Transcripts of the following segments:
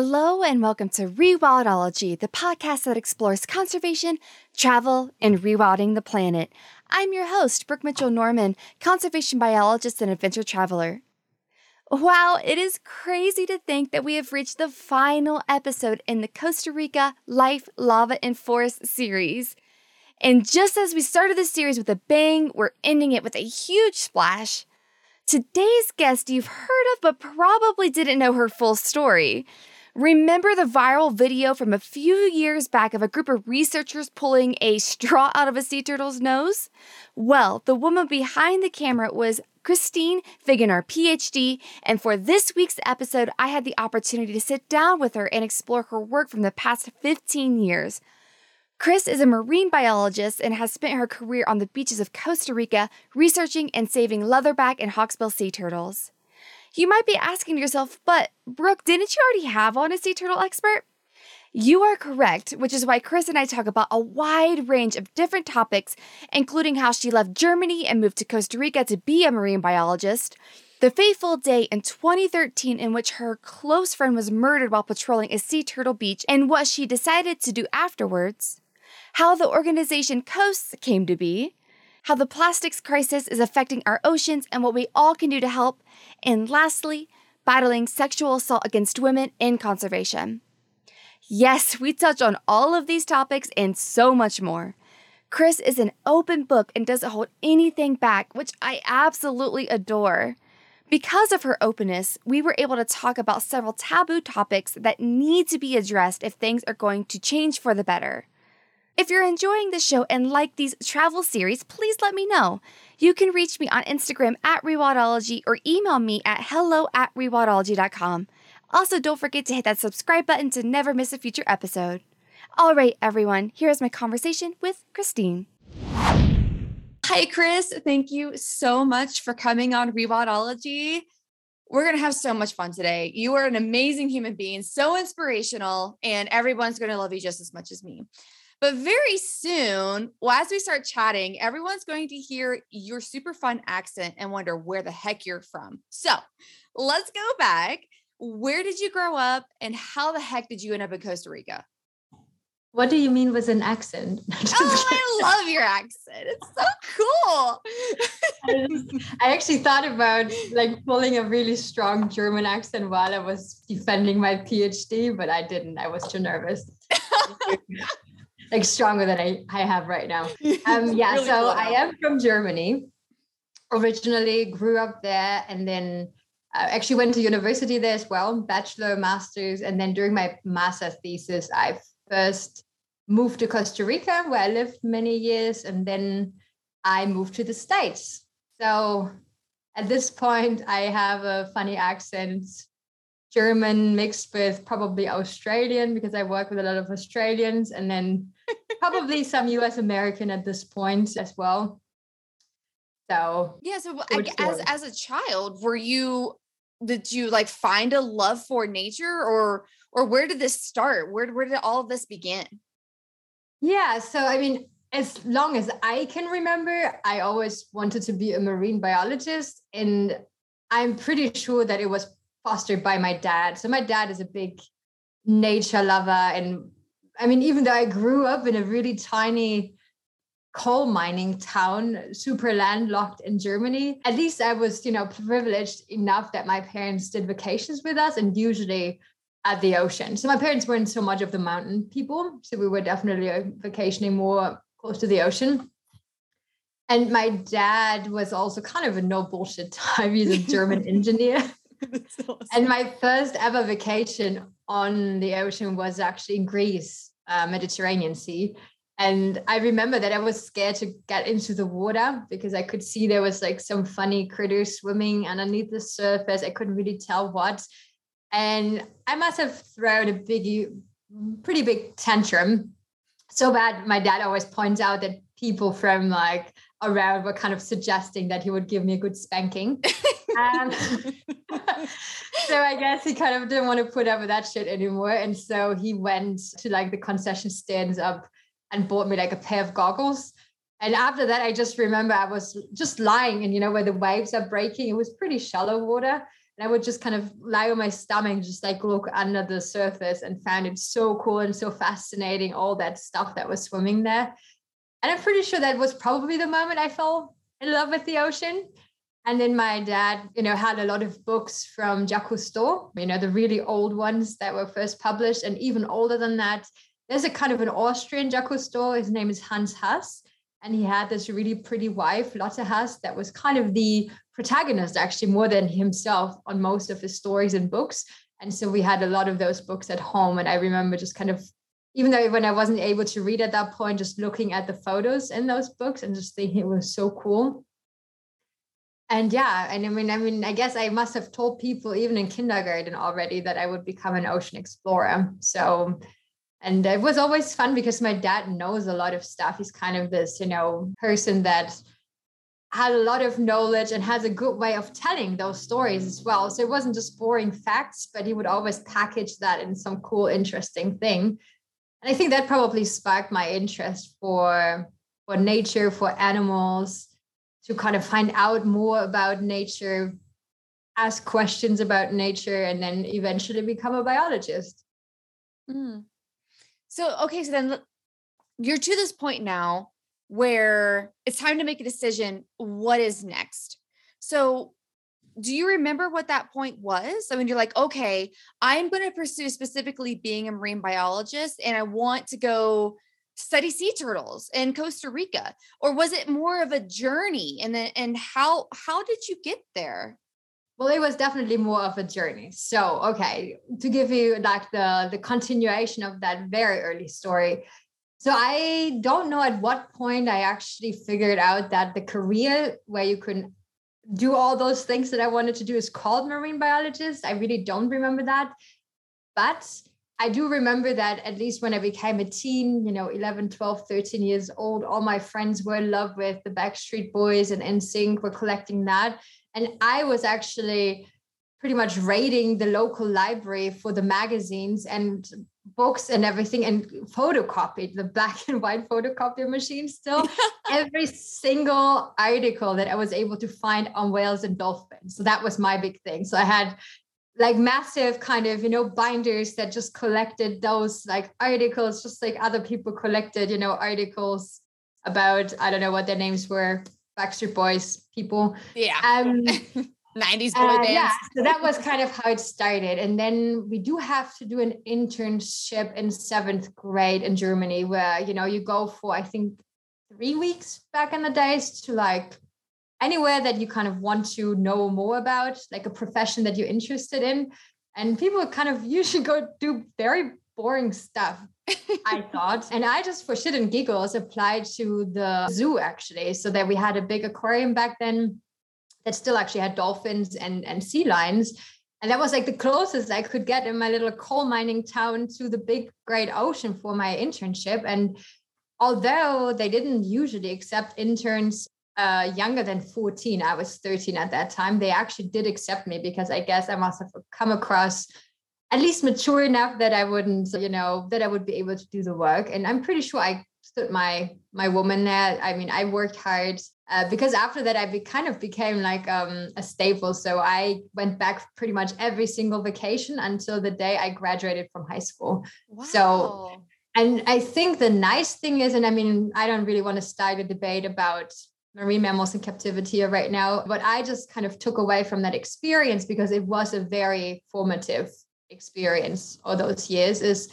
Hello, and welcome to Rewildology, the podcast that explores conservation, travel, and rewilding the planet. I'm your host, Brooke Mitchell Norman, conservation biologist and adventure traveler. Wow, it is crazy to think that we have reached the final episode in the Costa Rica Life, Lava, and Forest series. And just as we started this series with a bang, we're ending it with a huge splash. Today's guest you've heard of, but probably didn't know her full story. Remember the viral video from a few years back of a group of researchers pulling a straw out of a sea turtle's nose? Well, the woman behind the camera was Christine Figgener, PhD, and for this week's episode, I had the opportunity to sit down with her and explore her work from the past 15 years. Chris is a marine biologist and has spent her career on the beaches of Costa Rica researching and saving leatherback and hawksbill sea turtles. You might be asking yourself, but Brooke, didn't you already have on a sea turtle expert? You are correct, which is why Chris and I talk about a wide range of different topics, including how she left Germany and moved to Costa Rica to be a marine biologist, the fateful day in 2013 in which her close friend was murdered while patrolling a sea turtle beach, and what she decided to do afterwards, how the organization Coasts came to be, how the plastics crisis is affecting our oceans and what we all can do to help, and lastly, battling sexual assault against women in conservation. Yes, we touch on all of these topics and so much more. Chris is an open book and doesn't hold anything back, which I absolutely adore. Because of her openness, we were able to talk about several taboo topics that need to be addressed if things are going to change for the better. If you're enjoying the show and like these travel series, please let me know. You can reach me on Instagram at Rewildology or email me at hello at rewildology.com. Also, don't forget to hit that subscribe button to never miss a future episode. All right, everyone, here's my conversation with Christine. Hi, Chris. Thank you so much for coming on Rewildology. We're going to have so much fun today. You are an amazing human being, so inspirational, and everyone's going to love you just as much as me. But very soon, well, as we start chatting, everyone's going to hear your super fun accent and wonder where the heck you're from. So let's go back. Where did you grow up and how the heck did you end up in Costa Rica? What do you mean with an accent? oh, I love your accent. It's so cool. I actually thought about like pulling a really strong German accent while I was defending my PhD, but I didn't. I was too nervous like stronger than I, I have right now. Um, yeah, really so. I am from Germany. Originally grew up there and then uh, actually went to university there as well, bachelor, master's. And then during my master's thesis, I first moved to Costa Rica where I lived many years. And then I moved to the States. So at this point, I have a funny accent German mixed with probably Australian because I work with a lot of Australians and then probably some US American at this point as well. So yeah, so I, as as a child, were you did you like find a love for nature or or where did this start? Where where did all of this begin? Yeah, so I mean, as long as I can remember, I always wanted to be a marine biologist and I'm pretty sure that it was fostered by my dad. So my dad is a big nature lover. And I mean, even though I grew up in a really tiny coal mining town, super landlocked in Germany, at least I was, you know, privileged enough that my parents did vacations with us and usually at the ocean. So my parents weren't so much of the mountain people. So we were definitely uh, vacationing more close to the ocean. And my dad was also kind of a no bullshit type. He's a German engineer. awesome. And my first ever vacation on the ocean was actually in Greece, uh, Mediterranean Sea. And I remember that I was scared to get into the water because I could see there was like some funny critters swimming underneath the surface. I couldn't really tell what. And I must have thrown a big, pretty big tantrum. So bad, my dad always points out that people from like around were kind of suggesting that he would give me a good spanking. um, so I guess he kind of didn't want to put up with that shit anymore. And so he went to like the concession stands up and bought me like a pair of goggles. And after that, I just remember I was just lying and you know where the waves are breaking. It was pretty shallow water. And I would just kind of lie on my stomach, just like look under the surface and found it so cool and so fascinating, all that stuff that was swimming there. And I'm pretty sure that was probably the moment I fell in love with the ocean. And then my dad, you know, had a lot of books from Jacques Cousteau, you know, the really old ones that were first published, and even older than that. There's a kind of an Austrian Jacques Cousteau. His name is Hans Hass. And he had this really pretty wife, Lotte Hass, that was kind of the protagonist, actually, more than himself on most of his stories and books. And so we had a lot of those books at home. And I remember just kind of even though when I wasn't able to read at that point, just looking at the photos in those books and just thinking it was so cool. And yeah, and I mean, I mean, I guess I must have told people even in kindergarten already that I would become an ocean explorer. So, and it was always fun because my dad knows a lot of stuff. He's kind of this, you know, person that had a lot of knowledge and has a good way of telling those stories as well. So it wasn't just boring facts, but he would always package that in some cool, interesting thing and I think that probably sparked my interest for for nature, for animals, to kind of find out more about nature, ask questions about nature, and then eventually become a biologist. Mm. So okay, so then you're to this point now where it's time to make a decision. What is next? So do you remember what that point was? I mean, you're like, okay, I'm going to pursue specifically being a marine biologist and I want to go study sea turtles in Costa Rica or was it more of a journey and then and how how did you get there? Well, it was definitely more of a journey. So, okay, to give you like the the continuation of that very early story. So, I don't know at what point I actually figured out that the career where you can do all those things that I wanted to do is called marine biologist. I really don't remember that. But I do remember that at least when I became a teen, you know, 11, 12, 13 years old, all my friends were in love with the Backstreet Boys and NSYNC were collecting that. And I was actually pretty much raiding the local library for the magazines and books and everything and photocopied the black and white photocopier machine still every single article that I was able to find on whales and dolphins. So that was my big thing. So I had like massive kind of you know binders that just collected those like articles just like other people collected you know articles about i don't know what their names were backstreet boys people yeah um 90s boy uh, bands. Yeah, so that was kind of how it started. And then we do have to do an internship in seventh grade in Germany where, you know, you go for, I think, three weeks back in the days to like anywhere that you kind of want to know more about, like a profession that you're interested in. And people kind of usually go do very boring stuff. I thought. And I just for shit and giggles applied to the zoo actually. So that we had a big aquarium back then that still actually had dolphins and, and sea lions. And that was like the closest I could get in my little coal mining town to the big great ocean for my internship. And although they didn't usually accept interns uh, younger than 14, I was 13 at that time, they actually did accept me because I guess I must have come across at least mature enough that I wouldn't, you know, that I would be able to do the work. And I'm pretty sure I stood my my woman there. I mean, I worked hard uh, because after that I be, kind of became like um, a staple. So I went back pretty much every single vacation until the day I graduated from high school. Wow. So, and I think the nice thing is, and I mean, I don't really want to start a debate about marine mammals in captivity right now, What I just kind of took away from that experience because it was a very formative experience all those years. Is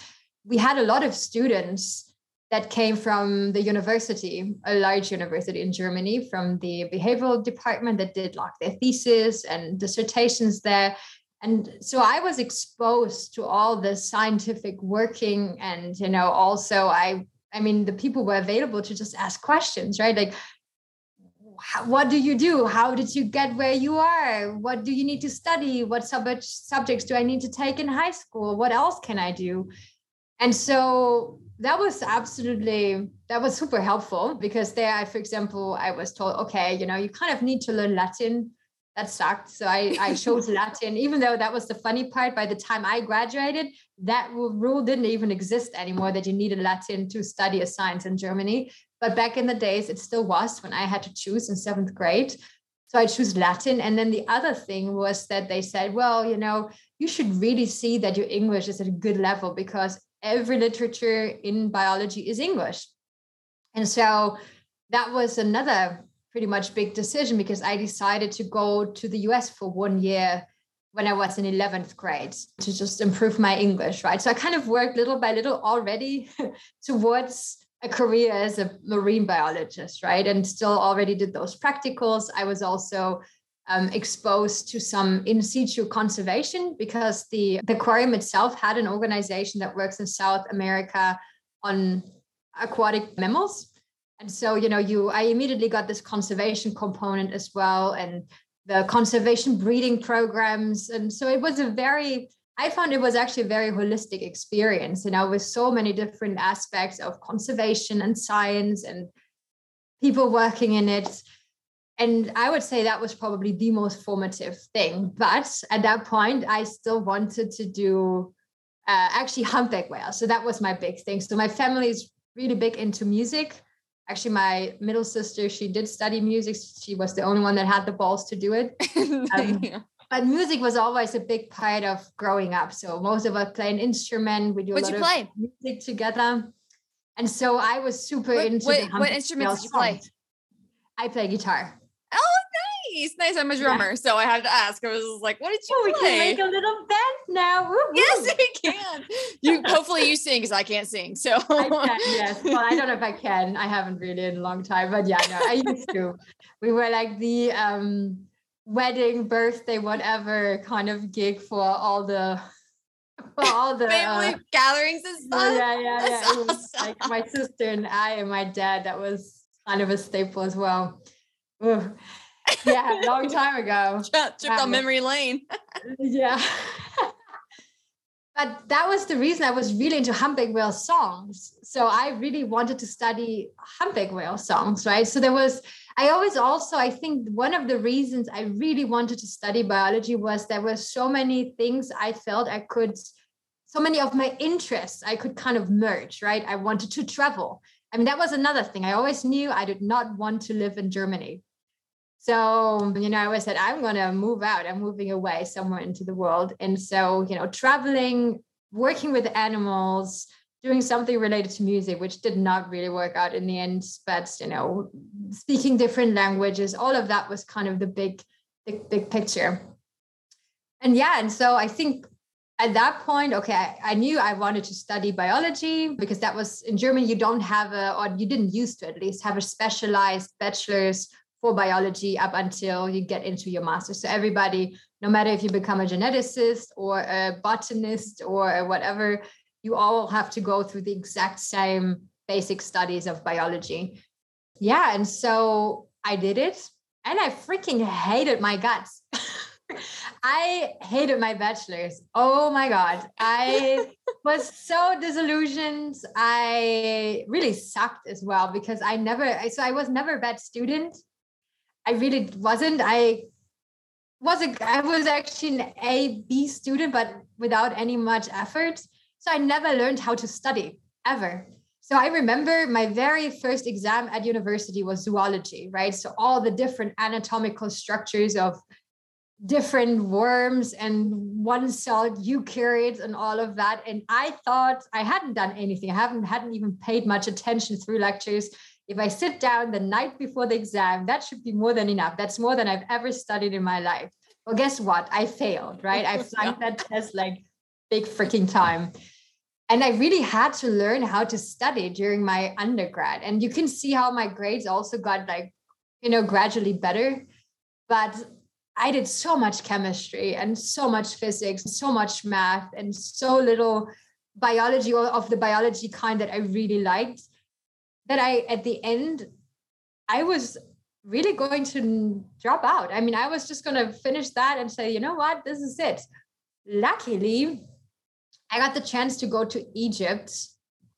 we had a lot of students that came from the university, a large university in Germany, from the behavioral department that did like their thesis and dissertations there. And so I was exposed to all the scientific working and, you know, also I, I mean, the people were available to just ask questions, right? Like, what do you do? How did you get where you are? What do you need to study? What subject, subjects do I need to take in high school? What else can I do? And so that was absolutely that was super helpful because there I, for example i was told okay you know you kind of need to learn latin that sucked so i i chose latin even though that was the funny part by the time i graduated that rule didn't even exist anymore that you needed latin to study a science in germany but back in the days it still was when i had to choose in seventh grade So I choose Latin. And then the other thing was that they said, well, you know, you should really see that your English is at a good level because every literature in biology is English. And so that was another pretty much big decision because I decided to go to the US for one year when I was in 11th grade to just improve my English, right? So I kind of worked little by little already towards a career as a marine biologist, right? And still already did those practicals. I was also um, exposed to some in situ conservation because the, the aquarium itself had an organization that works in South America on aquatic mammals. And so, you know, you I immediately got this conservation component as well and the conservation breeding programs. And so it was a very, I found it was actually a very holistic experience, you know, with so many different aspects of conservation and science and people working in it. And I would say that was probably the most formative thing. But at that point, I still wanted to do uh, actually humpback whale. So that was my big thing. So my family is really big into music actually my middle sister she did study music she was the only one that had the balls to do it um, yeah. But music was always a big part of growing up so most of us play an instrument we do What'd a lot you play? of music together and so i was super what, into what, what instruments did you play i play guitar Oh, nice, nice. I'm a drummer, yeah. so I had to ask. I was like, "What did you oh, play?" We can make a little band now. Woo-hoo. Yes, we can. You hopefully you sing because I can't sing. So I can, yes. Well, I don't know if I can. I haven't really in a long time, but yeah, no, I used to. We were like the um, wedding, birthday, whatever kind of gig for all the for all the family uh, gatherings and stuff. Yeah, yeah, yeah. It was like my sister and I and my dad. That was kind of a staple as well. Ooh yeah, long time ago. Tripped on memory lane. yeah. but that was the reason I was really into humpback whale songs. So I really wanted to study humpback whale songs, right? So there was, I always also, I think one of the reasons I really wanted to study biology was there were so many things I felt I could, so many of my interests I could kind of merge, right? I wanted to travel. I mean, that was another thing. I always knew I did not want to live in Germany. So, you know, I always said, I'm going to move out. I'm moving away somewhere into the world. And so, you know, traveling, working with animals, doing something related to music, which did not really work out in the end. But, you know, speaking different languages, all of that was kind of the big, big, big picture. And yeah, and so I think at that point, okay, I, I, knew I wanted to study biology because that was in Germany, you don't have a, or you didn't used to at least have a specialized bachelor's for biology up until you get into your master's. So everybody, no matter if you become a geneticist or a botanist or whatever, you all have to go through the exact same basic studies of biology. Yeah, and so I did it and I freaking hated my guts. I hated my bachelor's. Oh my God. I was so disillusioned. I really sucked as well because I never, so I was never a bad student. I really wasn't. I was a I was actually an A B student, but without any much effort. So I never learned how to study ever. So I remember my very first exam at university was zoology, right? So all the different anatomical structures of different worms and one celled eukaryotes and all of that. And I thought I hadn't done anything. I haven't hadn't even paid much attention through lectures if I sit down the night before the exam, that should be more than enough. That's more than I've ever studied in my life. Well, guess what? I failed, right? I flunked that test like big freaking time. And I really had to learn how to study during my undergrad. And you can see how my grades also got like, you know, gradually better. But I did so much chemistry and so much physics, so much math, and so little biology or of the biology kind that I really liked that I, at the end, I was really going to drop out. I mean, I was just going to finish that and say, you know what, this is it. Luckily, I got the chance to go to Egypt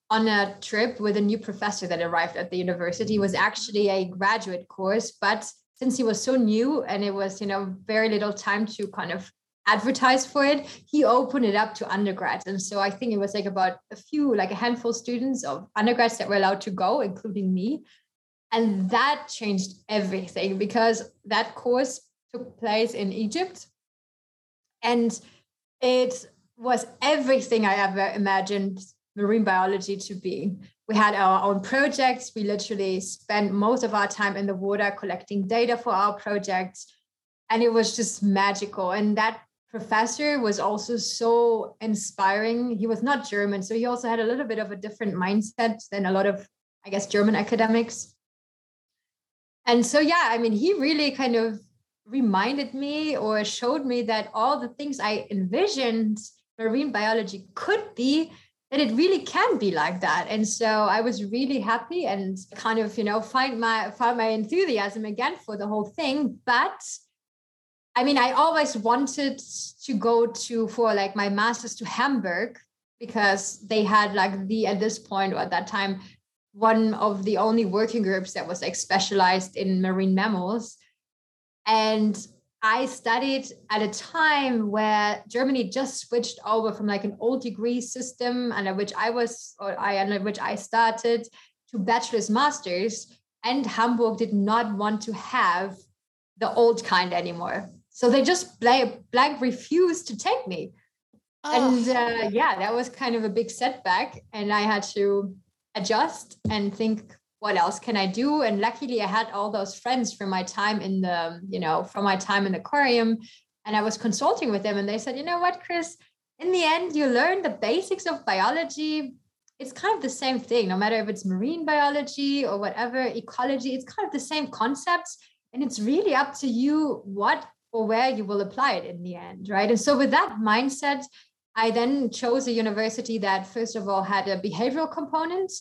on a trip with a new professor that arrived at the university. It was mm-hmm. actually a graduate course, but since he was so new and it was, you know, very little time to kind of advertise for it, he opened it up to undergrads. And so I think it was like about a few, like a handful of students of undergrads that were allowed to go, including me. And that changed everything because that course took place in Egypt. And it was everything I ever imagined marine biology to be. We had our own projects. We literally spent most of our time in the water collecting data for our projects. And it was just magical. And that professor was also so inspiring. He was not German, so he also had a little bit of a different mindset than a lot of, I guess, German academics. And so, yeah, I mean, he really kind of reminded me or showed me that all the things I envisioned marine biology could be that it really can be like that. And so i was really happy and kind of you know find my find my enthusiasm again for the whole thing. But i mean i always wanted to go to for like my masters to hamburg because they had like the at this point or at that time one of the only working groups that was like specialized in marine mammals. And I studied at a time where Germany just switched over from like an old degree system under which I was or I under which I started to bachelor's masters and Hamburg did not want to have the old kind anymore. So they just blank, blank refused to take me. Oh. And uh, yeah, that was kind of a big setback. And I had to adjust and think what else can I do? And luckily, I had all those friends from my time in the, you know, from my time in the aquarium. And I was consulting with them, and they said, you know what, Chris, in the end, you learn the basics of biology. It's kind of the same thing, no matter if it's marine biology or whatever, ecology, it's kind of the same concepts. And it's really up to you what or where you will apply it in the end, right? And so, with that mindset, I then chose a university that, first of all, had a behavioral component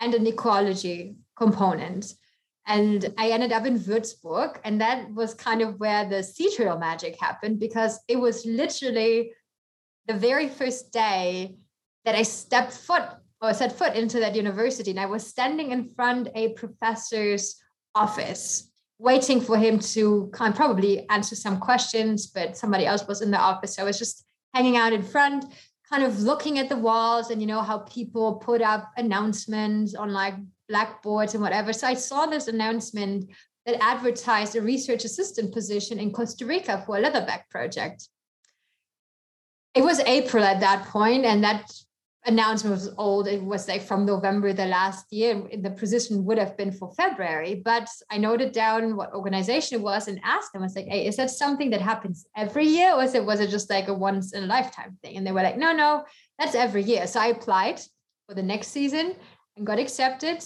and an ecology component. And I ended up in Würzburg. And that was kind of where the sea turtle magic happened because it was literally the very first day that I stepped foot or set foot into that university. And I was standing in front a professor's office waiting for him to kind of probably answer some questions, but somebody else was in the office. So I was just hanging out in front, kind of looking at the walls and you know how people put up announcements on like blackboards and whatever so i saw this announcement that advertised a research assistant position in costa rica for a leatherback project it was april at that point and that announcement was old. It was like from November the last year. The position would have been for February, but I noted down what organization it was and asked them. I was like, "Hey, is that something that happens every year, or was it was it just like a once in a lifetime thing?" And they were like, "No, no, that's every year." So I applied for the next season and got accepted,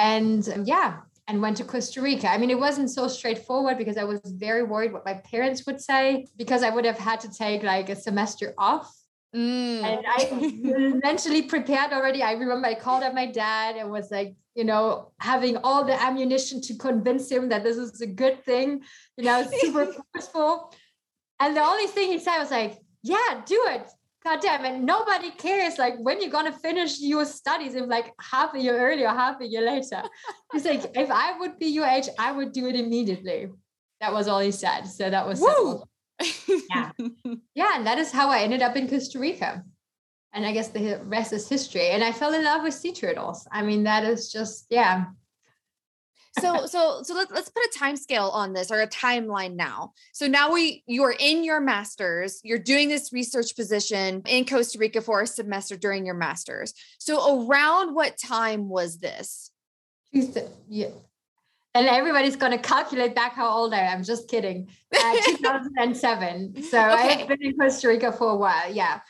and um, yeah. And went to Costa Rica. I mean, it wasn't so straightforward because I was very worried what my parents would say because I would have had to take like a semester off Mm. And I mentally prepared already. I remember I called up my dad and was like, you know, having all the ammunition to convince him that this is a good thing, you know, super forceful. And the only thing he said was like, yeah, do it. God damn it. Nobody cares like when you're gonna finish your studies in like half a year earlier, half a year later. He's like, if I would be your age, I would do it immediately. That was all he said. So that was yeah. Yeah. And that is how I ended up in Costa Rica. And I guess the rest is history. And I fell in love with sea turtles. I mean, that is just, yeah. So so so let's let's put a time scale on this or a timeline now so now we you are in your masters you're doing this research position in costa rica for a semester during your masters so around what time was this yeah and everybody's going to calculate back how old I am. Just kidding. Uh, 2007. So okay. I've been in Costa Rica for a while. Yeah.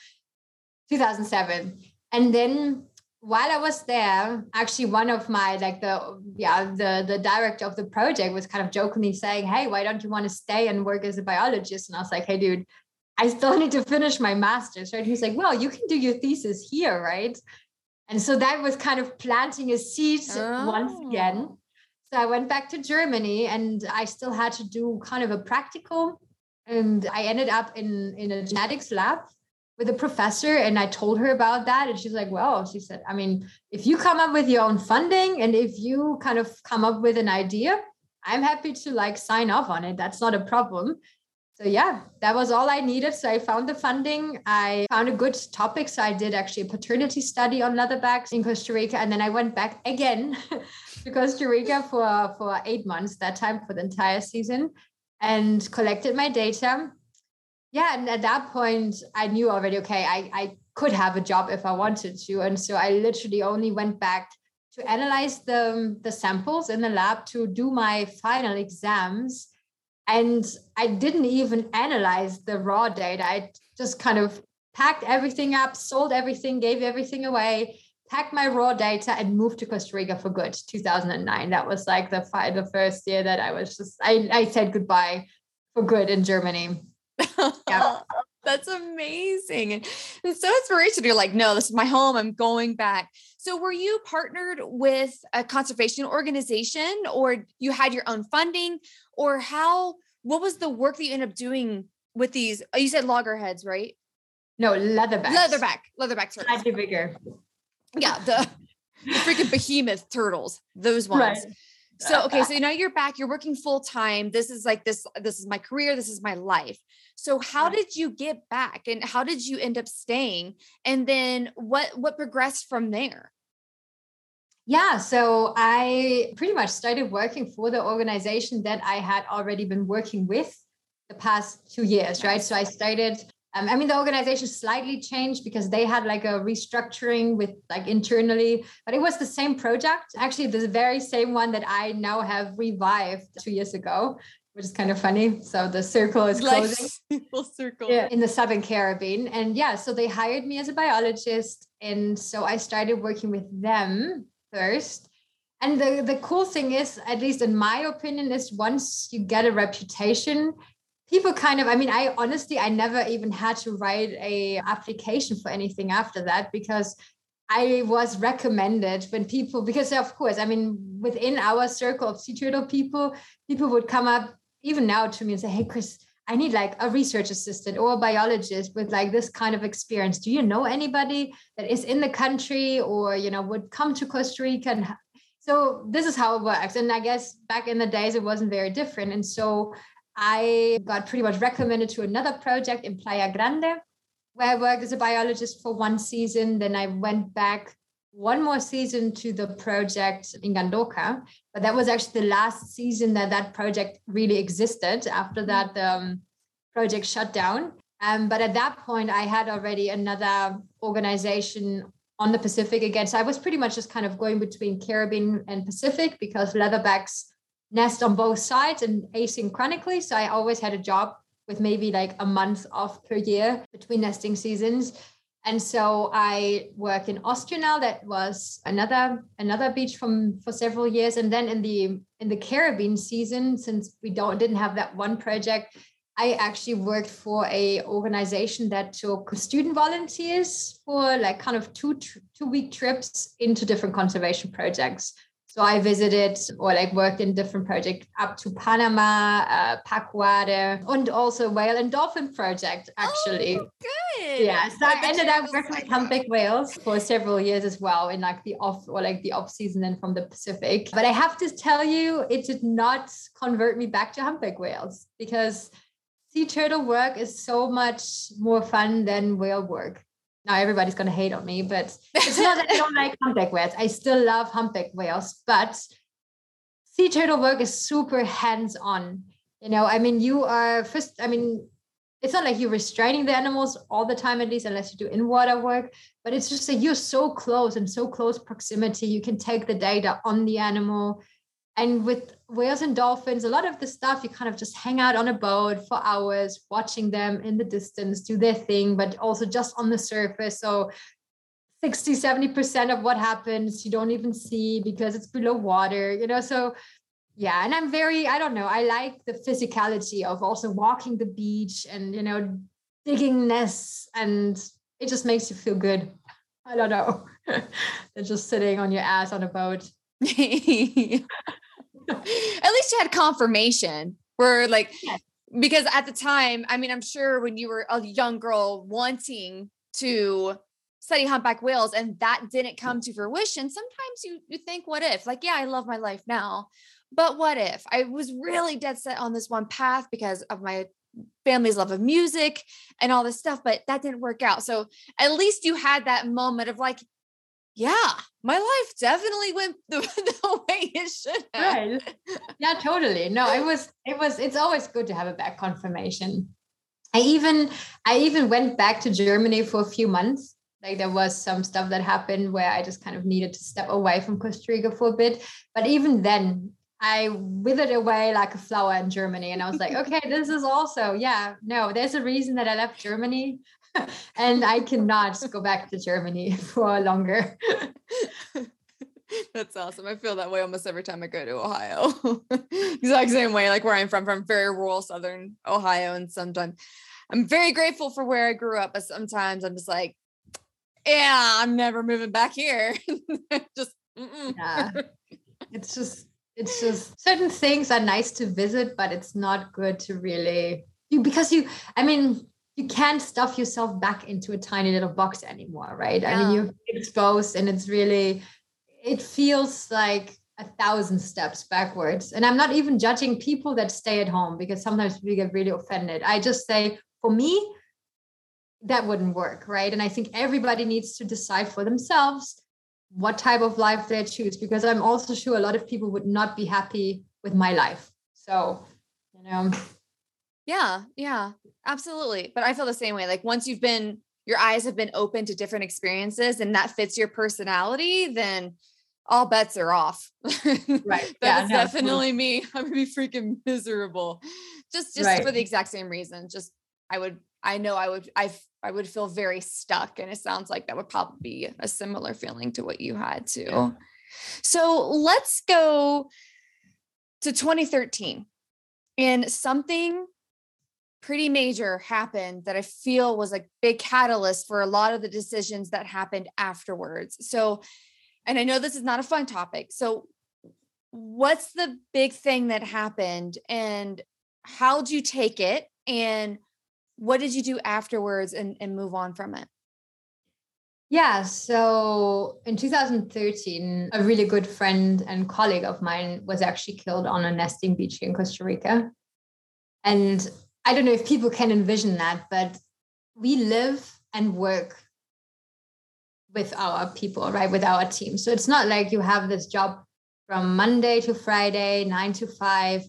2007. And then while I was there, actually one of my like the yeah the the director of the project was kind of jokingly saying, "Hey, why don't you want to stay and work as a biologist?" And I was like, "Hey, dude, I still need to finish my master's." Right? He's like, "Well, you can do your thesis here, right?" And so that was kind of planting a seed oh. once again. Oh. So I went back to Germany and I still had to do kind of a practical. And I ended up in, in a genetics lab with a professor and I told her about that. And she's like, well, she said, I mean, if you come up with your own funding and if you kind of come up with an idea, I'm happy to like sign off on it. That's not a problem. so yeah, that was all I needed. So I found the funding. I found a good topic. So I did actually a paternity study on leatherbacks in Costa Rica. And then I went back again to Costa Rica for, for eight months, that time for the entire season, and collected my data. Yeah. And at that point, I knew already, okay, I, I could have a job if I wanted to. And so I literally only went back to analyze the, the samples in the lab to do my final exams and I didn't even analyze the raw data. I just kind of packed everything up, sold everything, gave everything away, packed my raw data, and moved to Costa Rica for good. 2009. That was like the the first year that I was just I, I said goodbye for good in Germany. Yeah. That's amazing. And it's so inspirational. You're like, no, this is my home. I'm going back. So were you partnered with a conservation organization or you had your own funding or how what was the work that you ended up doing with these? Oh, you said loggerheads, right? No, leatherback. Leatherback. Leatherback turtles. Slightly bigger. Yeah, the, the freaking behemoth turtles, those ones. Right. So okay, so now you're back, you're working full time. This is like this this is my career, this is my life. So how did you get back and how did you end up staying? And then what what progressed from there? Yeah, so I pretty much started working for the organization that I had already been working with the past 2 years, right? So I started um, I mean, the organization slightly changed because they had like a restructuring with like internally, but it was the same project. Actually, the very same one that I now have revived two years ago, which is kind of funny. So the circle is closing. Full circle. Yeah, in the Southern Caribbean. And yeah, so they hired me as a biologist. And so I started working with them first. And the, the cool thing is, at least in my opinion, is once you get a reputation, people kind of i mean i honestly i never even had to write a application for anything after that because i was recommended when people because of course i mean within our circle of sea turtle people people would come up even now to me and say hey chris i need like a research assistant or a biologist with like this kind of experience. Do you know anybody that is in the country or you know would come to costa rica and so this is how it works. And i guess back in the days it wasn't very different. And so I got pretty much recommended to another project in Playa Grande, where I worked as a biologist for one season. Then I went back one more season to the project in Gandoca, but that was actually the last season that that project really existed. After that, the um, project shut down. Um, but at that point, I had already another organization on the Pacific again. So I was pretty much just kind of going between Caribbean and Pacific because leatherbacks nest on both sides and asynchronously. So I always had a job with maybe like a month off per year between nesting seasons. And so I worked in Ostional. That was another another beach from for several years. And then in the in the Caribbean season, since we don't didn't have that one project, I actually worked for a organization that took student volunteers for like kind of two two week trips into different conservation projects. So I visited or like worked in different projects up to Panama, uh, Pacuare, and also whale and dolphin project actually. Oh, good. Yeah. So I ended up working with humpback whales for several years as well in like the off or like the off season and from the Pacific. But I have to tell you, it did not convert me back to humpback whales because sea turtle work is so much more fun than whale work now everybody's going to hate on me, but it's not that I don't like humpback whales. I still love humpback whales, but sea turtle work is super hands on. You know, I mean, you are first, I mean, it's not like you're restraining the animals all the time, at least, unless you do in water work, but it's just that you're so close and so close proximity. You can take the data on the animal. And with whales and dolphins, a lot of the stuff you kind of just hang out on a boat for hours, watching them in the distance do their thing, but also just on the surface. So 60, 70% of what happens you don't even see because it's below water, you know. So yeah, and I'm very, I don't know, I like the physicality of also walking the beach and you know, digging nests and it just makes you feel good. I don't know. Than just sitting on your ass on a boat. at least you had confirmation where like because at the time i mean i'm sure when you were a young girl wanting to study humpback whales and that didn't come to fruition sometimes you you think what if? Like yeah i love my life now. But what if? I was really dead set on this one path because of my family's love of music and all this stuff, but that didn't work out. So at least you had that moment of like, yeah, my life definitely went the, the way it should have. Right. Yeah, totally. No, it was, it was, it's always good to have a back confirmation. I even, I even went back to Germany for a few months. Like there was some stuff that happened where I just kind of needed to step away from Costa Rica for a bit. But even then, I withered away like a flower in Germany. And I was like, okay, this is also, yeah, no, there's a reason that I left Germany. and I cannot go back to Germany for longer. That's awesome. I feel that way almost every time I go to Ohio. exact same way, like where I'm from, from very rural southern Ohio. And sometimes I'm very grateful for where I grew up, but sometimes I'm just like, yeah, I'm never moving back here. just mm-mm. yeah. It's just it's just certain things are nice to visit, but it's not good to really you because you I mean you can't stuff yourself back into a tiny little box anymore, right? Yeah. I mean you're exposed and it's really it feels like a thousand steps backwards. And I'm not even judging people that stay at home because sometimes we get really offended. I just say, for me, that wouldn't work, right? And I think everybody needs to decide for themselves what type of life they choose because I'm also sure a lot of people would not be happy with my life. So, you know. Yeah, yeah, absolutely. But I feel the same way. Like once you've been, your eyes have been open to different experiences and that fits your personality, then all bets are off. Right. That's yeah, definitely me. I would be freaking miserable. Just just right. for the exact same reason. Just I would I know I would I I would feel very stuck and it sounds like that would probably be a similar feeling to what you had too. Yeah. So let's go to 2013 and something pretty major happened that I feel was a big catalyst for a lot of the decisions that happened afterwards. So and I know this is not a fun topic. So, what's the big thing that happened and how did you take it and what did you do afterwards and, and move on from it? Yeah, so in 2013, a really good friend and colleague of mine was actually killed on a nesting beach in Costa Rica. And I don't know if people can envision that, but we live and work with our people, right? With our team. So it's not like you have this job from Monday to Friday, nine to five.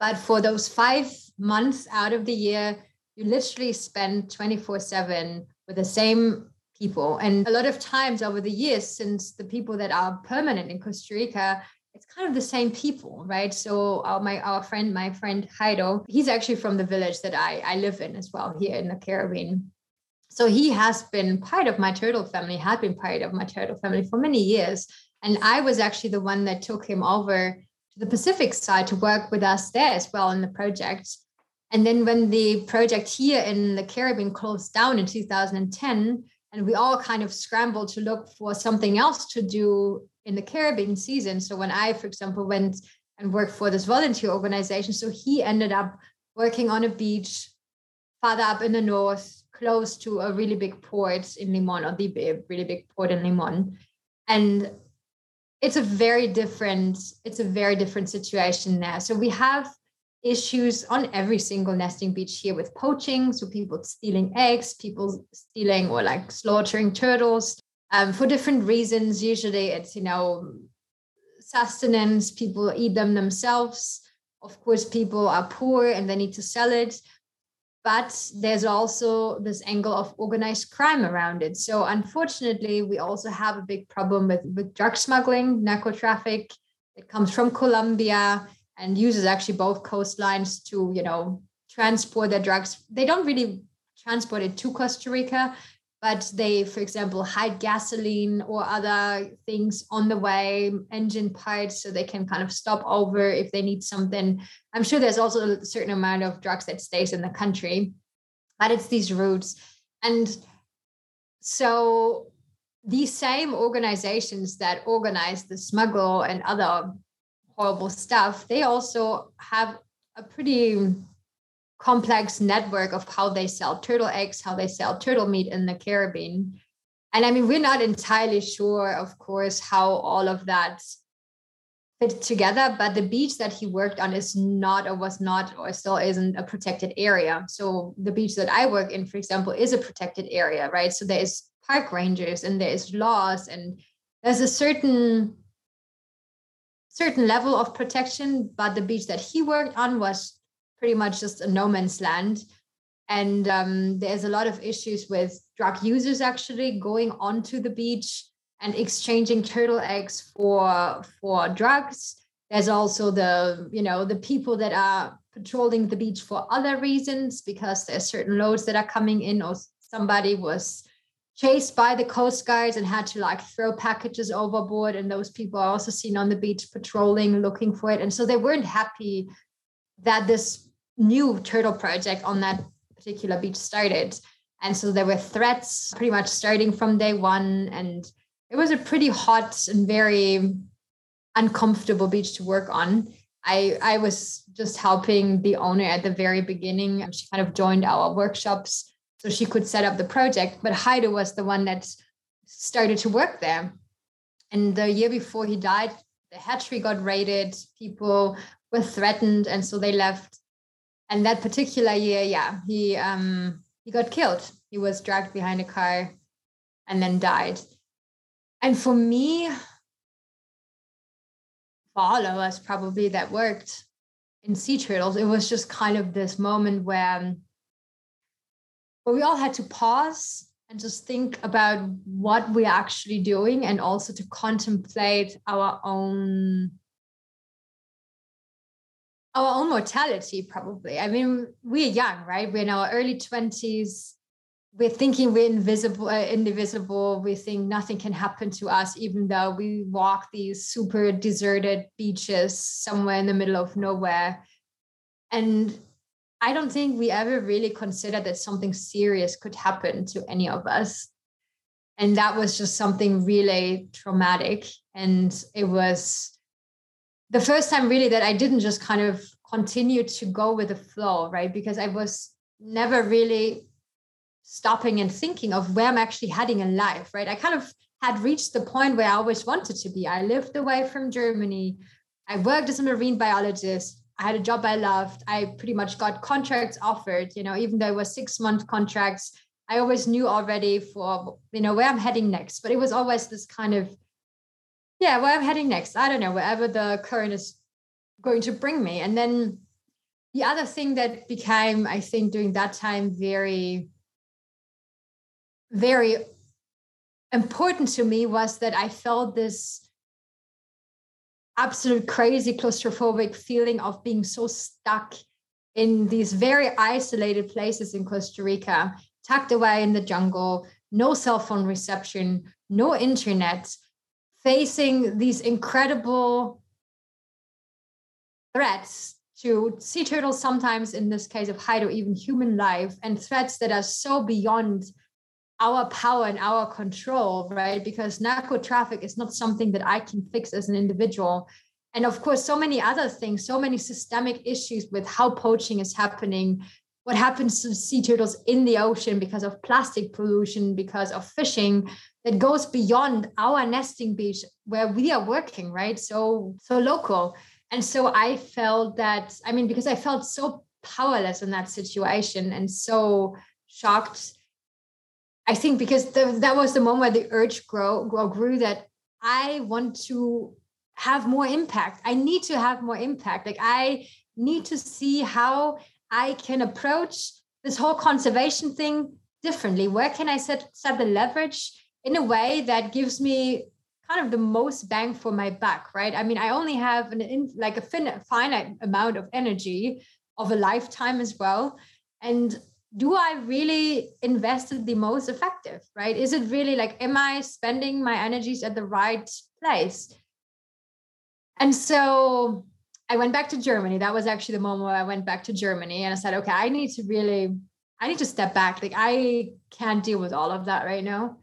But for those five months out of the year, you literally spend 24 7 with the same people. And a lot of times over the years, since the people that are permanent in Costa Rica, it's kind of the same people, right? So our my our friend, my friend Jairo, he's actually from the village that I, I live in as well here in the Caribbean. So he has been part of my turtle family had been part of my turtle family for many years. And i was actually the one that took him over to the pacific side to work with us there as well in the project. And then when the project here in the caribbean closed down in 2010 and we all kind of scrambled to look for something else to do in the caribbean season so when i for example went and worked for this volunteer organization so he ended up working on a beach farther up in the north close to a really big port in Limon or the really big port in Limon. And it's a very different, it's a very different situation there. So we have issues on every single nesting beach here with poaching. So people stealing eggs, people stealing or like slaughtering turtles um, for different reasons. Usually it's, you know, sustenance, people eat them themselves. Of course, people are poor and they need to sell it but there's also this angle of organized crime around it. So unfortunately, we also have a big problem with, with drug smuggling, narco traffic. It comes from Colombia and uses actually both coastlines to, you know, transport their drugs. They don't really transport it to Costa Rica, but they, for example, hide gasoline or other things on the way, engine parts, so they can kind of stop over if they need something. I'm sure there's also a certain amount of drugs that stays in the country, but it's these routes. And so these same organizations that organize the smuggle and other horrible stuff, they also have a pretty complex network of how they sell turtle eggs, how they sell turtle meat in the Caribbean. And I mean, we're not entirely sure, of course, how all of that fit together. But the beach that he worked on is not or was not or still isn't a protected area. So the beach that I work in, for example, is a protected area, right? So there is park rangers and there is laws and there's a certain certain level of protection, but the beach that he worked on was pretty much just a no man's land. And um, there's a lot of issues with drug users actually going onto the beach and exchanging turtle eggs for for drugs. There's also the you know the people that are patrolling the beach for other reasons because there's certain loads that are coming in or somebody was chased by the coast guards and had to like throw packages overboard and those people are also seen on the beach patrolling looking for it. And so they weren't happy that this new turtle project on that particular beach started. And so there were threats pretty much starting from day one and it was a pretty hot and very uncomfortable beach to work on. I i was just helping the owner at the very beginning. She kind of joined our workshops so she could set up the project. But Jairo was the one that started to work there. And the year before he died, the hatchery got raided, people were threatened, and so they left. And that particular year, yeah, he um he got killed. He was dragged behind a car and then died. And for me, for all of us probably that worked in sea turtles, it was just kind of this moment where but we all had to pause and just think about what we're actually doing and also to contemplate our own our own mortality probably. I mean we're young right? We're in our early 20s we're thinking we're invisible uh, indivisible. We think nothing can happen to us even though we walk these super deserted beaches somewhere in the middle of nowhere. And I don't think we ever really considered that something serious could happen to any of us. And that was just something really traumatic. And it was the first time really that I didn't just kind of continue to go with the flow, right? Because I was never really stopping and thinking of where I'm actually heading in life, right? I kind of had reached the point where I always wanted to be. I lived away from Germany. I worked as a marine biologist. I had a job I loved. I pretty much got contracts offered, you know, even though it was six month contracts. I always knew already for, you know, where I'm heading next. But it was always this kind of, yeah, where I'm heading next. I don't know, wherever the current is going to bring me. And then the other thing that became, I think, during that time very, very important to me was that I felt this absolute crazy claustrophobic feeling of being so stuck in these very isolated places in Costa Rica, tucked away in the jungle, no cell phone reception, no internet, facing these incredible threats to sea turtles, sometimes in this case of Jairo, even human life, and threats that are so beyond our power and our control, right? Because narco traffic is not something that I can fix as an individual. And of course, so many other things, so many systemic issues with how poaching is happening, what happens to sea turtles in the ocean because of plastic pollution, because of fishing that goes beyond our nesting beach where we are working, right? So, so local. And so I felt that, I mean, because I felt so powerless in that situation and so shocked I think because the, that was the moment where the urge grow, grow grew that I want to have more impact. I need to have more impact. Like I need to see how I can approach this whole conservation thing differently. Where can I set set the leverage in a way that gives me kind of the most bang for my buck, right? I mean, I only have an in, like a fin- finite amount of energy of a lifetime as well, and do I really invest it the most effective, right? Is it really like, am I spending my energies at the right place? And so I went back to Germany. That was actually the moment where I went back to Germany and I said, okay, I need to really, I need to step back. Like, I can't deal with all of that right now.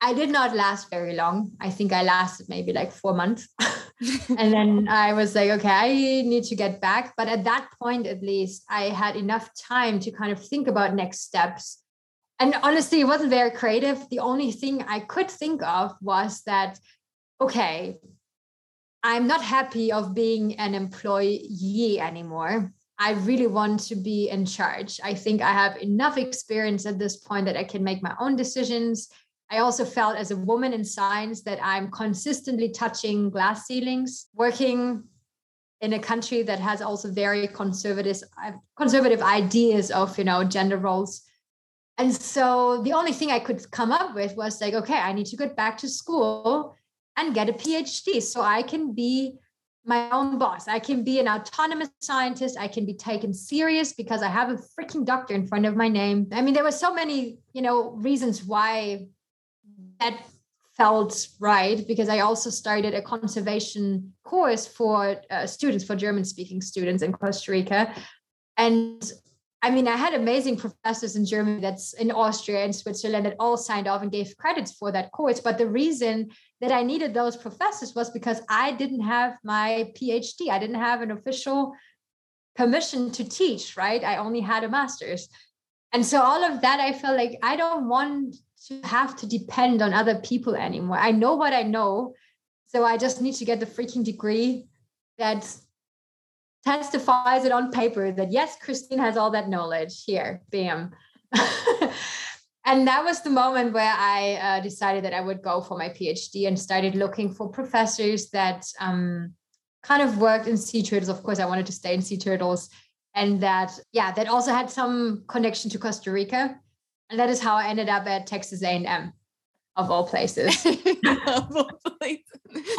I did not last very long. I think I lasted maybe like four months. and then I was like, okay, I need to get back. But at that point, at least, I had enough time to kind of think about next steps. And honestly, it wasn't very creative. The only thing I could think of was that, okay, I'm not happy of being an employee anymore. I really want to be in charge. I think I have enough experience at this point that I can make my own decisions. I also felt as a woman in science that I'm consistently touching glass ceilings, working in a country that has also very conservative uh, conservative ideas of you know gender roles. And so the only thing i could come up with was like okay i need to get back to school and get a phd so i can be my own boss. I can be an autonomous scientist. I can be taken serious because i have a freaking doctor in front of my name. I mean there were so many you know reasons why that felt right because I also started a conservation course for uh, students, for German speaking students in Costa Rica. And I mean, I had amazing professors in Germany, that's in Austria and Switzerland, that all signed off and gave credits for that course. But the reason that I needed those professors was because I didn't have my PhD, I didn't have an official permission to teach, right? I only had a master's. And so all of that, I felt like I don't want to have to depend on other people anymore. I know what I know. So I just need to get the freaking degree that testifies it on paper that yes, Christine has all that knowledge. Here, bam. and that was the moment where I uh, decided that I would go for my PhD and started looking for professors that um, kind of worked in sea turtles. Of course, I wanted to stay in sea turtles. And that, yeah, that also had some connection to Costa Rica and that is how I ended up at Texas A&M of all places. of all places.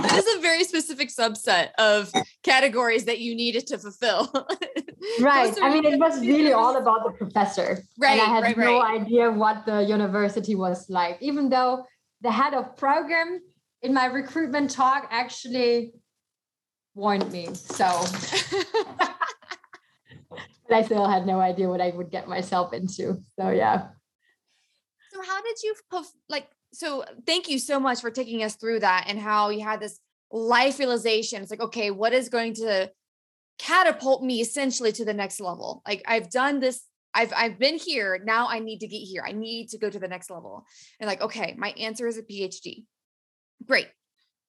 That is a very specific subset of categories that you needed to fulfill. right. I mean, it was really all about the professor. Right. And I had right, no right. idea what the university was like, even though the head of program in my recruitment talk actually warned me. So but I still had no idea what I would get myself into. So yeah how did you like so thank you so much for taking us through that and how you had this life realization. It's like okay what is going to catapult me essentially to the next level? Like i've done this i've i've been here. Now i need to get here. I need to go to the next level. And like okay my answer is a phd great.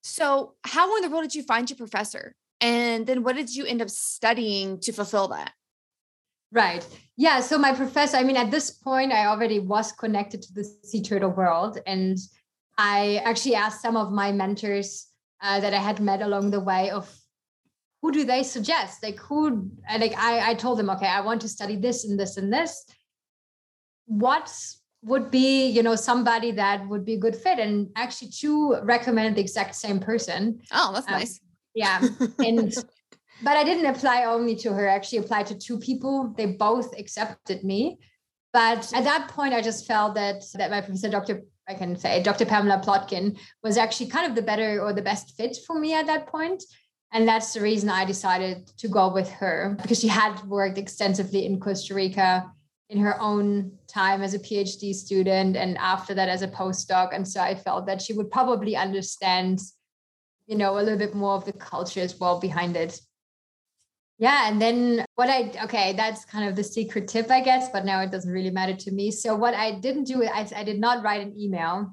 So how in the world did you find your professor? And then what did you end up studying to fulfill that Right. Yeah. So my professor, I mean, at this point, I already was connected to the sea turtle world. And I actually asked some of my mentors uh, that I had met along the way of who do they suggest? Like who, like I, I told them, okay, I want to study this and this and this. What would be, you know, somebody that would be a good fit? And actually two recommended the exact same person. Oh, that's um, nice. Yeah. And but I didn't apply only to her. I actually applied to two people. They both accepted me. But at that point, I just felt that that my professor, Dr. I can say, Dr. Pamela Plotkin, was actually kind of the better or the best fit for me at that point. And that's the reason I decided to go with her because she had worked extensively in Costa Rica in her own time as a PhD student and after that as a postdoc. And so I felt that she would probably understand, you know, a little bit more of the culture as well behind it. Yeah. And then what I, okay, that's kind of the secret tip, I guess, but now it doesn't really matter to me. So what I didn't do, I, I did not write an email.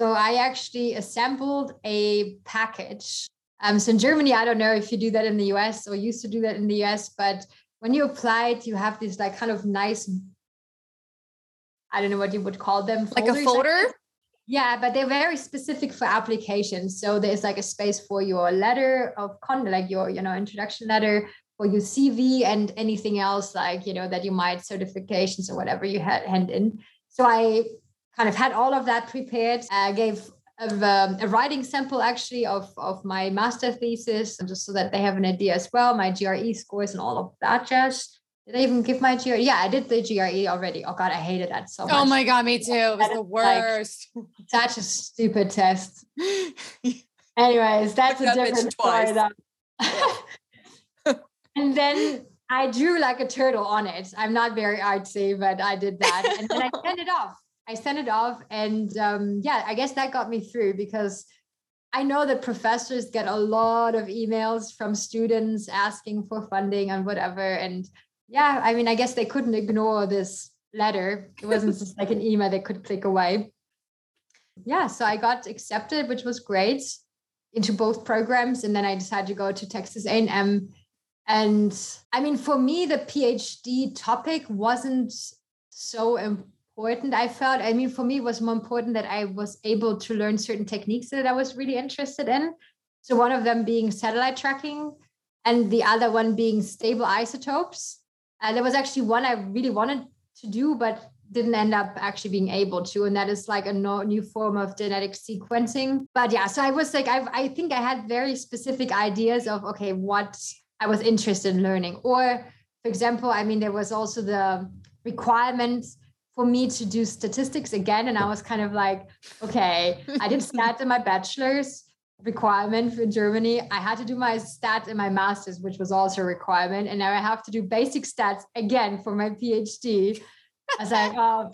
So I actually assembled a package. Um, so in Germany, I don't know if you do that in the US or used to do that in the US, but when you apply it, you have this like kind of nice, I don't know what you would call them. Like a folder? Yeah, but they're very specific for applications. So there's like a space for your letter of content, like your, you know, introduction letter, for your CV and anything else like you know that you might certifications or whatever you had hand in. So I kind of had all of that prepared. I gave a, um, a, writing sample actually of of my master thesis, just so that they have an idea as well. My GRE scores and all of that jazz. Did I even give my GRE? Yeah, I did the GRE already. Oh God, I hated that so much. Oh my God, me too. It was the worst. Like, such a stupid test. Anyways, that's a different story. and then I drew like a turtle on it. I'm not very artsy, but I did that. And then I sent it off. I sent it off. And um, yeah, I guess that got me through because I know that professors get a lot of emails from students asking for funding and whatever. And yeah, I mean, I guess they couldn't ignore this letter. It wasn't just like an email they could click away. Yeah, so I got accepted, which was great into both programs, and then I decided to go to Texas A&M. And I mean, for me, the PhD topic wasn't so important. I felt, I mean, for me, it was more important that I was able to learn certain techniques that I was really interested in. So one of them being satellite tracking, and the other one being stable isotopes. Uh, there was actually one I really wanted to do, but didn't end up actually being able to and that is like a no, new form of genetic sequencing but yeah so i was like I, I think i had very specific ideas of okay what i was interested in learning or for example i mean there was also the requirement for me to do statistics again and i was kind of like okay i did stats in my bachelor's requirement for germany i had to do my stats in my master's which was also a requirement and now i have to do basic stats again for my phd I was like, oh,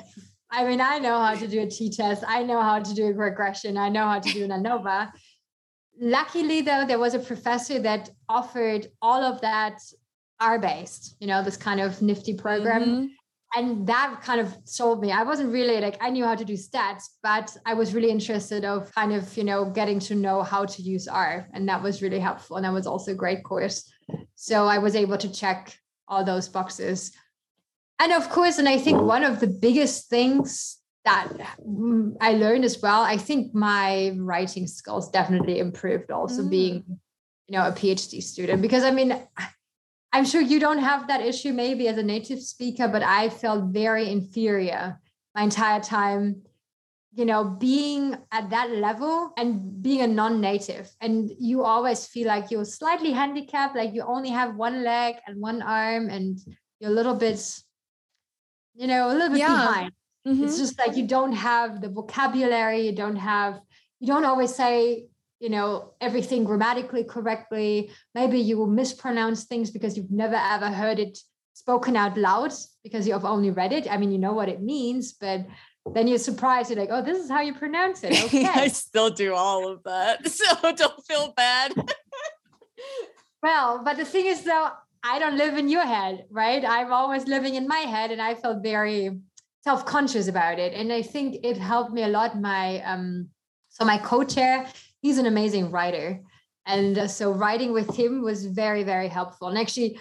I mean, I know how to do a t-test. I know how to do a regression. I know how to do an ANOVA. Luckily, though, there was a professor that offered all of that R-based, you know, this kind of nifty program. Mm-hmm. And that kind of sold me. I wasn't really like, I knew how to do stats, but I was really interested of kind of, you know, getting to know how to use R. And that was really helpful. And that was also a great course. So I was able to check all those boxes and of course and i think one of the biggest things that mm, i learned as well i think my writing skills definitely improved also mm. being you know a phd student because i mean i'm sure you don't have that issue maybe as a native speaker but i felt very inferior my entire time you know being at that level and being a non-native and you always feel like you're slightly handicapped like you only have one leg and one arm and you're a little bit you know, a little bit yeah. behind. Mm-hmm. It's just like you don't have the vocabulary, you don't have, you don't always say, you know, everything grammatically correctly. Maybe you will mispronounce things because you've never ever heard it spoken out loud because you've only read it. I mean, you know what it means, but then you're surprised. You're like, oh, this is how you pronounce it. Okay. I still do all of that. So don't feel bad. well, but the thing is, though, I don't live in your head, right? I'm always living in my head, and I felt very self-conscious about it. And I think it helped me a lot. My um, so my co-chair, he's an amazing writer. And uh, so writing with him was very, very helpful. And actually,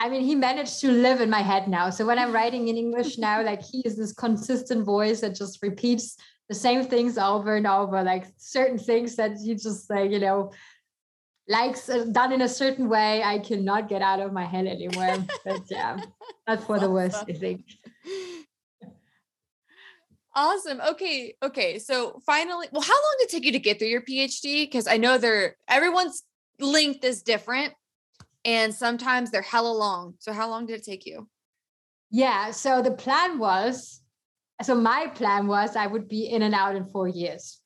I mean, he managed to live in my head now. So when I'm writing in English now, like he is this consistent voice that just repeats the same things over and over, like certain things that you just like, you know, likes uh, done in a certain way i cannot get out of my head anymore but yeah that's for the worst i think awesome okay okay so finally well how long did it take you to get through your phd because i know they're everyone's length is different and sometimes they're hella long so how long did it take you yeah so the plan was so my plan was i would be in and out in four years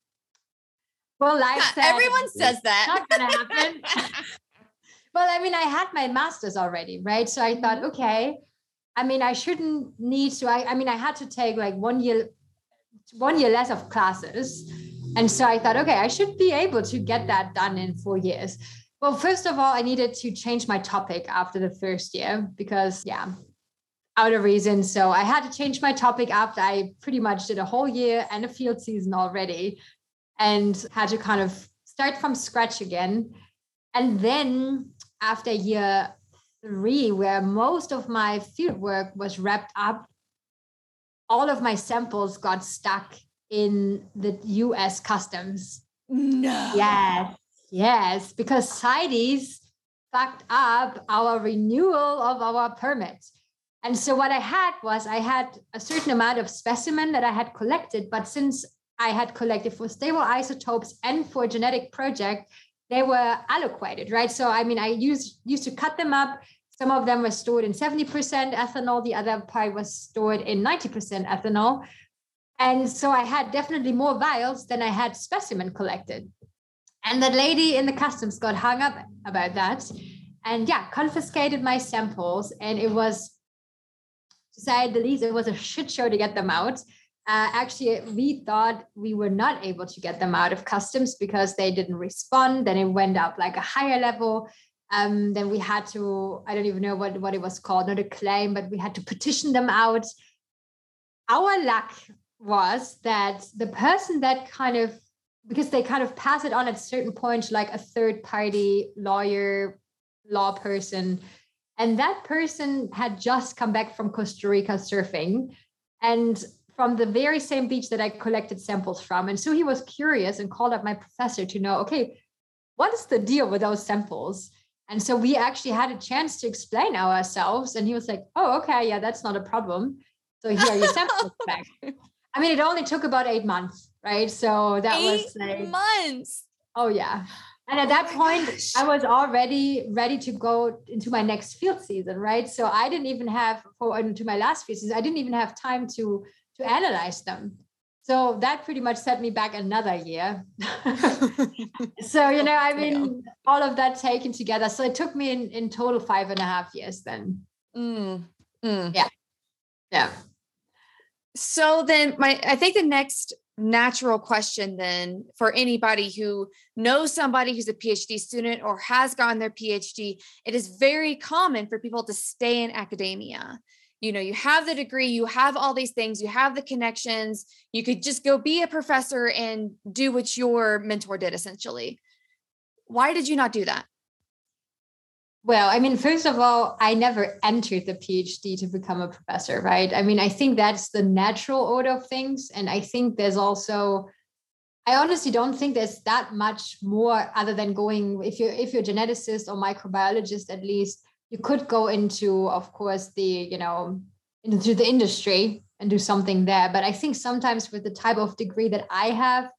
well, like said, everyone says that. Not gonna happen. well, I mean, I had my master's already, right? So I thought, mm-hmm. okay, I mean, I shouldn't need to. I, I mean, I had to take like one year, one year less of classes, and so I thought, okay, I should be able to get that done in four years. Well, first of all, I needed to change my topic after the first year because, yeah, out of reason. So I had to change my topic after I pretty much did a whole year and a field season already and had to kind of start from scratch again. And then after year three, where most of my field work was wrapped up, all of my samples got stuck in the US customs. No. Yes. Yes. Because CITES fucked up our renewal of our permits. And so what I had was I had a certain amount of specimen that I had collected, but since I had collected for stable isotopes and for genetic project, they were allocated, right? So I mean, I used used to cut them up. Some of them were stored in 70% ethanol, the other part was stored in 90% ethanol. And so I had definitely more vials than I had specimen collected. And the lady in the customs got hung up about that. And yeah, confiscated my samples. And it was, to say the least, it was a shit show to get them out uh, actually we thought we were not able to get them out of customs because they didn't respond then it went up like a higher level um, then we had to i don't even know what, what it was called not a claim but we had to petition them out our luck was that the person that kind of because they kind of pass it on at certain points, like a third party lawyer, law person. And that person had just come back from Costa Rica surfing and from the very same beach that I collected samples from. And so he was curious and called up my professor to know, okay, what is the deal with those samples? And so we actually had a chance to explain ourselves. And he was like, oh, okay, yeah, that's not a problem. So here are your samples back. I mean, it only took about eight months, right? So that Eight was like, months. oh yeah. And at oh that Oh my point, gosh. I was already ready to go into my next field season, right? So I didn't even have for into my last field season, I didn't even have time to to analyze them. So that pretty much set me back another year. so you know, I Yeah. mean, all of that taken together. So it took me in, in total five and a half years then. Mm, mm. Yeah. So then my I think the next natural question then for anybody who knows somebody who's a PhD student or has gotten their PhD, it is very common for people to stay in academia. You know, you have the degree, you have all these things, you have the connections, you could just go be a professor and do what your mentor did essentially. Why did you not do that? Well, I mean, first of all, I never entered the PhD to become a professor, right? I mean, I think that's the natural order of things. And I think there's also, I honestly don't think there's that much more other than going, if you're if you're a geneticist or microbiologist at least, you could go into, of course, the, you know, into the industry and do something there. But I think sometimes with the type of degree that I have,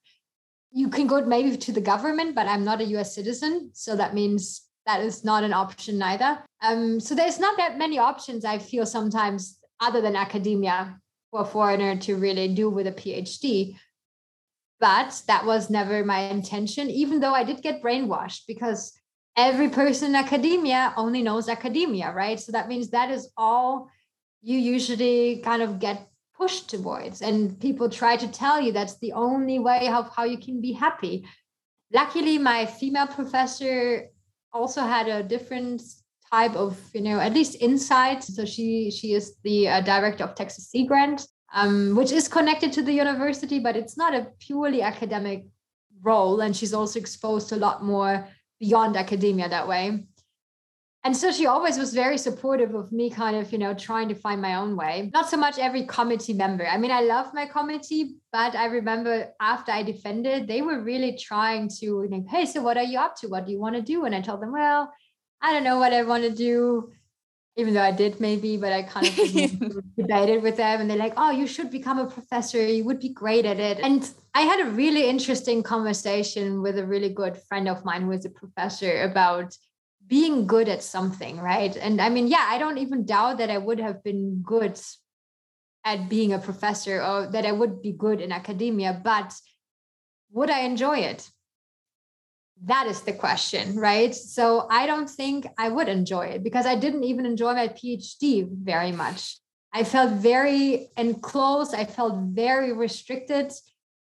you can go maybe to the government, but I'm not a US citizen. So that means that is not an option neither. Um, so there's not that many options I feel sometimes other than academia for a foreigner to really do with a PhD. But that was never my intention, even though I did get brainwashed because every person in academia only knows academia, right? So that means that is all you usually kind of get pushed towards. And people try to tell you that's the only way of how you can be happy. Luckily, my female professor also had a different type of you know at least insight so she she is the uh, director of texas sea grant um, which is connected to the university but it's not a purely academic role and she's also exposed to a lot more beyond academia that way. And so she always was very supportive of me kind of you know trying to find my own way. Not so much every committee member. I mean i love my committee but i remember after i defended they were really trying to know, hey so what are you up to? What do you want to do? And i told them well i don't know what i want to do even though i did maybe but i kind of debated with them and they're like oh you should become a professor you would be great at it and i had a really interesting conversation with a really good friend of mine who is a professor about being good at something, right? And I mean, yeah, I don't even doubt that I would have been good at being a professor or that I would be good in academia, but would I enjoy it? That is the question, right? So I don't think I would enjoy it because I didn't even enjoy my PhD very much. I felt very enclosed, I felt very restricted.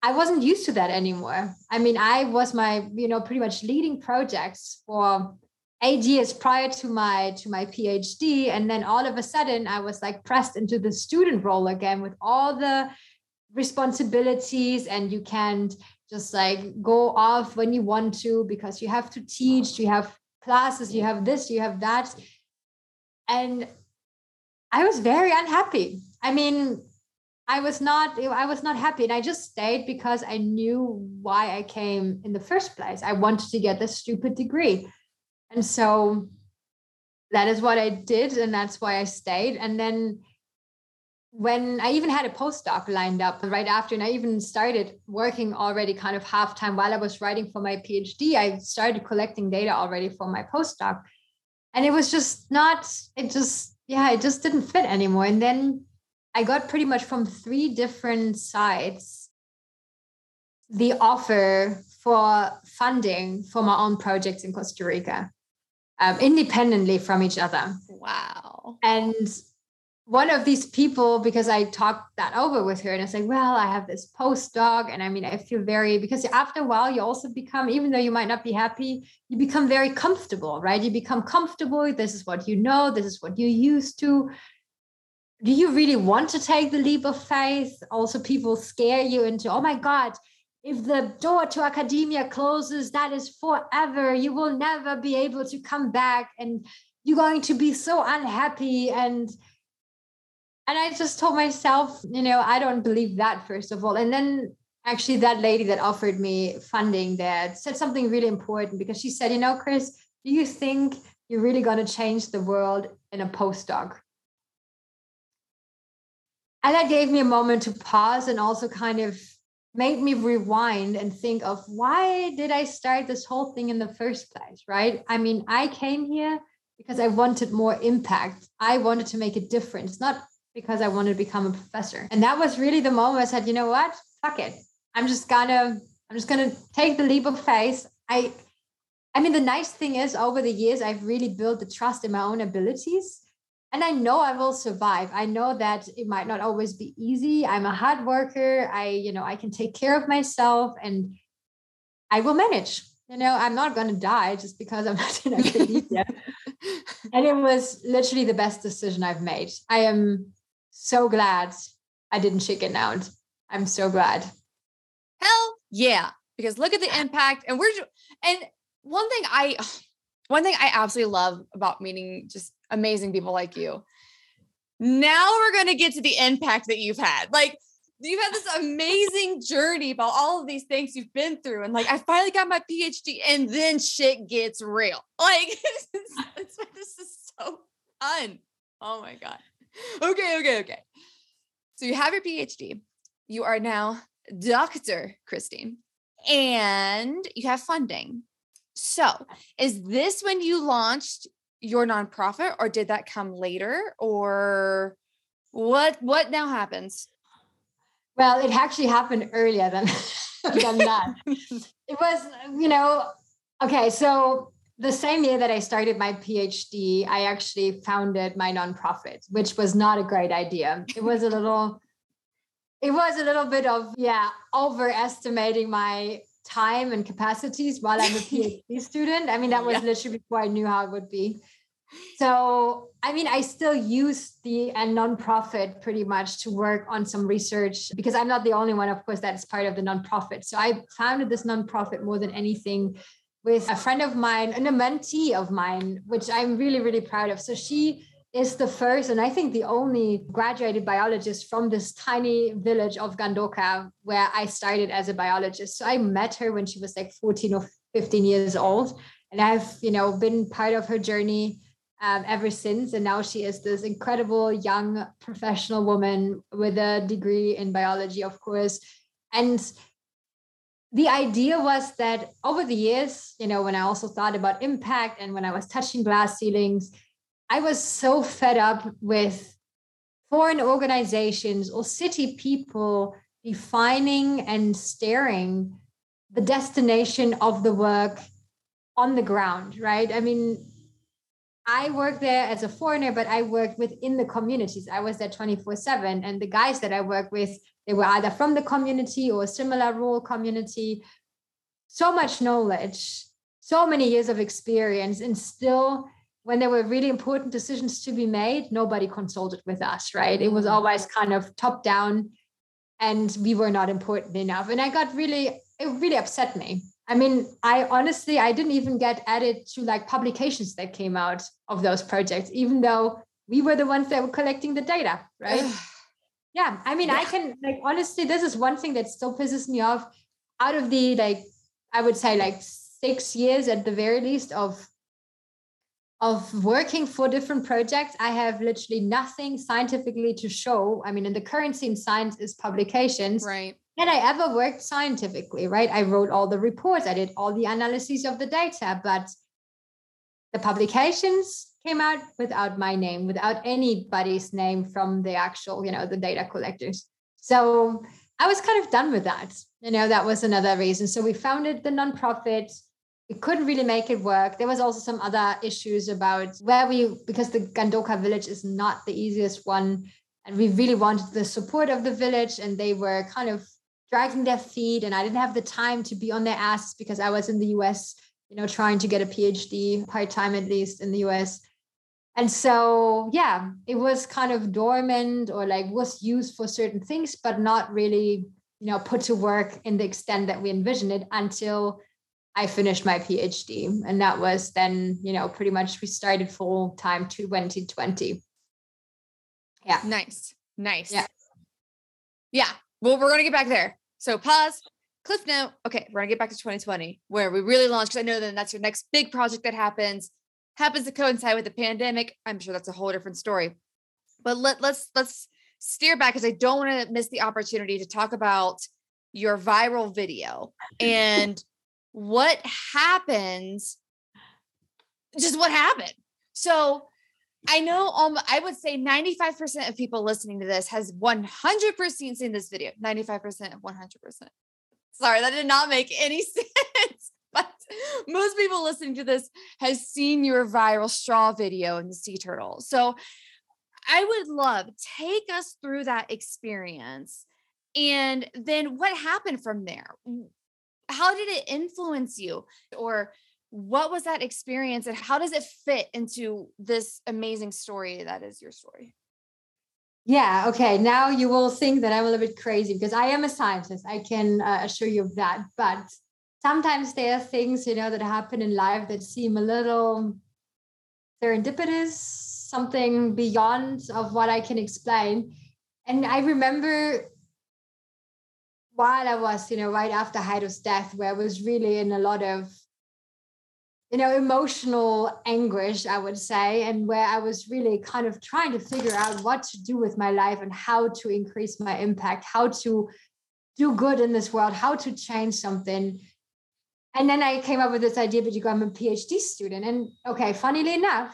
I wasn't used to that anymore. I mean, I was my, you know, pretty much leading projects for eight years prior to my to my phd and then all of a sudden i was like pressed into the student role again with all the responsibilities and you can't just like go off when you want to because you have to teach you have classes you have this you have that and i was very unhappy i mean i was not i was not happy and i just stayed because i knew why i came in the first place i wanted to get this stupid degree and so that is what I did. And that's why I stayed. And then when I even had a postdoc lined up right after, and I even started working already kind of half time while I was writing for my PhD, I started collecting data already for my postdoc. And it was just not, it just, yeah, it just didn't fit anymore. And then I got pretty much from three different sides the offer for funding for my own projects in Costa Rica um, independently from each other. Wow. And one of these people, because I talked that over with her and I said, well, I have this postdoc. And I mean, I feel very, because after a while, you also become, even though you might not be happy, you become very comfortable, right? You become comfortable. This is what you know, this is what you're used to. Do you really want to take the leap of faith? Also, people scare you into, oh my God, if the door to academia closes, that is forever. You will never be able to come back and you're going to be so unhappy. And and I just told myself, you know, I don't believe that, first of all. And then actually that lady that offered me funding there said something really important because she said, you know, Chris, do you think you're really going to change the world in a postdoc? And that gave me a moment to pause and also kind of made me rewind and think of why did I start this whole thing in the first place, right? I mean, I came here because I wanted more impact. I wanted to make a difference, not because I wanted to become a professor. And that was really the moment I said, you know what? Fuck it. I'm just gonna, I'm just gonna take the leap of faith. I I mean, the nice thing is over the years, I've really built the trust in my own abilities. And I know I will survive. I know that it might not always be easy. I'm a hard worker. I, you know, I can take care of myself and I will manage. You know, I'm not going to die just because I'm not in academia. and it was literally the best decision I've made. I am so glad I didn't chicken out. I'm so glad. Hell yeah. Because look at the impact. And we're, and one thing I, one thing I absolutely love about meeting just amazing people like you. Now we're going to get to the impact that you've had. Like, you've had this amazing journey about all of these things you've been through. And like, I finally got my PhD, and then shit gets real. Like, this, this is so fun. Oh my God. Okay, okay, okay. So you have your PhD. You are now Dr. Christine, and you have funding. So, is this when you launched your nonprofit or did that come later or what what now happens? Well, it actually happened earlier than than that. it was, you know, okay, so the same year that I started my PhD, I actually founded my nonprofit, which was not a great idea. It was a little it was a little bit of yeah, overestimating my time and capacities while I'm a PhD student. I mean, that was yeah. literally before I knew how it would be. So, I mean, I still use the and nonprofit pretty much to work on some research because I'm not the only one, of course, that's part of the nonprofit. So I founded this nonprofit more than anything with a friend of mine and a mentee of mine, which I'm really, really proud of. So she is the first and I think the only graduated biologist from this tiny village of Gandoca where I started as a biologist. So I met her when she was like 14 or 15 years old and I've, you know, been part of her journey um, ever since. And now she is this incredible young professional woman with a degree in biology, of course. And the idea was that over the years, you know, when I also thought about impact and when I was touching glass ceilings, I was so fed up with foreign organizations or city people defining and steering the destination of the work on the ground, right? I mean, I worked there as a foreigner, but I worked within the communities. I was there 24 7. And the guys that I worked with, they were either from the community or a similar rural community. So much knowledge, so many years of experience, and still when there were really important decisions to be made, nobody consulted with us, right? It was always kind of top down and we were not important enough. And I got really, it really upset me. I mean, I honestly, I didn't even get added to like publications that came out of those projects, even though we were the ones that were collecting the data, right? yeah. I mean, yeah. I can, like, honestly, this is one thing that still pisses me off out of the, like, I would say, like, six years at the very least of of working for different projects, I have literally nothing scientifically to show. I mean, in the currency in science is publications. Right. That I ever worked scientifically, right? I wrote all the reports, I did all the analyses of the data, but the publications came out without my name, without anybody's name from the actual, you know, the data collectors. So I was kind of done with that. You know, that was another reason. So we founded the nonprofit we couldn't really make it work. There was also some other issues about where we, because the Gandoca village is not the easiest one. And we really wanted the support of the village, and they were kind of dragging their feet. And I didn't have the time to be on their asses because I was in the US, you know, trying to get a PhD part time at least in the US. And so, yeah, it was kind of dormant or like was used for certain things, but not really you know, put to work in the extent that we envisioned it until I finished my PhD. And that was then, you know, pretty much we started full time 2020. Yeah. Nice. Nice. Yeah. Yeah. Well, we're going to get back there. So pause, cliff note. Okay. We're to get back to 2020 where we really launched. Cause I know that that's your next big project that happens, happens to coincide with the pandemic. I'm sure that's a whole different story, but let, let's, let's steer back because I don't want to miss the opportunity to talk about your viral video and what happens, just what happened. So I know um, I would say 95% of people listening to this has 100% seen this video. 95% of 100%. Sorry, that did not make any sense. But most people listening to this has seen your viral straw video in the sea turtle. So I would love take us through that experience and then what happened from there? How did it influence you or what was that experience and how does it fit into this amazing story that is your story? Yeah, okay. Now you will think that I'm a little bit crazy because I am a scientist. I can uh, assure you of that. But sometimes there are things, you know, that happen in life that seem a little serendipitous, something beyond of what I can explain. And I remember while I was, you know, right after Jairo's death, where I was really in a lot of you know, emotional anguish, I would say, and where I was really kind of trying to figure out what to do with my life and how to increase my impact, how to do good in this world, how to change something. And then I came up with this idea that you go, I'm a PhD student. And okay, funnily enough,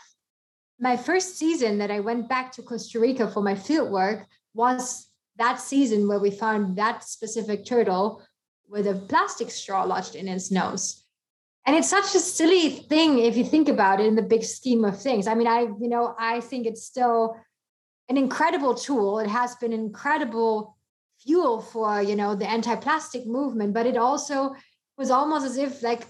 my first season that I went back to Costa Rica for my field work was that season where we found that specific turtle with a plastic straw lodged in its nose and it's such a silly thing if you think about it in the big scheme of things. I mean i you know i think it's still an incredible tool. It has been incredible fuel for you know the anti-plastic movement but it also was almost as if like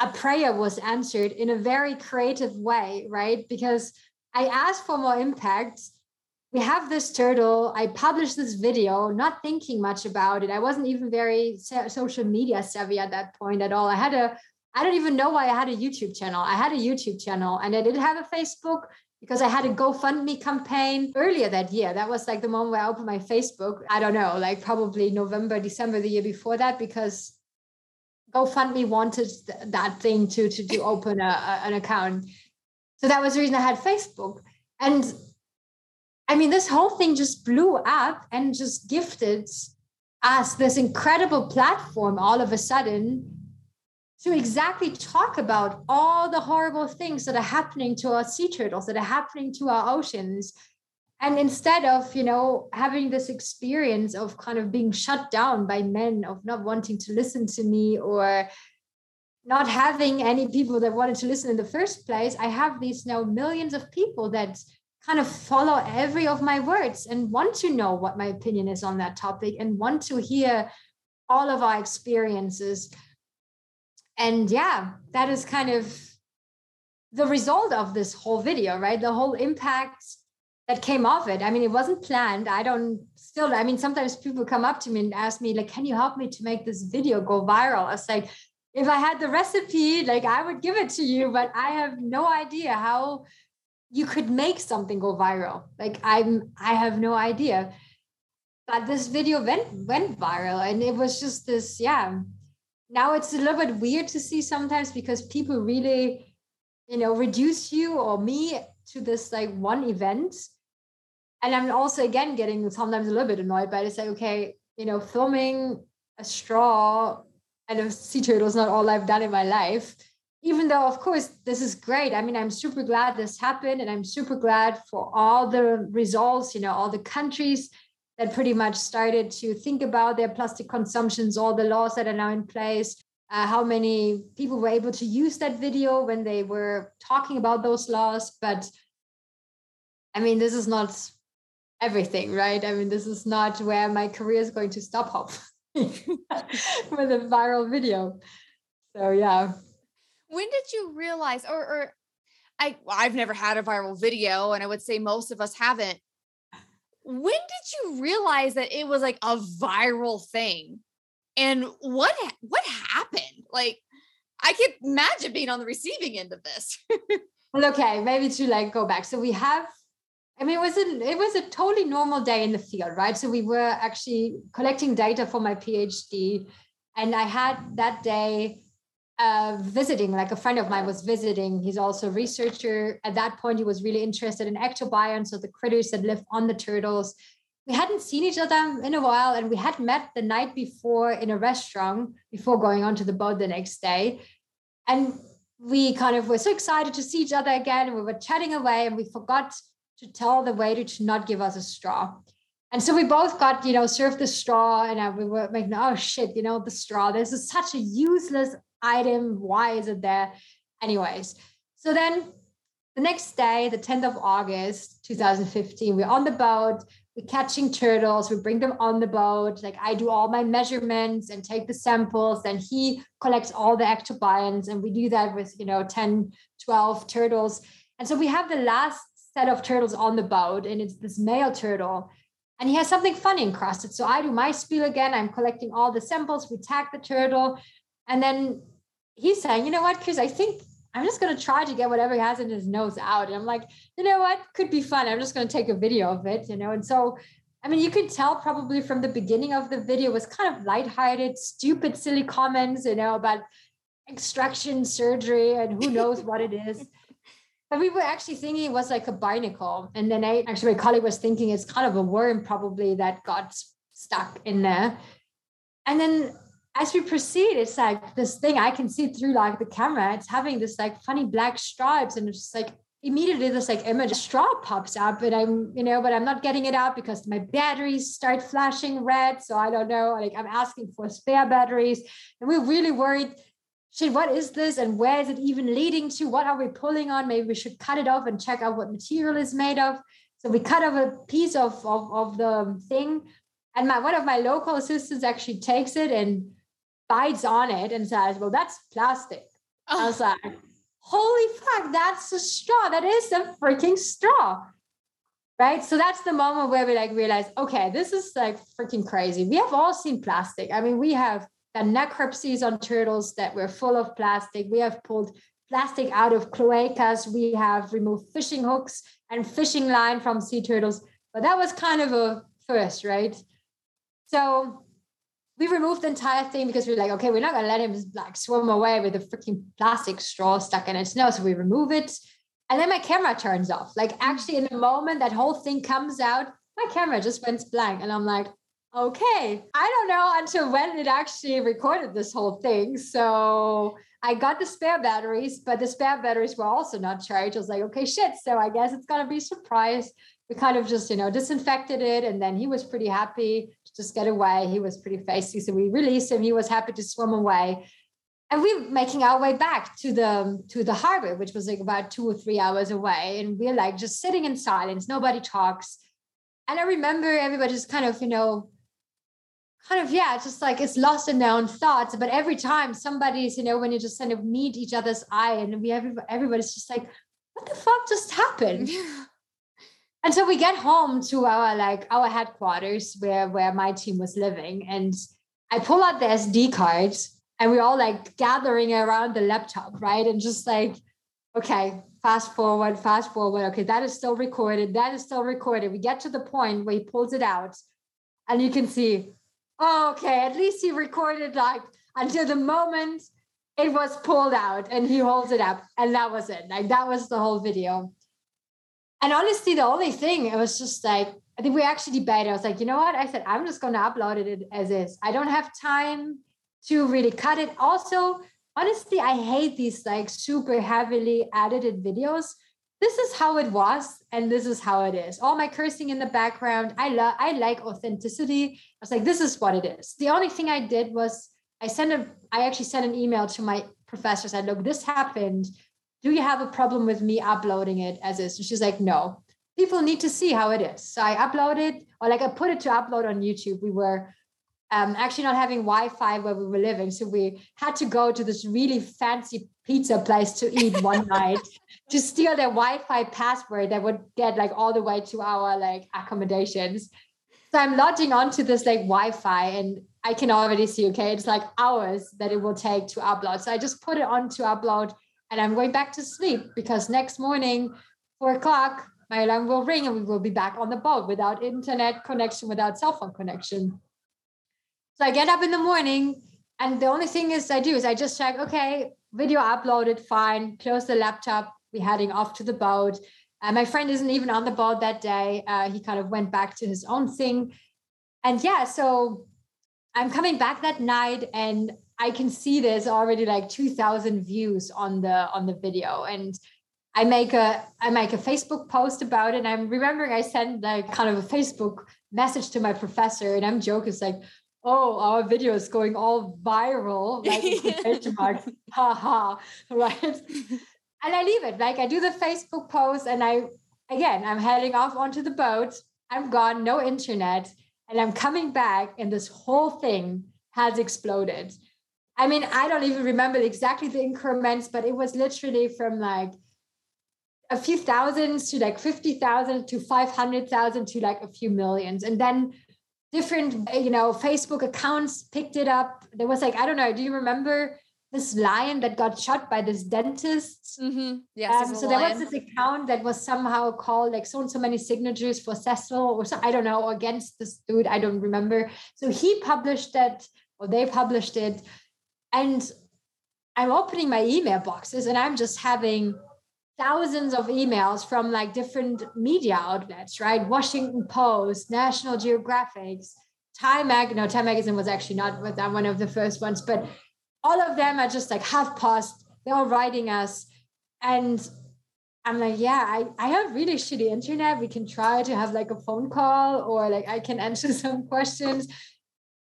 a prayer was answered in a very creative way right? Because i asked for more impact we have this turtle. I published this video, not thinking much about it. I wasn't even very social media savvy at that point at all. I had a, I don't even know why I had a YouTube channel. I had a YouTube channel and I did have a Facebook because I had a GoFundMe campaign earlier that year. That was like the moment where I opened my Facebook. I don't know, like probably November, December, the year before that, because GoFundMe wanted that thing to, to, to open a, a, an account. So that was the reason I had Facebook. And I mean, this whole thing just blew up and just gifted us this incredible platform all of a sudden to exactly talk about all the horrible things that are happening to our sea turtles, that are happening to our oceans. And instead of, you know, having this experience of kind of being shut down by men, of not wanting to listen to me or not having any people that wanted to listen in the first place, I have these now millions of people that kind of follow every of my words and want to know what my opinion is on that topic and want to hear all of our experiences. And yeah that is kind of the result of this whole video right? The whole impact that came off it. I mean it wasn't planned. I don't still i mean sometimes people come up to me and ask me like can you help me to make this video go viral? I was like if i had the recipe like i would give it to you but i have no idea how you could make something go viral. Like i'm i have no idea. But this video went went viral and it was just this yeah. Now it's a little bit weird to see sometimes because people really you know reduce you or me to this like one event. And i'm also again getting sometimes a little bit annoyed by it it's like okay you know filming a straw and a sea turtle is not all i've done in my life even though of course this is great. I mean i'm super glad this happened and i'm super glad for all the results you know all the countries that pretty much started to think about their plastic consumptions all the laws that are now in place uh, how many people were able to use that video when they were talking about those laws. But i mean this is not everything right? I mean this is not where my career is going to stop hopefully with a viral video. So yeah when did you realize or, or I I've never had a viral video and I would say most of us haven't. when did you realize that it was like a viral thing? And what what happened? Like I could imagine being on the receiving end of this. well, okay, maybe to like go back. So we have I mean, it was a it was a totally normal day in the field, right? So we were actually collecting data for my PhD, and I had that day visiting, like a friend of mine was visiting. He's also a researcher. At that point, he was really interested in ectobionts, so the critters that live on the turtles. We hadn't seen each other in a while, and we had met the night before in a restaurant before going onto the boat the next day. And we kind of were so excited to see each other again. And we were chatting away, and we forgot to tell the waiter to not give us a straw. And so we both got, you know, served the straw, and we were like, oh shit, you know, the straw. This is such a useless item. Why is it there? Anyways, so then the next day, the 10th of August, 2015, we're on the boat, we're catching turtles, we bring them on the boat. Like I do all my measurements and take the samples, then he collects all the ectobionts, and we do that with, you know, 10, 12 turtles. And so we have the last set of turtles on the boat, and it's this male turtle. And he has something funny encrusted. So I do my spiel again. I'm collecting all the samples. We tag the turtle. And then he's saying, you know what, Chris, I think I'm just going to try to get whatever he has in his nose out. And I'm like, you know what, could be fun. I'm just going to take a video of it, you know? And so, I mean, you could tell probably from the beginning of the video was kind of lighthearted, stupid, silly comments, you know, about extraction surgery and who knows what it is. But we were actually thinking it was like a barnacle. And then I actually, my colleague was thinking it's kind of a worm probably that got stuck in there. And then as we proceed, it's like this thing I can see through like the camera. It's having this like funny black stripes, and it's just like immediately this like image straw pops up, and I'm you know, but I'm not getting it out because my batteries start flashing red. So I don't know. Like I'm asking for spare batteries, and we're really worried. Shit, what is this, and where is it even leading to? What are we pulling on? Maybe we should cut it off and check out what material is made of. So we cut off a piece of of, of the thing, and my one of my local assistants actually takes it and bites on it and says, Well, that's plastic. Oh. I was like, Holy fuck, that's a straw. That is a freaking straw. Right. So that's the moment where we like realize, okay, this is like freaking crazy. We have all seen plastic. I mean, we have done necropsies on turtles that were full of plastic. We have pulled plastic out of cloacas. We have removed fishing hooks and fishing line from sea turtles. But that was kind of a first, right? So we removed the entire thing because we are like, okay, we're not gonna let him like swim away with a freaking plastic straw stuck in his nose. So we remove it. And then my camera turns off. Like actually in the moment that whole thing comes out, my camera just went blank. And I'm like, okay, I don't know until when it actually recorded this whole thing. So I got the spare batteries, but the spare batteries were also not charged. I was like, okay, shit. So I guess it's gonna be a surprise. We kind of just, you know, disinfected it. And then he was pretty happy just get away. He was pretty feisty. So we released him. He was happy to swim away. And we were making our way back to the to the harbor, which was like about two or three hours away. And we're like just sitting in silence. Nobody talks. And I remember everybody just kind of, you know, kind of, yeah, just like it's lost in their own thoughts. But every time somebody's, you know, when you just kind of meet each other's eye and we everybody's just like, what the fuck just happened? and so we get home to our like our headquarters where where my team was living and i pull out the sd cards and we're all like gathering around the laptop right? And just like okay fast forward fast forward. Okay that is still recorded that is still recorded. We get to the point where he pulls it out and you can see oh, okay at least he recorded like until the moment it was pulled out and he holds it up. And that was it. Like that was the whole video and honestly, the only thing, it was just like, I think we actually debated. I was like, you know what? I said, I'm just going to upload it as is. I don't have time to really cut it. Also, honestly, I hate these like super heavily edited videos. This is how it was, and this is how it is. All my cursing in the background. I love. I like authenticity. I was like, this is what it is. The only thing I did was I sent a. I actually sent an email to my professor. Said, look, this happened do you have a problem with me uploading it as is? And she's like, no, people need to see how it is. So I uploaded, or like I put it to upload on YouTube. We were um, actually not having Wi-Fi where we were living, so we had to go to this really fancy pizza place to eat one night to steal their Wi-Fi password that would get like all the way to our like accommodations. So I'm logging onto this like Wi-Fi and I can already see, okay, it's like hours that it will take to upload. So I just put it on to upload and I'm going back to sleep because next morning, four o'clock, my alarm will ring and we will be back on the boat without internet connection, without cell phone connection. So I get up in the morning and the only thing is I do is I just check, okay, video uploaded, fine, close the laptop, we're heading off to the boat. Uh, my friend isn't even on the boat that day. Uh, he kind of went back to his own thing. And yeah, so I'm coming back that night and I can see there's already like 2000 views on the on the video. And I make a I make a Facebook post about it. And I'm remembering I sent like kind of a Facebook message to my professor and I'm joking. It's like oh our video is going all viral. Like marks haha right? And I leave it. Like I do the Facebook post and I again I'm heading off onto the boat. I'm gone no internet. And I'm coming back and this whole thing has exploded I mean, I don't even remember exactly the increments, but it was literally from like a few thousands to like 50,000 to 500,000 to like a few millions. And then different, you know, Facebook accounts picked it up. There was like, I don't know, do you remember this lion that got shot by this dentist? Mm-hmm. Yes. Um, so there was this account that was somehow called like so and so many signatures for Cecil or so, I don't know, against this dude. I don't remember. So he published that or they published it and I'm opening my email boxes and I'm just having thousands of emails from like different media outlets, right? Washington Post, National Geographics, Time Mag. No, Time Magazine was actually not that one of the first ones, but all of them are just like half past. They're all writing us. And I'm like, yeah, I, I have really shitty internet. We can try to have like a phone call or like I can answer some questions.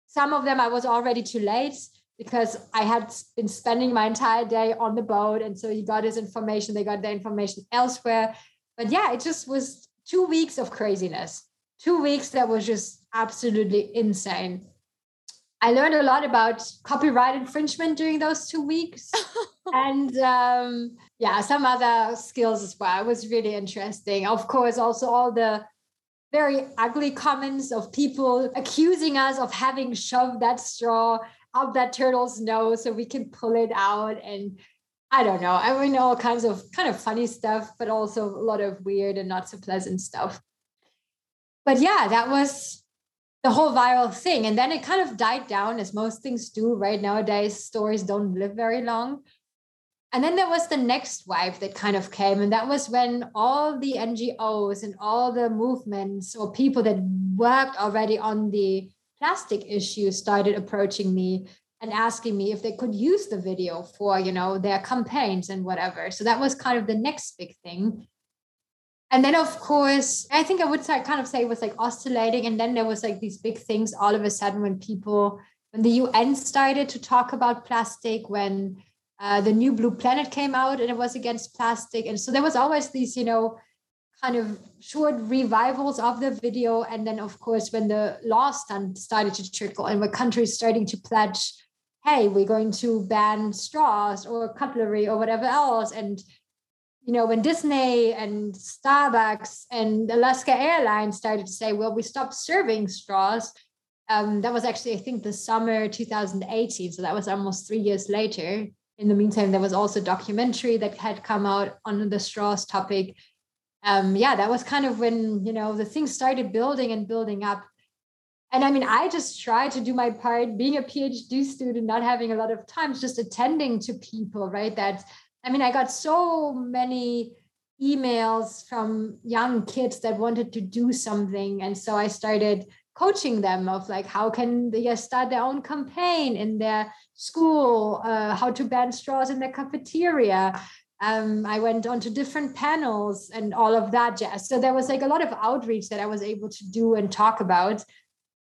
Some of them I was already too late because I had been spending my entire day on the boat. And so he got his information, they got their information elsewhere. But yeah, it just was two weeks of craziness, two weeks that was just absolutely insane. I learned a lot about copyright infringement during those two weeks. and um, yeah, some other skills as well. It was really interesting. Of course, also all the very ugly comments of people accusing us of having shoved that straw up that turtle's nose so we can pull it out and I don't know. I mean, all kinds of kind of funny stuff, but also a lot of weird and not so pleasant stuff. But yeah, that was the whole viral thing. And then it kind of died down, as most things do right nowadays. Stories don't live very long. And then there was the next wave that kind of came. And that was when all the NGOs and all the movements or people that worked already on the plastic issue started approaching me and asking me if they could use the video for you know their campaigns and whatever. So that was kind of the next big thing. And then of course i think i would say, kind of say it was like oscillating. And then there was like these big things all of a sudden when people when the un started to talk about plastic when uh, the new blue planet came out and it was against plastic. And so there was always these you know kind of short revivals of the video. And then, of course, when the laws started to trickle and when countries starting to pledge, hey, we're going to ban straws or cutlery or whatever else. And, you know, when Disney and Starbucks and Alaska Airlines started to say, well, we stopped serving straws. Um, that was actually, I think, the summer 2018. So that was almost three years later. In the meantime, there was also a documentary that had come out on the straws topic um, yeah, that was kind of when, you know, the things started building and building up. And I mean, I just tried to do my part, being a PhD student, not having a lot of time, just attending to people, right? That, I mean, I got so many emails from young kids that wanted to do something. And so I started coaching them of like, how can they start their own campaign in their school, uh, how to ban straws in their cafeteria, um, I went on to different panels and all of that jazz. So there was like a lot of outreach that I was able to do and talk about.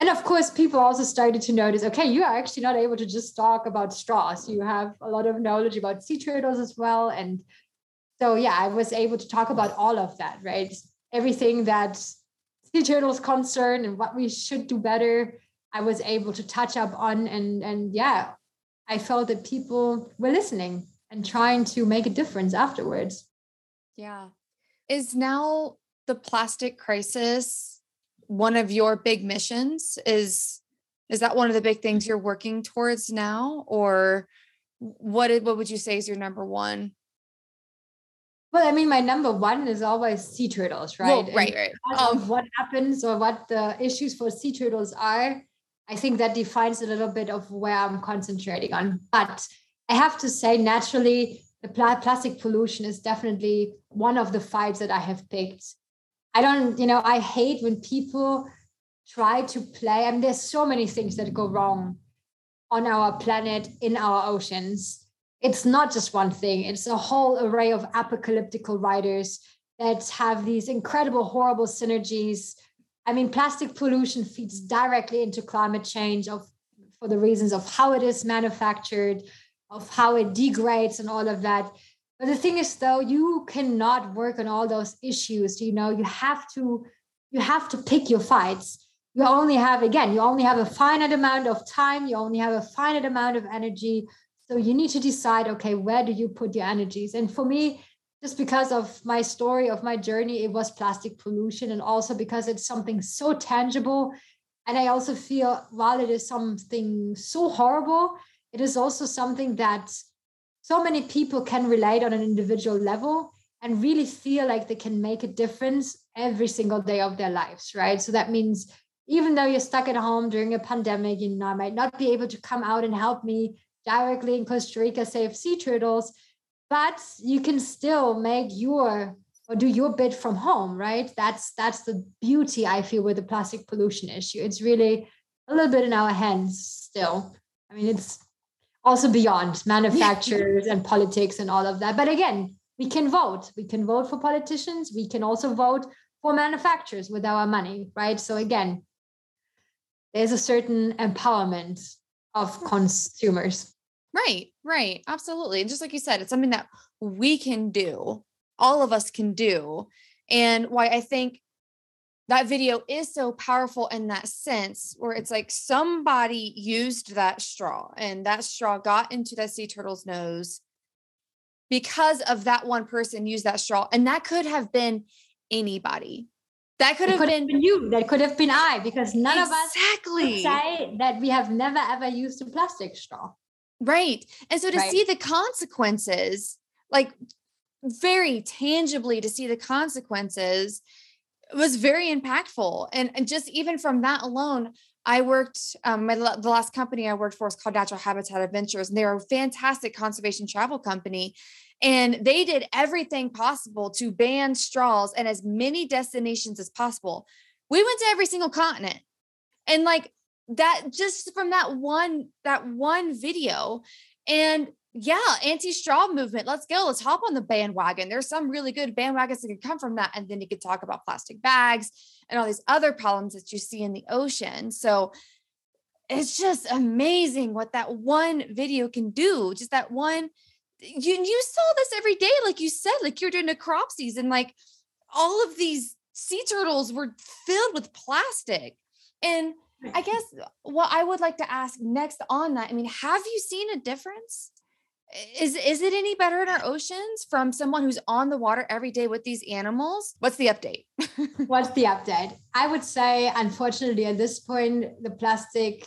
And of course, people also started to notice okay, you are actually not able to just talk about straws. You have a lot of knowledge about sea turtles as well. And so, yeah, I was able to talk about all of that, right? Everything that sea turtles concern and what we should do better. I was able to touch up on and and yeah, I felt that people were listening and trying to make a difference afterwards. Yeah. Is now the plastic crisis one of your big missions? Is is that one of the big things you're working towards now or what what would you say is your number one well, I mean, my number one is always sea turtles, right? Well, right, right. Um, what happens or what the issues for sea turtles are, I think that defines a little bit of where I'm concentrating on. But I have to say, naturally, the pl- plastic pollution is definitely one of the fights that I have picked. I don't, you know, I hate when people try to play. I mean, there's so many things that go wrong on our planet, in our oceans it's not just one thing, it's a whole array of apocalyptical writers that have these incredible, horrible synergies. I mean, plastic pollution feeds directly into climate change of for the reasons of how it is manufactured, of how it degrades and all of that. But the thing is though, you cannot work on all those issues. You know, you have to you have to pick your fights. You only have again, you only have a finite amount of time, you only have a finite amount of energy so you need to decide, okay, where do you put your energies? And for me, just because of my story of my journey, it was plastic pollution, and also because it's something so tangible. And I also feel while it is something so horrible, it is also something that so many people can relate on an individual level and really feel like they can make a difference every single day of their lives, right? So that means even though you're stuck at home during a pandemic, you know, I might not be able to come out and help me directly in Costa Rica save sea turtles, but you can still make your or do your bit from home, right? That's that's the beauty I feel with the plastic pollution issue. It's really a little bit in our hands still. I mean, it's also beyond manufacturers and politics and all of that. But again, we can vote. We can vote for politicians. We can also vote for manufacturers with our money, right? So again, there's a certain empowerment of consumers. Right, right. Absolutely. And just like you said, it's something that we can do, all of us can do. And why I think that video is so powerful in that sense, where it's like somebody used that straw and that straw got into that sea turtle's nose because of that one person used that straw. And that could have been anybody. That could, have, could been, have been you. That could have been I, because none exactly. of us say that we have never ever used a plastic straw. Right. And so to right. see the consequences, like very tangibly to see the consequences was very impactful. And, and just even from that alone, I worked, um, my, the last company I worked for is called Natural Habitat Adventures, and they're a fantastic conservation travel company. And they did everything possible to ban straws and as many destinations as possible. We went to every single continent. And like that just from that one that one video and yeah, anti-straw movement. Let's go. Let's hop on the bandwagon. There's some really good bandwagons that could come from that. And then you could talk about plastic bags and all these other problems that you see in the ocean. So it's just amazing what that one video can do. Just that one you you saw this every day, like you said, like you're doing necropsies, and like all of these sea turtles were filled with plastic. And I guess what I would like to ask next on that, I mean, have you seen a difference? Is is it any better in our oceans from someone who's on the water every day with these animals? What's the update? What's the update? I would say, unfortunately, at this point, the plastic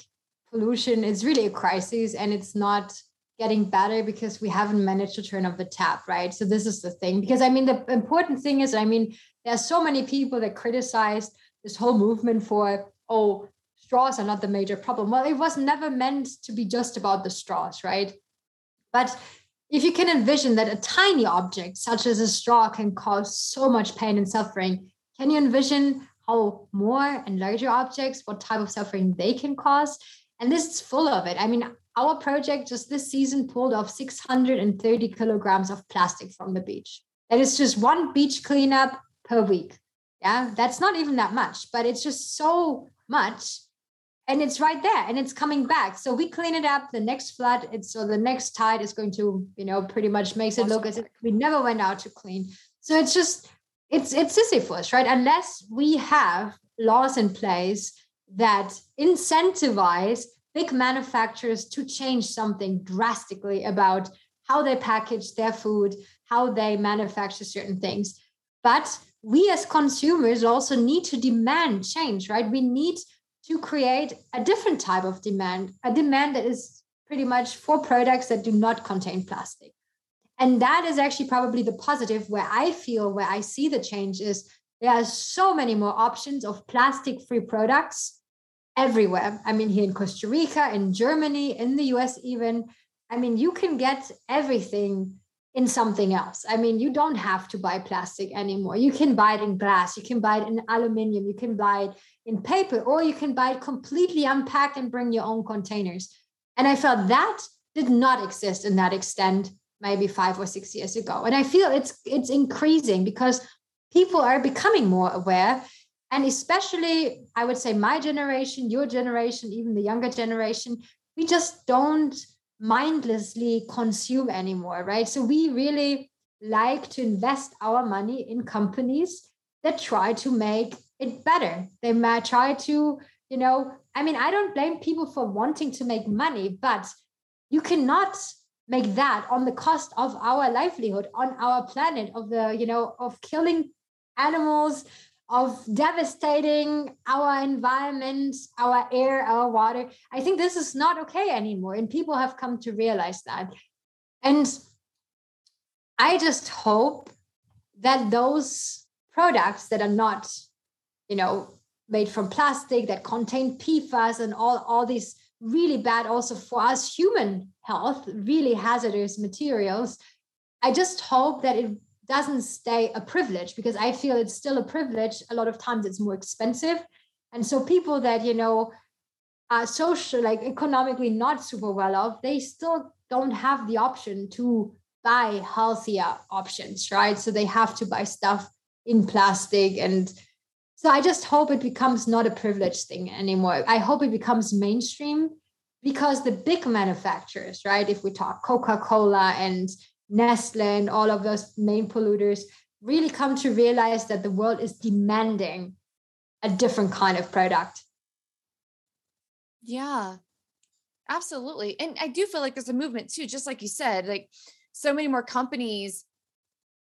pollution is really a crisis and it's not getting better because we haven't managed to turn off the tap, right? So this is the thing. Because I mean, the important thing is, I mean, there's so many people that criticize this whole movement for, oh, straws are not the major problem. Well, it was never meant to be just about the straws, right? But if you can envision that a tiny object such as a straw can cause so much pain and suffering, can you envision how more and larger objects, what type of suffering they can cause? And this is full of it. I mean, our project just this season pulled off 630 kilograms of plastic from the beach. That is just one beach cleanup per week. Yeah, that's not even that much, but it's just so much. And it's right there and it's coming back. So we clean it up. The next flood, it's so the next tide is going to, you know, pretty much makes it look as if we never went out to clean. So it's just, it's it's Sisyphus, right? Unless we have laws in place that incentivize big manufacturers to change something drastically about how they package their food, how they manufacture certain things. But we as consumers also need to demand change, right? We need to create a different type of demand, a demand that is pretty much for products that do not contain plastic. And that is actually probably the positive where I feel, where I see the change is there are so many more options of plastic free products everywhere. I mean, here in Costa Rica, in Germany, in the US, even. I mean, you can get everything in something else. I mean, you don't have to buy plastic anymore. You can buy it in glass, you can buy it in aluminum, you can buy it in paper, or you can buy it completely unpacked and bring your own containers. And I felt that did not exist in that extent maybe five or six years ago. And I feel it's it's increasing because people are becoming more aware. And especially, I would say my generation, your generation, even the younger generation, we just don't mindlessly consume anymore, right? So we really like to invest our money in companies that try to make it better. They might try to, you know, I mean, I don't blame people for wanting to make money, but you cannot make that on the cost of our livelihood, on our planet, of the, you know, of killing animals, of devastating our environment, our air, our water. I think this is not okay anymore. And people have come to realize that. And I just hope that those products that are not, you know, made from plastic that contain PFAS and all, all these really bad also for us human health, really hazardous materials. I just hope that it doesn't stay a privilege because I feel it's still a privilege. A lot of times it's more expensive. And so people that, you know, are social, like economically not super well off, they still don't have the option to buy healthier options, right? So they have to buy stuff in plastic and so I just hope it becomes not a privilege thing anymore. I hope it becomes mainstream because the big manufacturers, right? If we talk Coca Cola and Nestle and all of those main polluters, really come to realize that the world is demanding a different kind of product. Yeah, absolutely. And I do feel like there's a movement too, just like you said, like so many more companies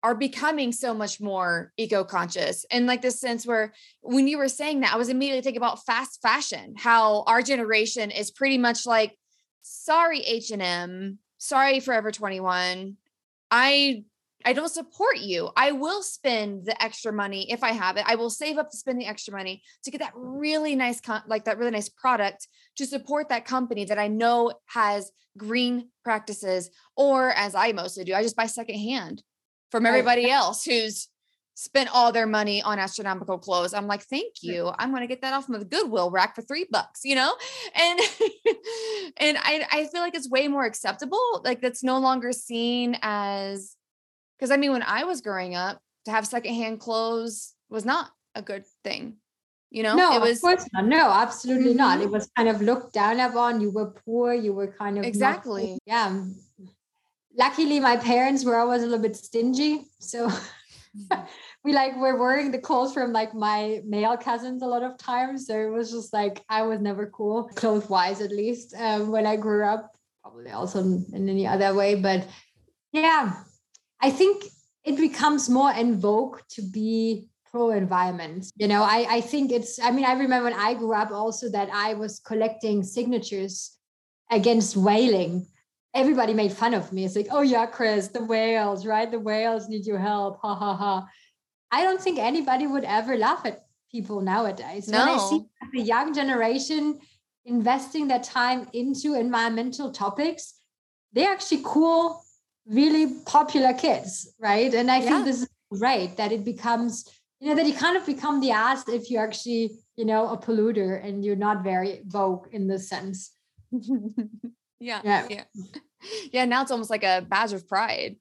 are becoming so much more eco-conscious and like this sense where when you were saying that i was immediately thinking about fast fashion how our generation is pretty much like sorry h&m sorry forever 21 i i don't support you. I will spend the extra money if i have it. I will save up to spend the extra money to get that really nice con- like that really nice product to support that company that i know has green practices or as i mostly do i just buy secondhand from everybody else who's spent all their money on astronomical clothes. I'm like, thank you. I'm going to get that off of the Goodwill rack for three bucks, you know? And, and I, I feel like it's way more acceptable. Like that's no longer seen as, cause I mean, when I was growing up to have secondhand clothes was not a good thing. You know, no, it was, of course not. No, absolutely mm-hmm. not. It was kind of looked down upon. You were poor. You were kind of exactly. Not, yeah luckily my parents were always a little bit stingy so. we like were wearing the clothes from like my male cousins a lot of times so it was just like i was never cool clothes wise at least um, when i grew up probably also in, any other way but yeah i think it becomes more in vogue to be pro environment you know? I, I think it's i mean i remember when i grew up also that i was collecting signatures against whaling everybody made fun of me. It's like, oh yeah, Chris, the whales, right? The whales need your help. Ha ha ha. I don't think anybody would ever laugh at people nowadays. No. When I see the young generation investing their time into environmental topics, they're actually cool, really popular kids, right? And I yeah. think this is great that it becomes, you know, that you kind of become the ass if you're actually, you know, a polluter and you're not very vogue in this sense. yeah. Yeah. Yeah yeah, now it's almost like a badge of pride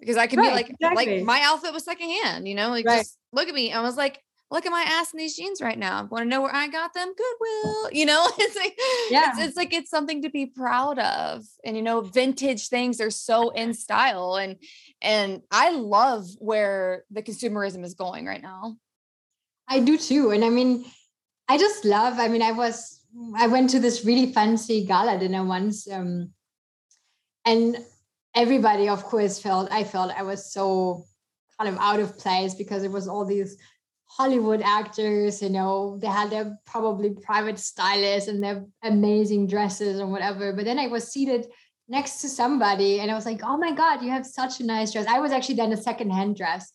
because I can right, be like, exactly. like my outfit was secondhand, you know, like right. just look at me. I was like, look at my ass in these jeans right now. Want to know where I got them? Goodwill, you know, it's like, yeah, it's, it's, like, it's something to be proud of. And, you know, vintage things are so in style. And, and I love where the consumerism is going right now. I do too. And I mean, I just love, I mean, I was, I went to this really fancy gala dinner once, um, and everybody, of course, felt I felt I was so kind of out of place because it was all these Hollywood actors, you know, they had their probably private stylists and their amazing dresses and whatever. But then I was seated next to somebody and I was like, oh my God, you have such a nice dress. I was actually then a secondhand dress.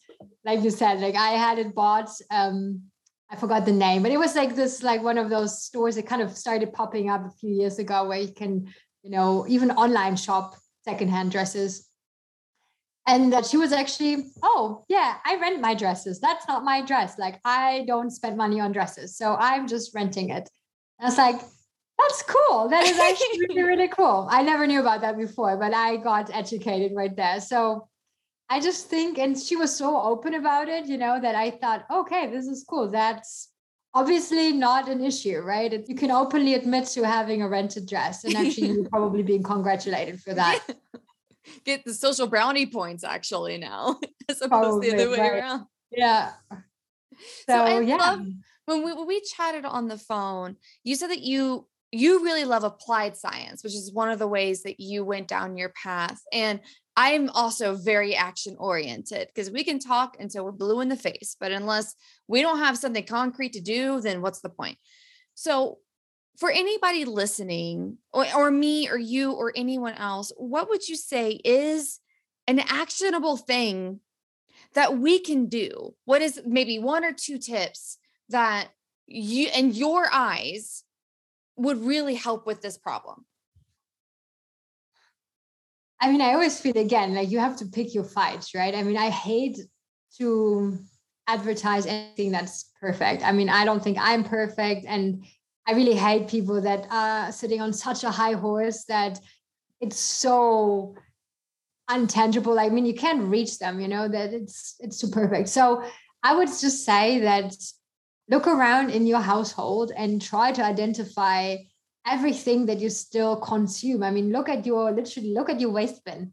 Like you said, like I had it bought, um, I forgot the name, but it was like this, like one of those stores that kind of started popping up a few years ago where you can, you know, even online shop secondhand dresses. And that she was actually oh yeah i rent my dresses. That's not my dress. Like i don't spend money on dresses so i'm just renting it. And i was like that's cool. That is actually really really cool. I never knew about that before but i got educated right there. So i just think and she was so open about it you know that i thought okay this is cool. That's obviously not an issue right you can openly admit to having a rented dress and actually you're probably being congratulated for that get the social brownie points actually now, as opposed to the other way right. around. Yeah. So, so I yeah. love when we when we chatted on the phone, you said that you you really love applied science, which is one of the ways that you went down your path. And I'm also very action oriented because we can talk until we're blue in the face, but unless we don't have something concrete to do, then what's the point? So, for anybody listening or, or me or you or anyone else what would you say is an actionable thing that we can do what is maybe one or two tips that you and your eyes would really help with this problem i mean i always feel again like you have to pick your fights right i mean i hate to advertise anything that's perfect i mean i don't think i'm perfect and I really hate people that are sitting on such a high horse that it's so untangible. I mean, you can't reach them, you know, that it's it's too perfect. So I would just say that look around in your household and try to identify everything that you still consume. I mean, look at your literally look at your waste bin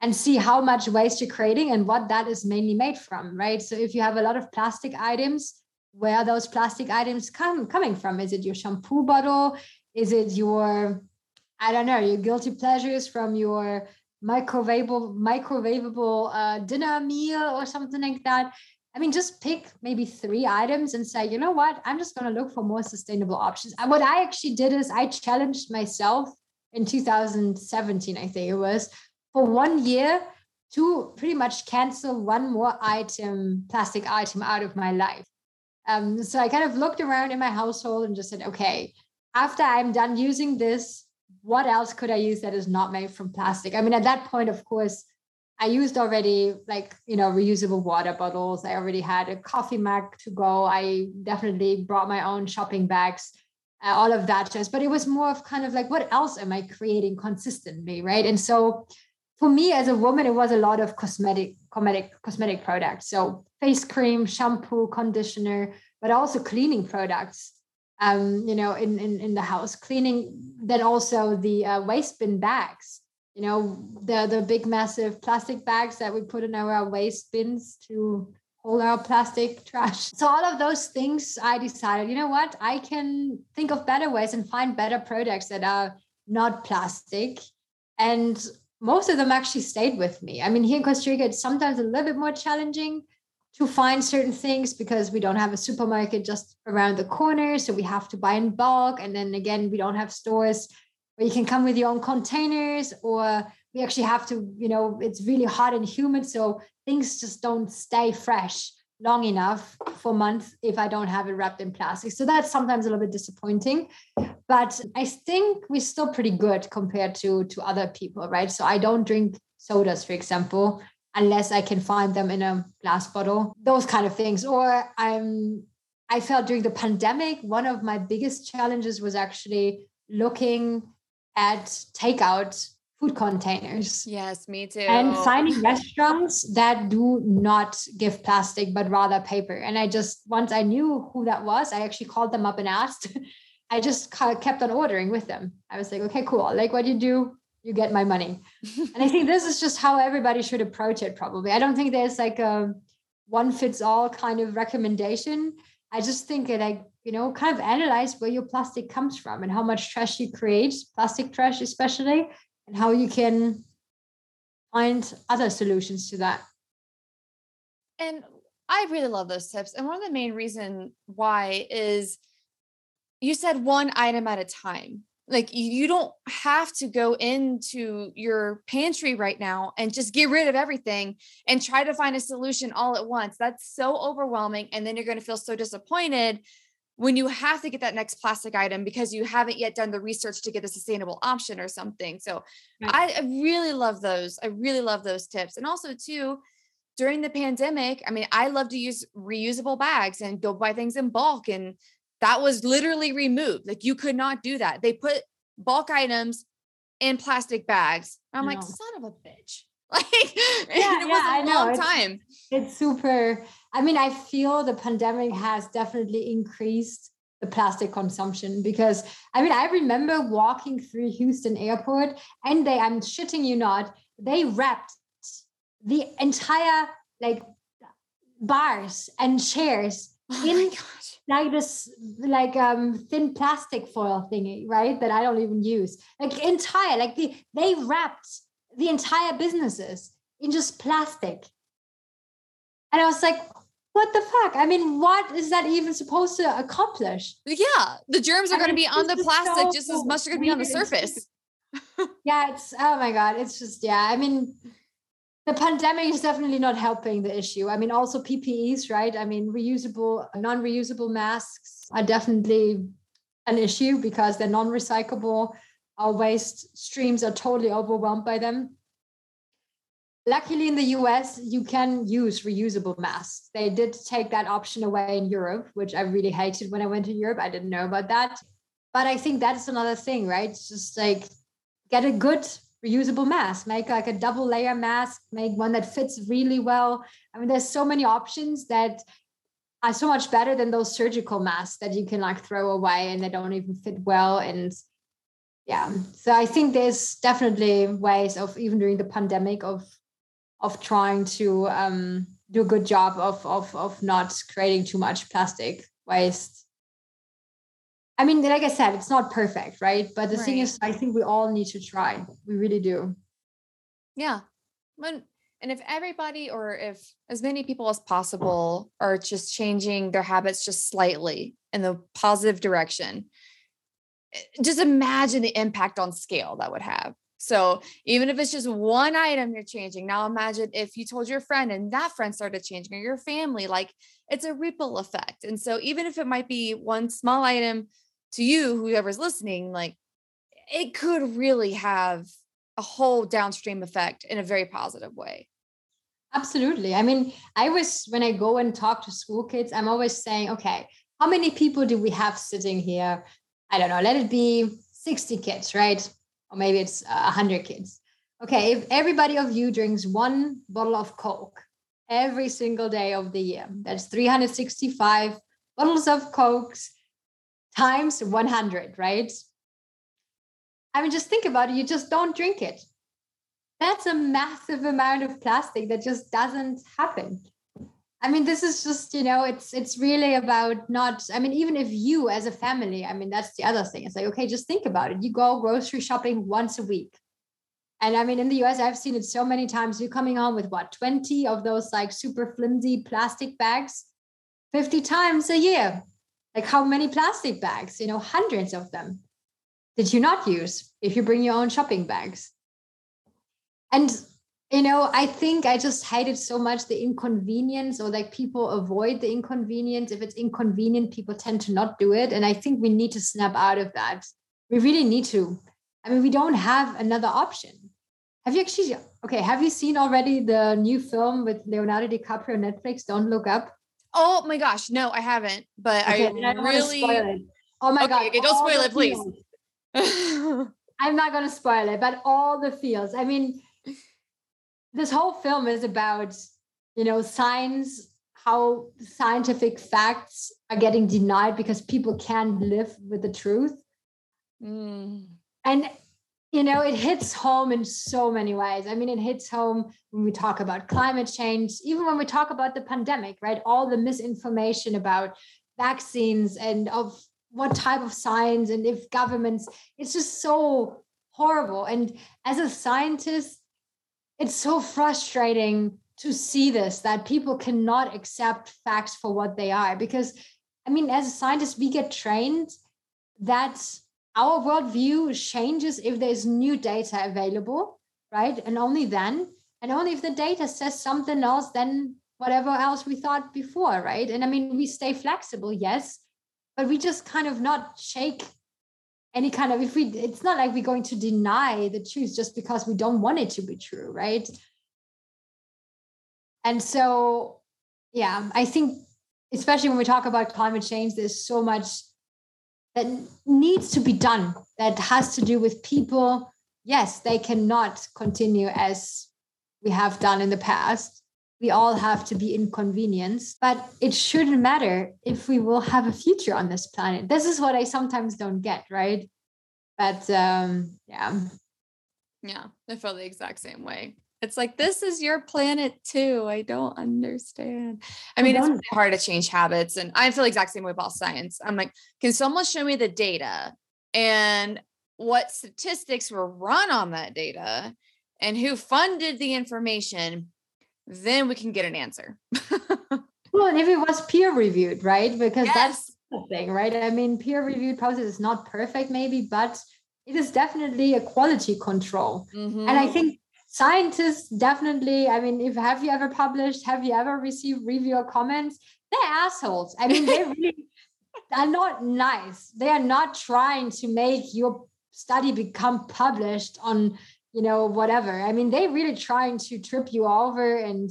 and see how much waste you're creating and what that is mainly made from, right? So if you have a lot of plastic items, where those plastic items come coming from? Is it your shampoo bottle? Is it your, I don't know, your guilty pleasures from your microwavable microwavable uh, dinner meal or something like that? I mean, just pick maybe three items and say, you know what, I'm just going to look for more sustainable options. And what I actually did is I challenged myself in 2017, I think it was, for one year to pretty much cancel one more item, plastic item out of my life. Um, so I kind of looked around in my household and just said, okay, after I'm done using this, what else could I use that is not made from plastic? I mean, at that point, of course, I used already like, you know, reusable water bottles. I already had a coffee mug to go. I definitely brought my own shopping bags, uh, all of that just, but it was more of kind of like, what else am I creating consistently? Right. And so for me as a woman, it was a lot of cosmetic, cosmetic, cosmetic products. So face cream, shampoo, conditioner, but also cleaning products. Um, you know, in, in in the house, cleaning. Then also the uh, waste bin bags. You know, the the big massive plastic bags that we put in our waste bins to hold our plastic trash. So all of those things, I decided, you know what, I can think of better ways and find better products that are not plastic and most of them actually stayed with me. I mean, here in Costa Rica, it's sometimes a little bit more challenging to find certain things because we don't have a supermarket just around the corner. So we have to buy in bulk. And then again, we don't have stores where you can come with your own containers or we actually have to, you know, it's really hot and humid. So things just don't stay fresh long enough for months if I don't have it wrapped in plastic. So that's sometimes a little bit disappointing. But I think we're still pretty good compared to, to other people, right? So I don't drink sodas, for example, unless I can find them in a glass bottle, those kind of things. Or I'm I felt during the pandemic, one of my biggest challenges was actually looking at takeout food containers. Yes, me too. And finding restaurants that do not give plastic, but rather paper. And I just, once I knew who that was, I actually called them up and asked. I just kept on ordering with them. I was like, okay, cool. Like what do you do. You get my money. and I think this is just how everybody should approach it, probably. I don't think there's like a one fits all kind of recommendation. I just think that like, you know, kind of analyze where your plastic comes from and how much trash you create, plastic trash especially, and how you can find other solutions to that. And I really love those tips. And one of the main reason why is you said one item at a time. Like you don't have to go into your pantry right now and just get rid of everything and try to find a solution all at once. That's so overwhelming. And then you're going to feel so disappointed when you have to get that next plastic item because you haven't yet done the research to get a sustainable option or something. So right. I, I really love those. I really love those tips. And also, too, during the pandemic, I mean, I love to use reusable bags and go buy things in bulk. And that was literally removed. Like you could not do that. They put bulk items in plastic bags. I'm like, son of a bitch. Like yeah, it yeah, was a long time. It's super. I mean, I feel the pandemic has definitely increased the plastic consumption because I mean, I remember walking through Houston airport and they, I'm shitting you not, they wrapped the entire like bars and chairs oh in like this like um thin plastic foil thingy right that i don't even use like entire like the they wrapped the entire businesses in just plastic and i was like what the fuck i mean what is that even supposed to accomplish yeah the germs are going to be on the plastic so just as much as they're going to be on the surface yeah it's oh my god it's just yeah i mean the pandemic is definitely not helping the issue. I mean, also PPEs, right? I mean, reusable, non reusable masks are definitely an issue because they're non recyclable. Our waste streams are totally overwhelmed by them. Luckily, in the US, you can use reusable masks. They did take that option away in Europe, which I really hated when I went to Europe. I didn't know about that. But I think that's another thing, right? It's just like get a good reusable mask, make like a double layer mask, make one that fits really well. I mean, there's so many options that are so much better than those surgical masks that you can like throw away and they don't even fit well. And yeah, so I think there's definitely ways of even during the pandemic of of trying to um, do a good job of of of not creating too much plastic waste I mean, like I said, it's not perfect, right? But the right. thing is, I think we all need to try. We really do. Yeah. When, and if everybody or if as many people as possible are just changing their habits just slightly in the positive direction, just imagine the impact on scale that would have. So even if it's just one item you're changing, now imagine if you told your friend and that friend started changing or your family, like it's a ripple effect. And so even if it might be one small item to you, whoever's listening, like it could really have a whole downstream effect in a very positive way. Absolutely. I mean, I was, when I go and talk to school kids, I'm always saying, okay, how many people do we have sitting here? I don't know, let it be 60 kids, right? Or maybe it's 100 kids. Okay, if everybody of you drinks one bottle of Coke every single day of the year, that's 365 bottles of Cokes times 100, right? I mean, just think about it. You just don't drink it. That's a massive amount of plastic that just doesn't happen. I mean, this is just, you know, it's it's really about not, I mean, even if you as a family, I mean, that's the other thing. It's like, okay, just think about it. You go grocery shopping once a week. And I mean, in the US, I've seen it so many times. You're coming home with what, 20 of those like super flimsy plastic bags 50 times a year. Like how many plastic bags? You know, hundreds of them. Did you not use if you bring your own shopping bags? And you know, I think I just hated so much the inconvenience or like people avoid the inconvenience. If it's inconvenient, people tend to not do it. And I think we need to snap out of that. We really need to. I mean, we don't have another option. Have you actually, okay, have you seen already the new film with Leonardo DiCaprio Netflix, Don't Look Up? Oh my gosh, no, I haven't. But okay, I, I really. Oh my okay, god! Okay, don't spoil it, please. I'm not going to spoil it, but all the feels. I mean, this whole film is about you know science, how scientific facts are getting denied because people can't live with the truth. Mm. And you know, it hits home in so many ways. I mean, it hits home when we talk about climate change, even when we talk about the pandemic, right? All the misinformation about vaccines and of what type of science and if governments, it's just so horrible. And as a scientist, it's so frustrating to see this that people cannot accept facts for what they are because i mean as a scientist we get trained that our worldview changes if there's new data available right? And only then and only if the data says something else than whatever else we thought before right? And i mean we stay flexible yes but we just kind of not shake any kind of if we it's not like we're going to deny the truth just because we don't want it to be true right? And so yeah i think especially when we talk about climate change there's so much that needs to be done that has to do with people. Yes they cannot continue as we have done in the past we all have to be inconvenienced but it shouldn't matter if we will have a future on this planet. This is what i sometimes don't get right? But um yeah. Yeah i feel the exact same way. It's like this is your planet too. I don't understand. I mean it's really hard to change habits and i feel the exact same way about science. I'm like can someone show me the data and what statistics were run on that data and who funded the information then we can get an answer. well, and if it was peer reviewed, right? Because yes. that's the thing, right? I mean, peer reviewed process is not perfect, maybe, but it is definitely a quality control. Mm-hmm. And I think scientists definitely, I mean, if have you ever published, have you ever received reviewer comments? They're assholes. I mean, they really are not nice. They are not trying to make your study become published on you know, whatever. I mean, they really trying to trip you over and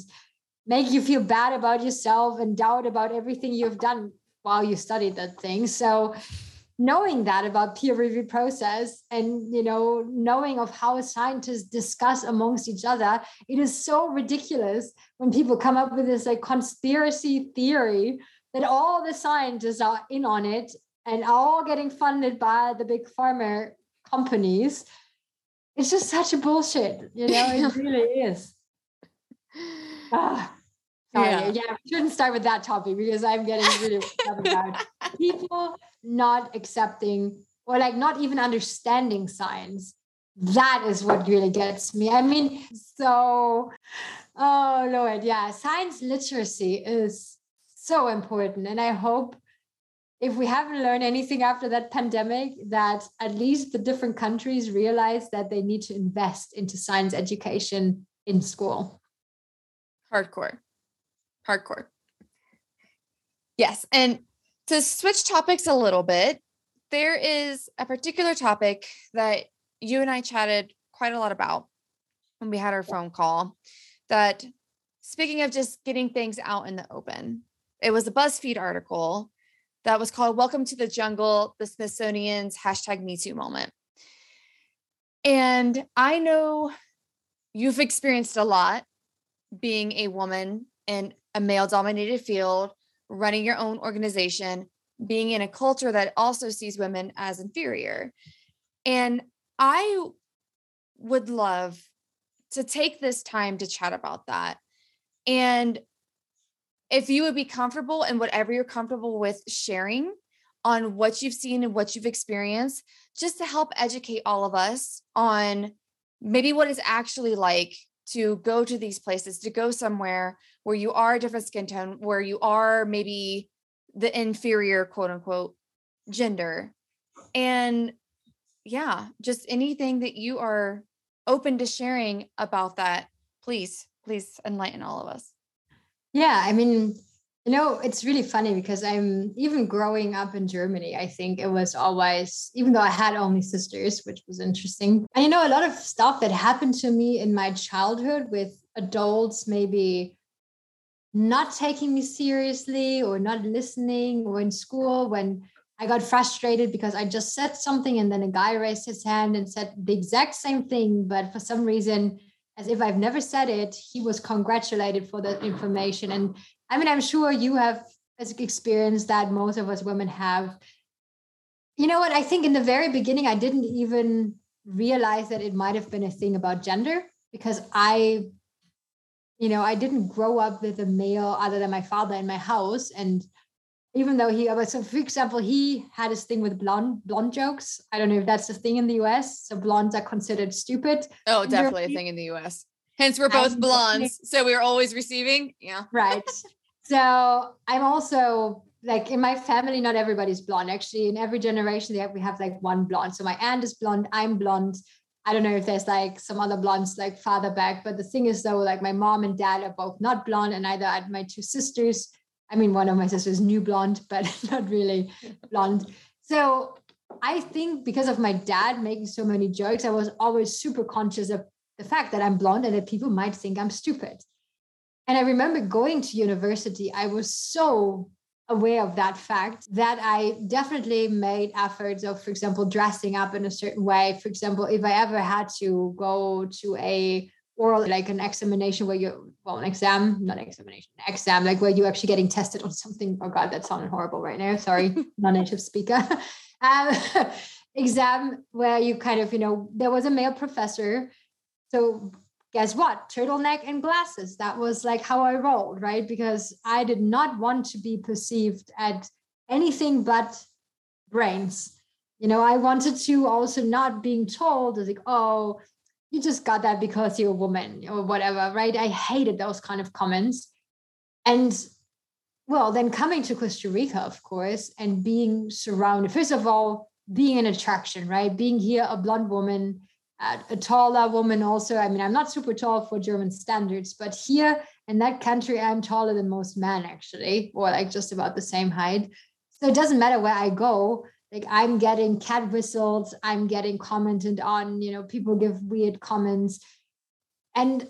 make you feel bad about yourself and doubt about everything you've done while you studied that thing. So knowing that about peer review process and you know knowing of how scientists discuss amongst each other it is so ridiculous when people come up with this like conspiracy theory that all the scientists are in on it and are all getting funded by the big pharma companies it's just such a bullshit, you know, it really is. Ah, sorry. Yeah. yeah, we shouldn't start with that topic because I'm getting really about people not accepting or like not even understanding science. That is what really gets me. I mean, so oh Lord, yeah, science literacy is so important. And I hope if we haven't learned anything after that pandemic, that at least the different countries realize that they need to invest into science education in school. Hardcore. Hardcore. Yes. And to switch topics a little bit, there is a particular topic that you and I chatted quite a lot about when we had our phone call. That speaking of just getting things out in the open, it was a BuzzFeed article that was called Welcome to the Jungle, the Smithsonian's hashtag Me Too moment. And I know you've experienced a lot being a woman in a male dominated field, running your own organization, being in a culture that also sees women as inferior. And I would love to take this time to chat about that and if you would be comfortable and whatever you're comfortable with sharing on what you've seen and what you've experienced, just to help educate all of us on maybe what it's actually like to go to these places, to go somewhere where you are a different skin tone, where you are maybe the inferior, quote unquote, gender. And yeah, just anything that you are open to sharing about that, please, please enlighten all of us. Yeah, I mean, you know, it's really funny because I'm even growing up in Germany. I think it was always, even though I had only sisters, which was interesting. And you know, a lot of stuff that happened to me in my childhood with adults maybe not taking me seriously or not listening, or in school when I got frustrated because I just said something and then a guy raised his hand and said the exact same thing, but for some reason, as if I've never said it, he was congratulated for that information. And I mean, I'm sure you have as experienced that most of us women have. You know what? I think in the very beginning, I didn't even realize that it might have been a thing about gender because I, you know, I didn't grow up with a male other than my father in my house. And even though he uh, was, so for example, he had his thing with blonde blonde jokes. I don't know if that's the thing in the US. So blondes are considered stupid. Oh, definitely a thing in the US. Hence, we're both blondes, so we are always receiving. Yeah. Right. so I'm also like in my family, not everybody's blonde. Actually, in every generation, we have like one blonde. So my aunt is blonde. I'm blonde. I don't know if there's like some other blondes like farther back, but the thing is though, like my mom and dad are both not blonde, and either my two sisters. I mean, one of my sisters new blonde, but not really blonde. So I think because of my dad making so many jokes, I was always super conscious of the fact that I'm blonde and that people might think I'm stupid. And I remember going to university, I was so aware of that fact that I definitely made efforts of, for example, dressing up in a certain way. For example, if I ever had to go to a oral like an examination where you well an exam not examination exam like where you're actually getting tested on something oh god that sounded horrible right now sorry non-native speaker um, exam where you kind of you know there was a male professor so guess what? Turtleneck and glasses. That was like how I rolled, right? Because I did not want to be perceived at anything but brains. You know, I wanted to also not being told like, oh, you just got that because you're a woman or whatever, right? I hated those kind of comments. And well, then coming to Costa Rica, of course, and being surrounded, first of all, being an attraction, right? Being here, a blonde woman, a taller woman also i mean i'm not super tall for german standards but here in that country i'm taller than most men actually or like just about the same height so it doesn't matter where i go like i'm getting cat whistles i'm getting commented on you know people give weird comments and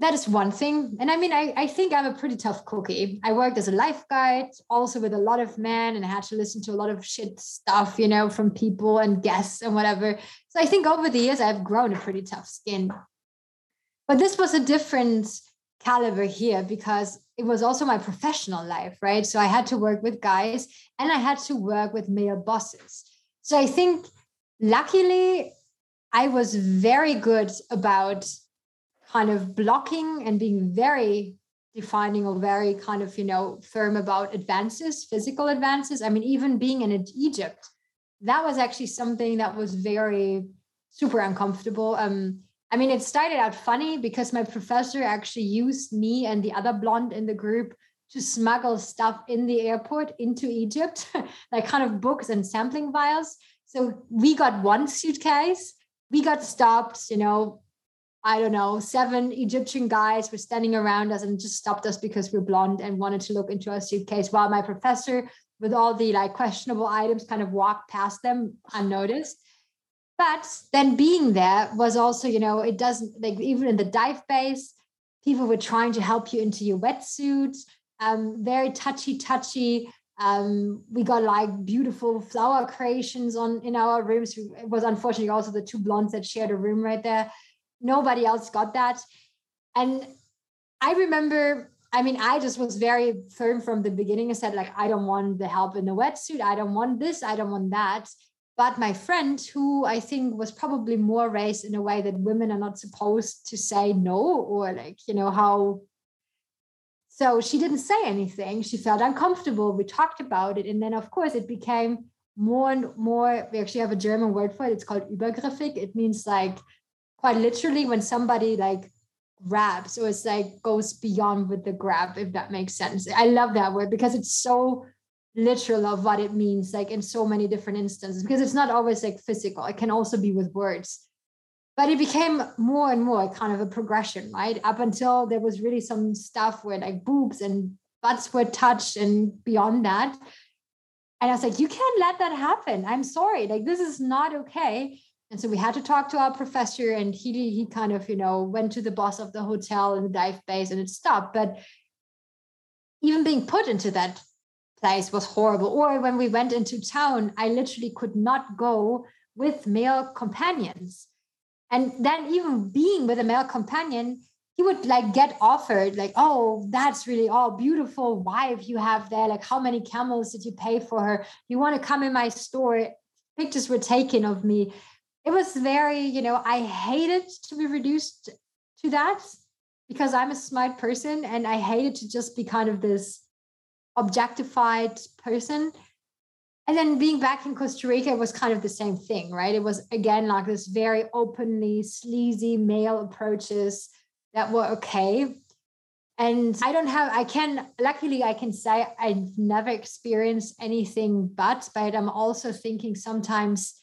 that is one thing. And I mean, I, I think I'm a pretty tough cookie. I worked as a life guide, also with a lot of men, and I had to listen to a lot of shit stuff, you know, from people and guests and whatever. So I think over the years, I've grown a pretty tough skin. But this was a different caliber here because it was also my professional life, right? So I had to work with guys and I had to work with male bosses. So I think luckily I was very good about kind of blocking and being very defining or very kind of you know firm about advances physical advances i mean even being in egypt that was actually something that was very super uncomfortable um i mean it started out funny because my professor actually used me and the other blonde in the group to smuggle stuff in the airport into egypt like kind of books and sampling vials so we got one suitcase we got stopped you know I don't know, seven Egyptian guys were standing around us and just stopped us because we're blonde and wanted to look into our suitcase while my professor with all the like questionable items kind of walked past them unnoticed. But then being there was also, you know, it doesn't like even in the dive base, people were trying to help you into your wetsuits, um, very touchy, touchy. Um, we got like beautiful flower creations on in our rooms. It was unfortunately also the two blondes that shared a room right there nobody else got that. And I remember, I mean, I just was very firm from the beginning. I said, like, I don't want the help in the wetsuit. I don't want this. I don't want that. But my friend, who I think was probably more raised in a way that women are not supposed to say no, or like, you know, how. So she didn't say anything. She felt uncomfortable. We talked about it. And then, of course, it became more and more. We actually have a German word for it. It's called übergriffig. It means like quite literally when somebody like grabs or it's like goes beyond with the grab if that makes sense i love that word because it's so literal of what it means like in so many different instances because it's not always like physical. It can also be with words. But it became more and more kind of a progression right? Up until there was really some stuff where like boobs and butts were touched and beyond that. And i was like you can't let that happen. I'm sorry. Like this is not okay. And so we had to talk to our professor, and he he kind of you know went to the boss of the hotel and the dive base, and it stopped. But even being put into that place was horrible. Or when we went into town, I literally could not go with male companions. And then even being with a male companion, he would like get offered like, oh, that's really all oh, beautiful wife you have there. Like, how many camels did you pay for her? You want to come in my store? Pictures were taken of me it was very, you know, I hated to be reduced to that because I'm a smart person and I hated to just be kind of this objectified person. and then being back in Costa Rica was kind of the same thing, right? It was again like this very openly sleazy male approaches that were okay. And I don't have, I can, luckily, I can say I've never experienced anything but, but I'm also thinking sometimes,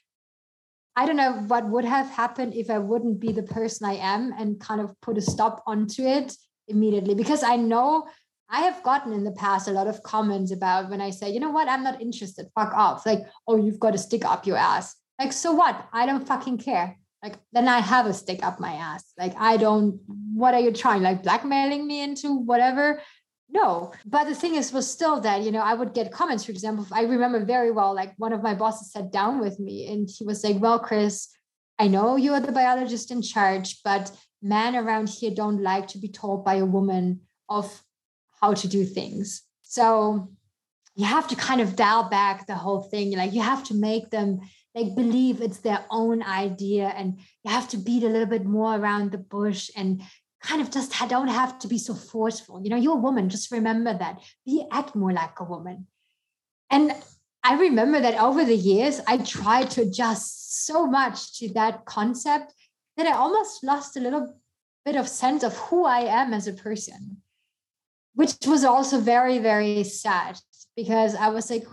I don't know what would have happened if I wouldn't be the person I am and kind of put a stop onto it immediately because I know I have gotten in the past a lot of comments about when I say, you know what, I'm not interested, fuck off. Like, oh, you've got to stick up your ass. Like, so what? I don't fucking care. Like, then I have a stick up my ass. Like, I don't, what are you trying? Like, blackmailing me into whatever? No. But the thing is, was still that, you know, I would get comments, for example, I remember very well, like, one of my bosses sat down with me and he was like, well, Chris, I know you're the biologist in charge, but men around here don't like to be told by a woman of how to do things. So you have to kind of dial back the whole thing. Like you have to make them like believe it's their own idea and you have to beat a little bit more around the bush and kind of just don't have to be so forceful. You know, you're a woman, just remember that. Be act more like a woman. And I remember that over the years, I tried to adjust so much to that concept that I almost lost a little bit of sense of who I am as a person which was also very very sad because i was like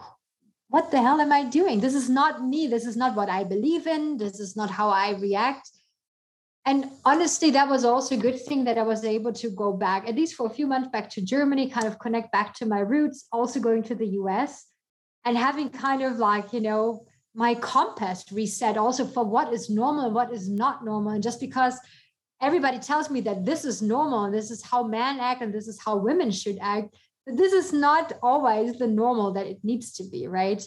what the hell am i doing? This is not me. This is not what i believe in. This is not how i react. And honestly that was also a good thing that i was able to go back at least for a few months back to germany kind of connect back to my roots also going to the us and having kind of like you know my compass reset also for what is normal and what is not normal. And just because everybody tells me that this is normal and this is how men act and this is how women should act but this is not always the normal that it needs to be right?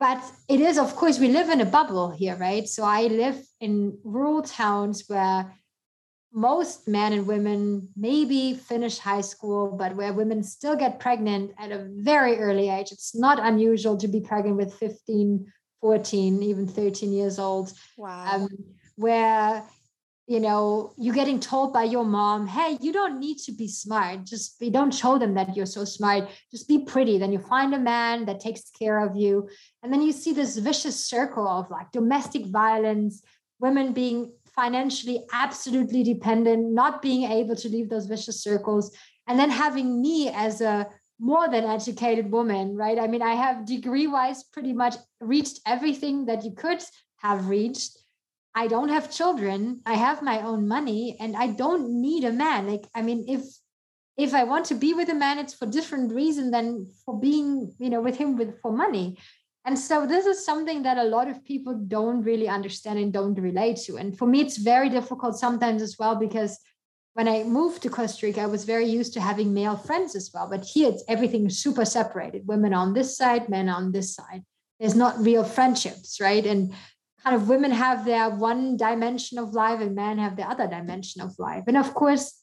But it is of course we live in a bubble here right? So i live in rural towns where most men and women maybe finish high school but where women still get pregnant at a very early age. It's not unusual to be pregnant with 15 14 even 13 years old. Wow. Um, where you know you're getting told by your mom hey you don't need to be smart. Just be don't show them that you're so smart. Just be pretty. Then you find a man that takes care of you. And then you see this vicious circle of like domestic violence women being financially absolutely dependent not being able to leave those vicious circles and then having me as a more than educated woman right? I mean i have degree wise pretty much reached everything that you could have reached I don't have children. I have my own money and I don't need a man. Like, I mean, if if I want to be with a man, it's for different reason than for being, you know, with him with for money. And so this is something that a lot of people don't really understand and don't relate to. And for me, it's very difficult sometimes as well because when I moved to Costa Rica, I was very used to having male friends as well. But here it's everything super separated. Women on this side, men on this side. There's not real friendships, right? And kind of women have their one dimension of life and men have the other dimension of life. And of course,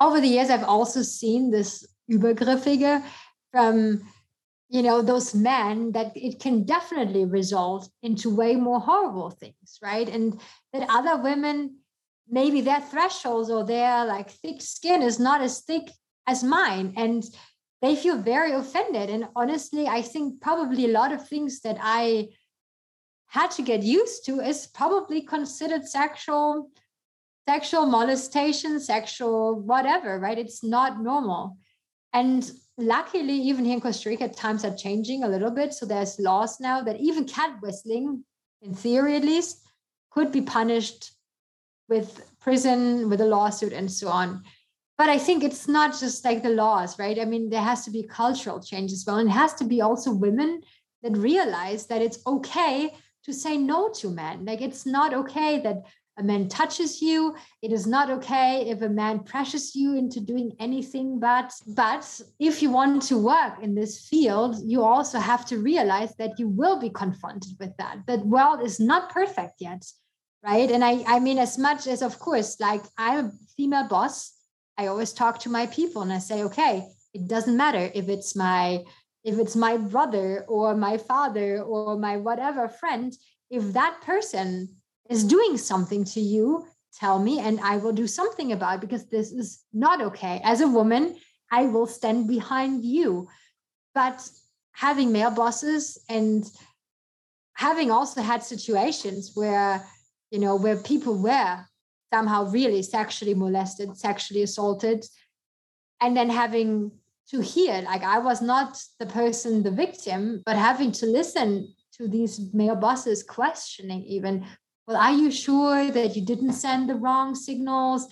over the years, I've also seen this übergriffige from you know those men that it can definitely result into way more horrible things right and that other women maybe their thresholds or their like thick skin is not as thick as mine and they feel very offended and honestly i think probably a lot of things that i had to get used to is probably considered sexual sexual molestation sexual whatever right? It's not normal. And luckily even here in costa rica times are changing a little bit. So there's laws now that even cat whistling in theory at least could be punished with prison with a lawsuit and so on. But i think it's not just like the laws right? I mean there has to be cultural change as well. And it has to be also women that realize that it's okay to say no to men. Like it's not okay that a man touches you. It is not okay if a man pressures you into doing anything but but if you want to work in this field, you also have to realize that you will be confronted with that. That world is not perfect yet. Right. And I, I mean, as much as of course, like I'm a female boss, I always talk to my people and I say, okay, it doesn't matter if it's my if it's my brother or my father or my whatever friend, if that person is doing something to you, tell me and I will do something about it because this is not okay. As a woman, I will stand behind you. But having male bosses and having also had situations where you know where people were somehow really sexually molested sexually assaulted and then having to hear like i was not the person the victim but having to listen to these male bosses questioning even well are you sure that you didn't send the wrong signals?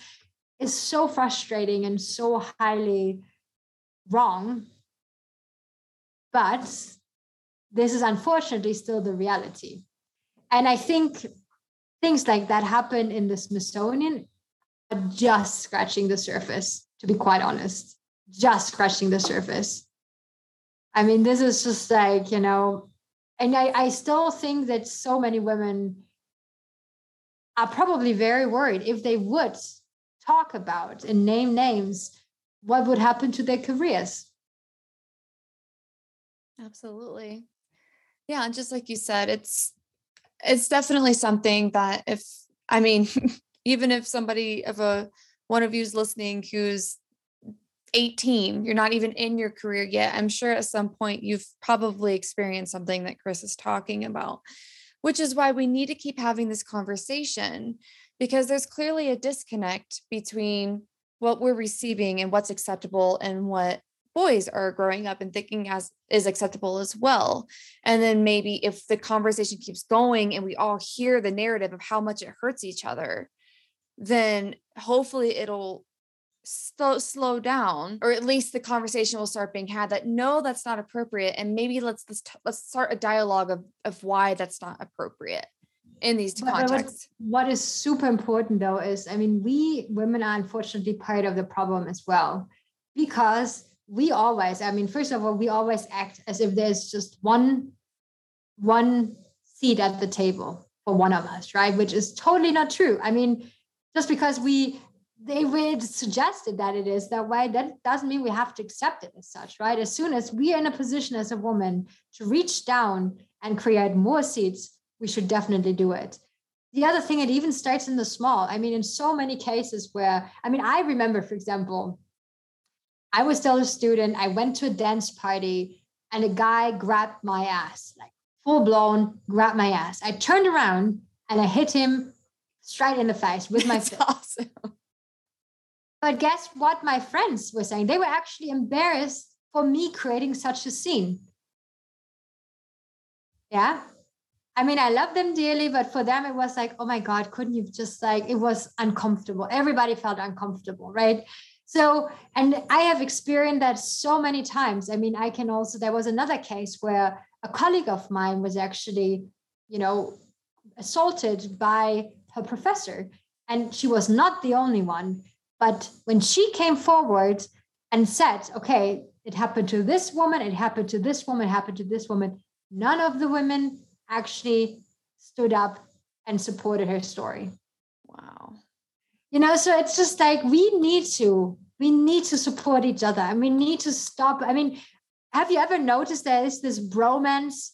is so frustrating and so highly wrong. But this is unfortunately still the reality. And i think things like that happen in the smithsonian are just scratching the surface to be quite honest just scratching the surface. I mean, this is just like, you know, and I, I still think that so many women are probably very worried if they would talk about and name names, what would happen to their careers. Absolutely. Yeah, and just like you said, it's it's definitely something that if I mean, even if somebody of a one of you's listening who's 18, you're not even in your career yet. I'm sure at some point you've probably experienced something that Chris is talking about, which is why we need to keep having this conversation because there's clearly a disconnect between what we're receiving and what's acceptable and what boys are growing up and thinking as is acceptable as well. And then maybe if the conversation keeps going and we all hear the narrative of how much it hurts each other, then hopefully it'll slow slow down or at least the conversation will start being had that no that's not appropriate and maybe let's let's, let's start a dialogue of, of why that's not appropriate in these two contexts. what is super important though is i mean we women are unfortunately part of the problem as well because we always i mean first of all we always act as if there's just one one seat at the table for one of us right which is totally not true. I mean just because we they would suggested that it is that way. That doesn't mean we have to accept it as such right? As soon as we are in a position as a woman to reach down and create more seats we should definitely do it. The other thing it even starts in the small i mean in so many cases where i mean i remember for example i was still a student i went to a dance party and a guy grabbed my ass like full blown grabbed my ass. I turned around and i hit him straight in the face with my That's fist. awesome but guess what my friends were saying? They were actually embarrassed for me creating such a scene. Yeah. I mean, I love them dearly, but for them, it was like, oh my God, couldn't you just like, it was uncomfortable. Everybody felt uncomfortable, right? So, and I have experienced that so many times. I mean, I can also, there was another case where a colleague of mine was actually, you know, assaulted by her professor. And she was not the only one. But when she came forward and said, okay, it happened to this woman, it happened to this woman, it happened to this woman, none of the women actually stood up and supported her story. Wow. You know, so it's just like we need to, we need to support each other and we need to stop. I mean, have you ever noticed there is this bromance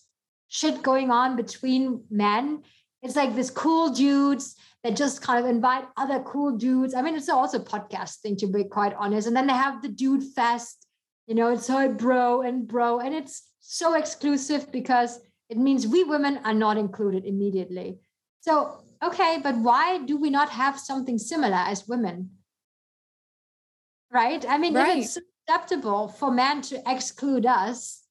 shit going on between men? It's like this cool dudes that just kind of invite other cool dudes. I mean, it's also a podcast thing to be quite honest. And then they have the dude fest, you know, it's so bro and bro. And it's so exclusive because it means we women are not included immediately. So, okay, but why do we not have something similar as women? Right? I mean, right. if it's acceptable for men to exclude us,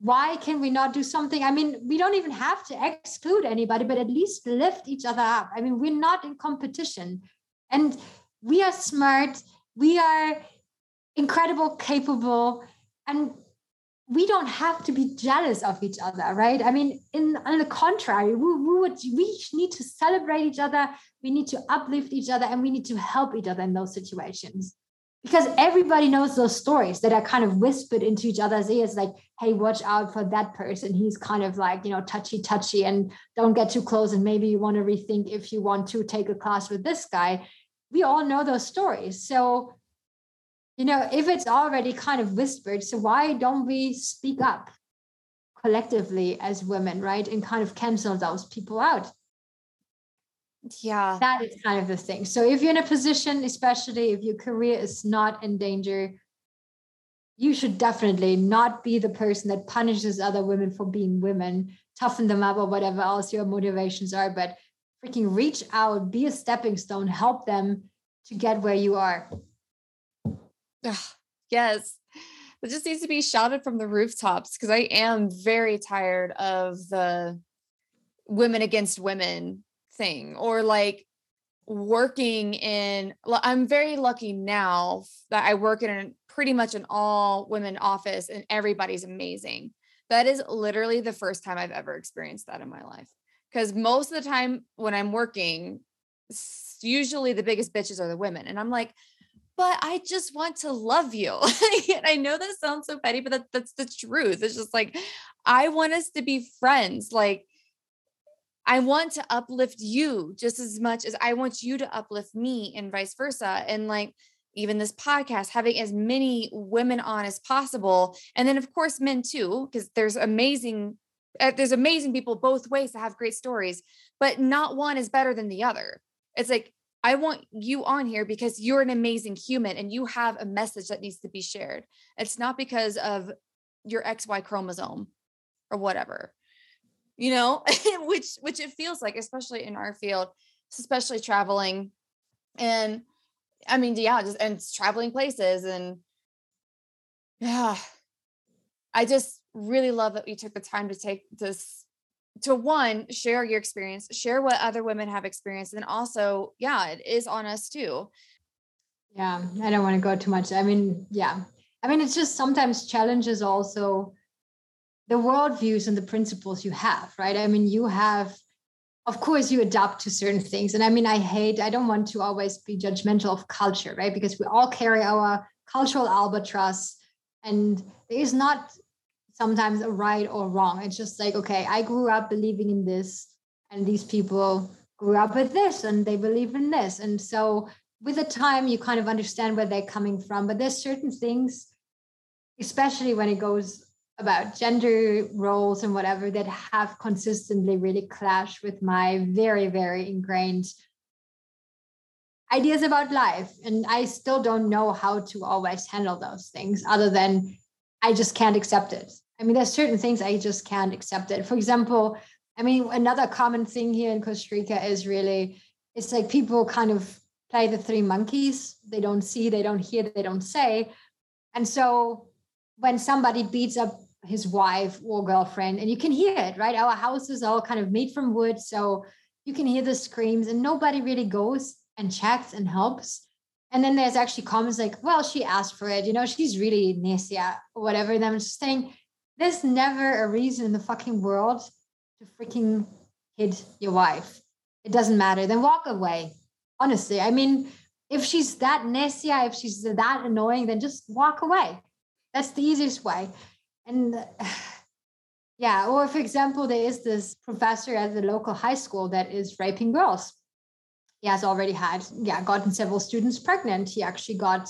why can we not do something? I mean we don't even have to exclude anybody but at least lift each other up. I mean we're not in competition. And we are smart. We are incredible capable and we don't have to be jealous of each other right? I mean in on the contrary we, we would we need to celebrate each other. We need to uplift each other and we need to help each other in those situations because everybody knows those stories that are kind of whispered into each other's ears like hey watch out for that person. He's kind of like you know touchy touchy and don't get too close and maybe you want to rethink if you want to take a class with this guy. We all know those stories. So you know if it's already kind of whispered so why don't we speak up collectively as women right and kind of cancel those people out yeah that is kind of the thing so if you're in a position especially if your career is not in danger you should definitely not be the person that punishes other women for being women, toughen them up or whatever else your motivations are, but freaking reach out, be a stepping stone, help them to get where you are. Ugh, yes. It just needs to be shouted from the rooftops because I am very tired of the women against women thing or like working in I'm very lucky now that I work in a, pretty much an all women office and everybody's amazing. That is literally the first time I've ever experienced that in my life. Cuz most of the time when I'm working usually the biggest bitches are the women and I'm like but I just want to love you. And I know that sounds so petty, but that, that's the truth. It's just like, I want us to be friends. Like, I want to uplift you just as much as I want you to uplift me and vice versa. And like even this podcast, having as many women on as possible. And then of course men too, because there's amazing, uh, there's amazing people both ways to have great stories, but not one is better than the other. It's like, I want you on here because you're an amazing human and you have a message that needs to be shared. It's not because of your XY chromosome or whatever you know, which which it feels like, especially in our field, especially traveling. And I mean, yeah, just and traveling places and yeah. I just really love that you took the time to take this to one share your experience share what other women have experienced and also yeah it is on us too yeah i don't want to go too much i mean yeah i mean it's just sometimes challenges also the worldviews and the principles you have, right? I mean, you have, of course, you adapt to certain things. And I mean, I hate, I don't want to always be judgmental of culture, right? Because we all carry our cultural albatross, and there is not sometimes a right or wrong. It's just like, okay, I grew up believing in this, and these people grew up with this, and they believe in this. And so with the time, you kind of understand where they're coming from. But there's certain things, especially when it goes about gender roles and whatever that have consistently really clashed with my very very ingrained ideas about life. And i still don't know how to always handle those things other than i just can't accept it. I mean there's certain things i just can't accept it. For example i mean another common thing here in costa rica is really it's like people kind of play the three monkeys. They don't see they don't hear they don't say. And so when somebody beats up his wife or girlfriend and you can hear it right? Our house is all kind of made from wood so you can hear the screams and nobody really goes and checks and helps. And then there's actually comments like well she asked for it you know she's really necia uh, or whatever and i'm just saying there's never a reason in the fucking world to freaking hit your wife. It doesn't matter then walk away honestly. I mean if she's that necia if she's that annoying then just walk away. That's the easiest way and yeah, or for example, there is this professor at the local high school that is raping girls. He has already had, yeah, gotten several students pregnant. He actually got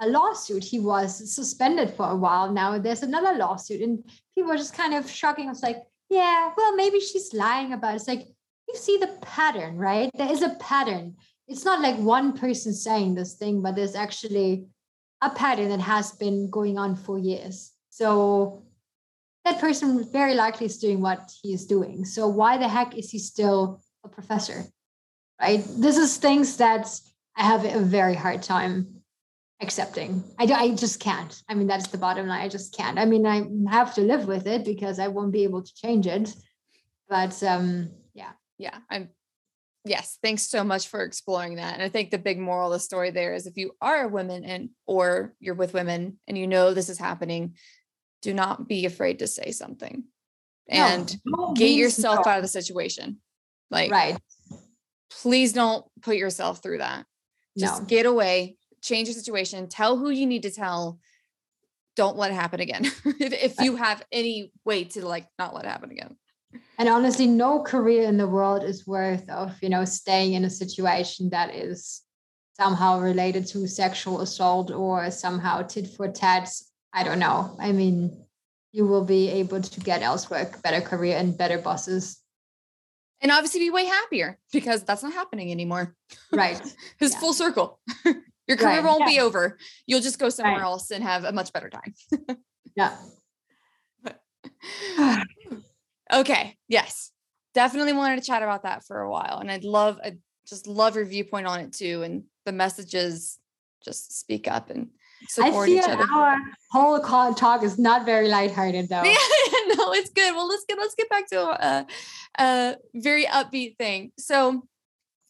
a lawsuit. He was suspended for a while. Now there's another lawsuit. And people are just kind of shocking. I was like, yeah, well, maybe she's lying about it. It's like, you see the pattern, right? There is a pattern. It's not like one person saying this thing, but there's actually a pattern that has been going on for years. So that person very likely is doing what he is doing. So why the heck is he still a professor? Right? This is things that I have a very hard time accepting. I, do, I just can't. I mean, that's the bottom line. I just can't. I mean, I have to live with it because I won't be able to change it. But um, yeah. Yeah. I'm yes thanks so much for exploring that and i think the big moral of the story there is if you are a woman and or you're with women and you know this is happening do not be afraid to say something and no, get yourself out of the situation. Like, right. Please don't put yourself through that. Just no. get away, change your situation, tell who you need to tell. Don't let it happen again. if, if you have any way to like not let it happen again. And honestly, no career in the world is worth of, you know, staying in a situation that is somehow related to sexual assault or somehow tit for tat I don't know. I mean, you will be able to get elsewhere better career and better bosses. And obviously be way happier because that's not happening anymore. Right. it's yeah. full circle. Your career Right, won't yeah. be over. You'll just go somewhere Right. else and have a much better time. Yeah. Okay. Yes. Definitely wanted to chat about that for a while. And I'd love, I just love your viewpoint on it too. And the messages just speak up and I support feel each other. our whole call talk is not very lighthearted though. Yeah, no, it's good. Well, let's get let's get back to a, a very upbeat thing. So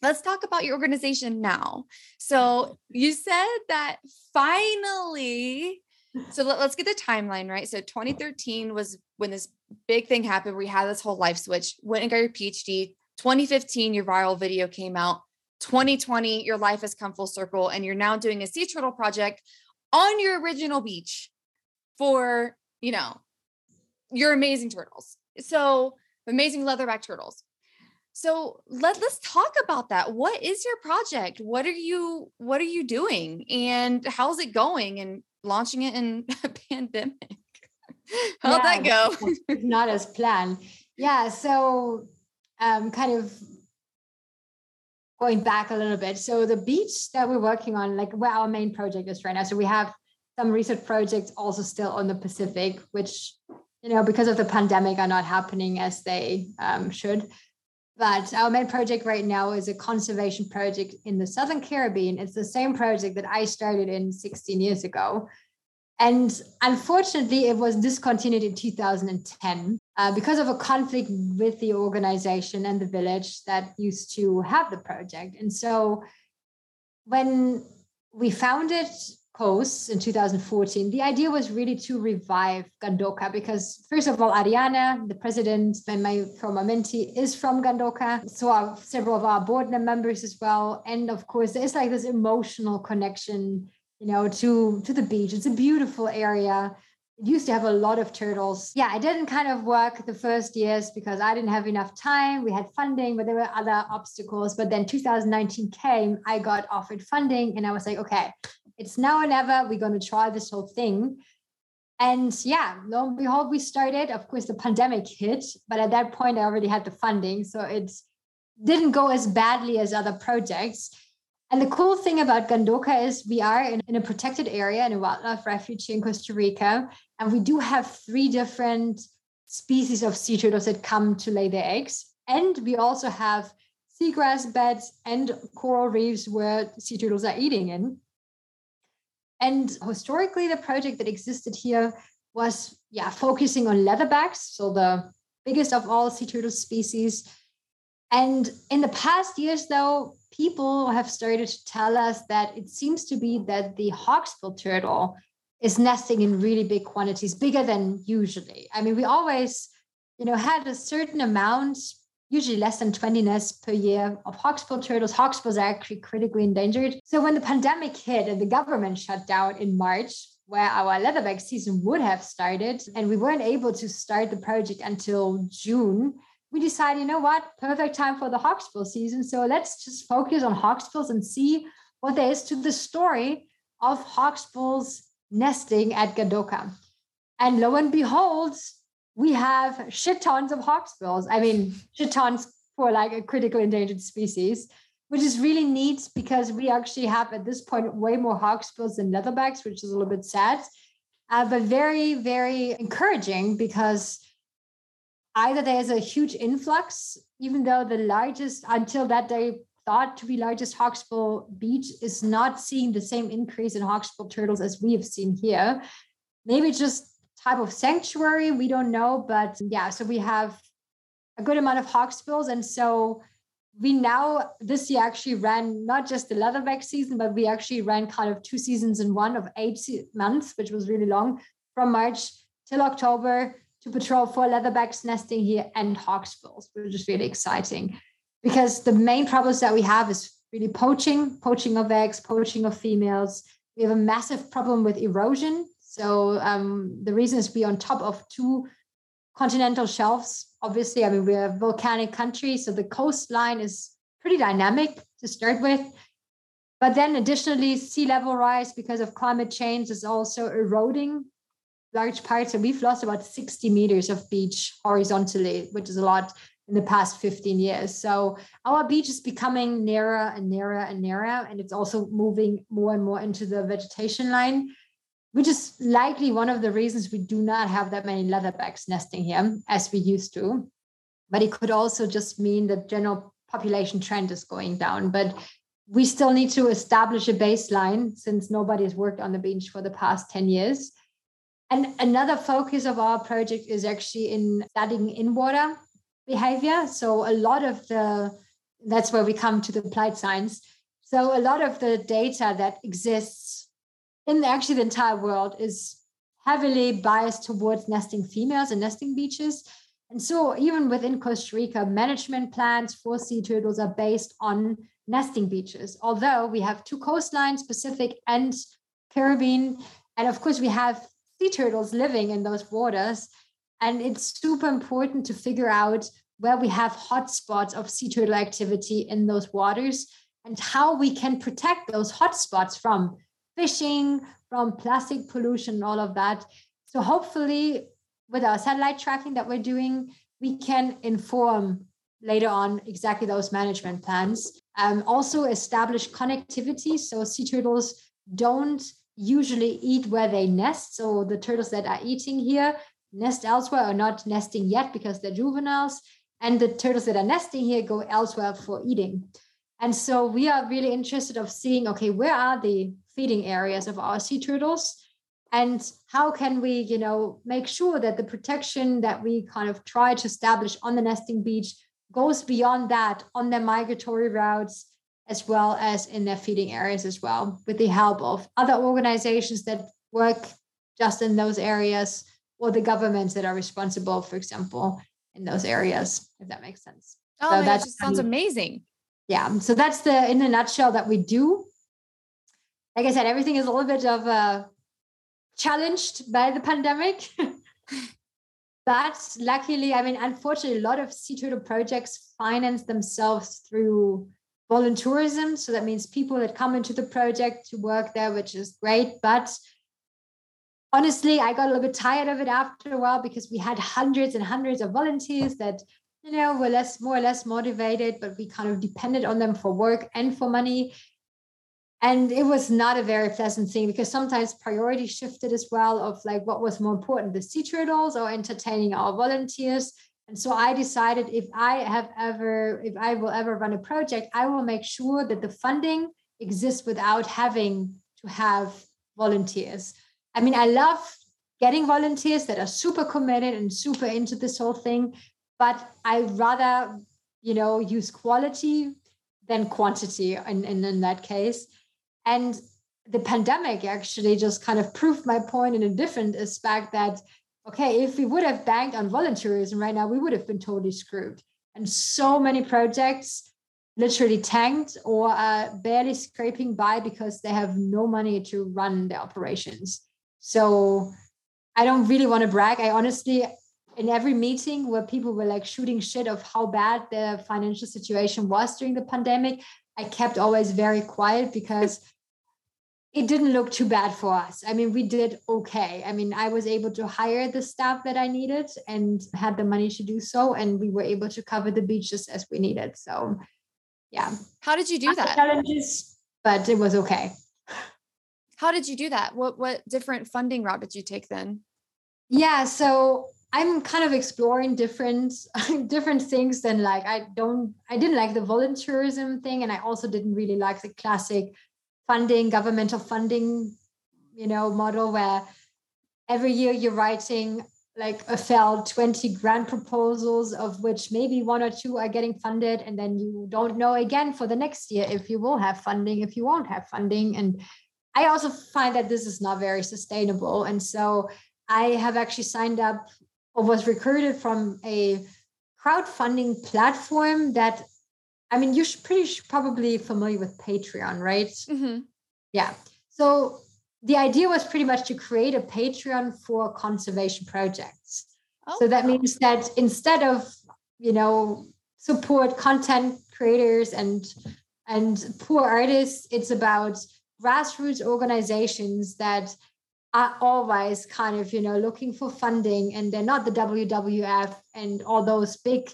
let's talk about your organization now. So you said that finally, so let, us get the timeline right. So 2013 was when this big thing happened. We had this whole life switch, went and got your PhD. 2015, your viral video came out. 2020, your life has come full circle, and you're now doing a sea turtle project on your original beach for, you know, your amazing turtles. So amazing leatherback turtles. So let let's talk about that. What is your project? What are you what are you doing? And how's it going? And launching it in a pandemic. How'd that go? not as planned. Yeah, so um, kind of going back a little bit. So the beach that we're working on, like where our main project is right now. So we have some research projects also still on the Pacific, which you know because of the pandemic are not happening as they um, should. But our main project right now is a conservation project in the Southern Caribbean. It's the same project that I started in 16 years ago. And unfortunately, it was discontinued in 2010 uh, because of a conflict with the organization and the village that used to have the project. And so when we founded COAS in 2014, the idea was really to revive Gandoca because, first of all, Ariana, the president former mentee, is from Gandoca. So are several of our board members as well. And of course, there's like this emotional connection you know, to to the beach. It's a beautiful area. It used to have a lot of turtles. Yeah, I didn't kind of work the first years because I didn't have enough time. We had funding, but there were other obstacles. But then 2019 came, I got offered funding, and I was like, okay, it's now or never. We're going to try this whole thing. And yeah, lo and behold, we started. Of course, the pandemic hit, but at that point, I already had the funding. So it didn't go as badly as other projects. And the cool thing about Gandoca is we are in, in, a protected area in a wildlife refuge in Costa Rica. And we do have three different species of sea turtles that come to lay their eggs. And we also have seagrass beds and coral reefs where sea turtles are eating in. And historically, the project that existed here was, yeah, focusing on leatherbacks, so the biggest of all sea turtle species. And in the past years, though, people have started to tell us that it seems to be that the hawksbill turtle is nesting in really big quantities, bigger than usually. I mean, we always, you know, had a certain amount, usually less than 20 nests per year of hawksbill turtles. Hawksbills are actually critically endangered. So when the pandemic hit and the government shut down in March, where our leatherback season would have started, and we weren't able to start the project until June, we decided, you know what, perfect time for the hawksbill season. So let's just focus on hawksbills and see what there is to the story of hawksbills nesting at Gandoca. And lo and behold, we have shit tons of hawksbills. I mean, shit tons for like a critical endangered species, which is really neat because we actually have at this point way more hawksbills than leatherbacks, which is a little bit sad, uh, but very, very encouraging because either there's a huge influx, even though the largest, until that day, thought to be largest hawksbill beach is not seeing the same increase in hawksbill turtles as we have seen here. Maybe just type of sanctuary, we don't know. But yeah, so we have a good amount of hawksbills. And so we now this year actually ran not just the leatherback season, but we actually ran kind of two seasons in one of eight months, which was really long from March till October to patrol for leatherbacks nesting here and hawksbills, which is really exciting. Because the main problems that we have is really poaching, poaching of eggs, poaching of females. We have a massive problem with erosion. So um, the reason is we're on top of two continental shelves. Obviously, I mean, we're a volcanic country, so the coastline is pretty dynamic to start with. But then additionally, sea level rise because of climate change is also eroding large parts. And we've lost about 60 meters of beach horizontally, which is a lot. in the past 15 years. So our beach is becoming narrower and narrower and narrower, and it's also moving more and more into the vegetation line, which is likely one of the reasons we do not have that many leatherbacks nesting here as we used to. But it could also just mean that general population trend is going down. But we still need to establish a baseline since nobody has worked on the beach for the past 10 years. And another focus of our project is actually in studying in water behavior. So a lot of the that's where we come to the applied science. So a lot of the data that exists in actually the entire world is heavily biased towards nesting females and nesting beaches. And so even within Costa Rica, management plans for sea turtles are based on nesting beaches. Although we have two coastlines, Pacific and Caribbean, and of course we have sea turtles living in those waters. And it's super important to figure out where we have hotspots of sea turtle activity in those waters and how we can protect those hotspots from fishing, from plastic pollution, all of that. So hopefully, with our satellite tracking that we're doing, we can inform later on exactly those management plans. Um, also establish connectivity. So sea turtles don't usually eat where they nest. So the turtles that are eating here nest elsewhere or not nesting yet because they're juveniles. And the turtles that are nesting here go elsewhere for eating. And so we are really interested of seeing, okay, where are the feeding areas of our sea turtles? And how can we, you know, make sure that the protection that we kind of try to establish on the nesting beach goes beyond that on their migratory routes as well as in their feeding areas as well, with the help of other organizations that work just in those areas or the governments that are responsible, for example, in those areas, if that makes sense. Oh, so that sounds amazing. Yeah. So that's the in a nutshell that we do. Like I said, everything is a little bit of uh, challenged by the pandemic. but luckily, I mean, unfortunately, a lot of sea turtle projects finance themselves through volunteerism. So that means people that come into the project to work there, which is great. But honestly, I got a little bit tired of it after a while because we had hundreds and hundreds of volunteers that, you know, were less, more or less motivated, but we kind of depended on them for work and for money. And it was not a very pleasant thing because sometimes priority shifted as well of like what was more important, the sea turtles or entertaining our volunteers. And so I decided if I have ever, if I will ever run a project, I will make sure that the funding exists without having to have volunteers. I mean, I love getting volunteers that are super committed and super into this whole thing, but I rather, you know, use quality than quantity in, in, in that case. And the pandemic actually just kind of proved my point in a different aspect that okay, if we would have banked on volunteerism right now, we would have been totally screwed. And so many projects literally tanked or are barely scraping by because they have no money to run their operations. So I don't really want to brag. I honestly, in every meeting where people were like shooting shit of how bad the financial situation was during the pandemic, I kept always very quiet because it didn't look too bad for us. I mean, we did okay. I mean, I was able to hire the staff that I needed and had the money to do so. And we were able to cover the beaches as we needed. So, yeah. How did you do that? Challenges, but it was okay. How did you do that? What what different funding route did you take then? Yeah, so I'm kind of exploring different different things than like I don't I didn't like the volunteerism thing and I also didn't really like the classic funding, governmental funding, you know, model where every year you're writing like a failed 20 grant proposals of which maybe one or two are getting funded and then you don't know again for the next year if you will have funding if you won't have funding. And i also find that this is not very sustainable. And so i have actually signed up or was recruited from a crowdfunding platform that I mean, you're pretty probably familiar with Patreon, right? Mm-hmm. Yeah. So the idea was pretty much to create a Patreon for conservation projects. Oh, so that means that instead of, you know, support content creators and and poor artists, it's about grassroots organizations that are always kind of, you know, looking for funding and they're not the WWF and all those big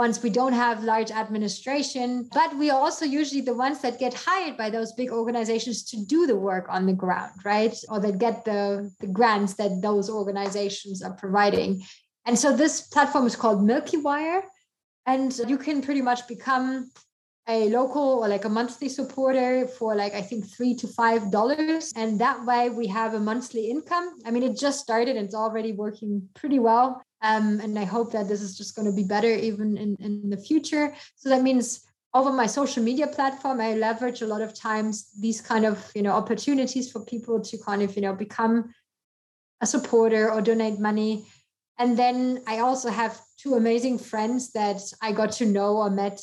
once we don't have large administration. But we are also usually the ones that get hired by those big organizations to do the work on the ground, right? Or that get the, the grants that those organizations are providing. And so this platform is called Milkywire. And you can pretty much become a local or like a monthly supporter for like I think three to five dollars. And that way we have a monthly income. I mean, it just started and it's already working pretty well. Um, and I hope that this is just going to be better even in, in the future. So that means over my social media platform, I leverage a lot of times these kind of you know opportunities for people to kind of you know become a supporter or donate money. And then I also have two amazing friends that I got to know or met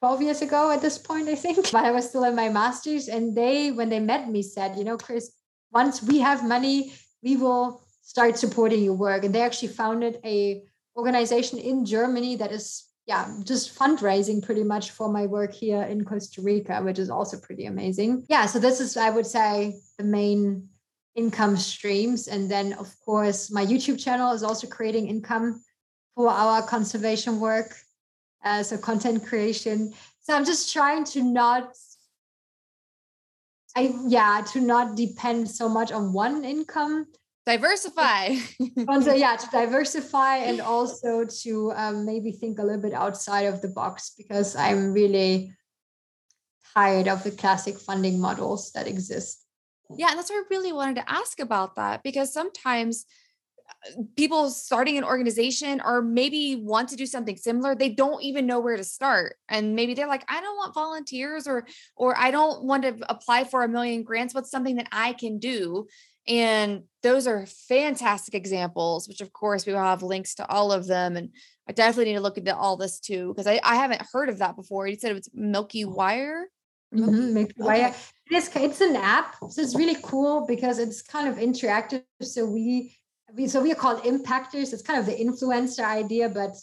12 years ago at this point, I think, while I was still in my master's. And they, when they met me, said, you know, Chris, once we have money, we will start supporting your work. And they actually founded a organization in Germany that is yeah, just fundraising pretty much for my work here in Costa Rica, which is also pretty amazing. Yeah, so this is, I would say, the main income streams. And then, of course, my YouTube channel is also creating income for our conservation work. Uh, so, content creation. So, I'm just trying to not I yeah, to not depend so much on one income, diversify. Also yeah to diversify and also to um, maybe think a little bit outside of the box because i'm really tired of the classic funding models that exist. Yeah and that's what i really wanted to ask about that because sometimes people starting an organization or maybe want to do something similar they don't even know where to start and maybe they're like i don't want volunteers or or i don't want to apply for a million grants what's something that i can do and those are fantastic examples, which of course we will have links to all of them. And I definitely need to look into all this too, because I, I haven't heard of that before. You said it was Milkywire. Milky, mm-hmm, Milkywire. Okay. It is, it's an app. So it's really cool because it's kind of interactive. So we, we so we are called impactors. It's kind of the influencer idea, but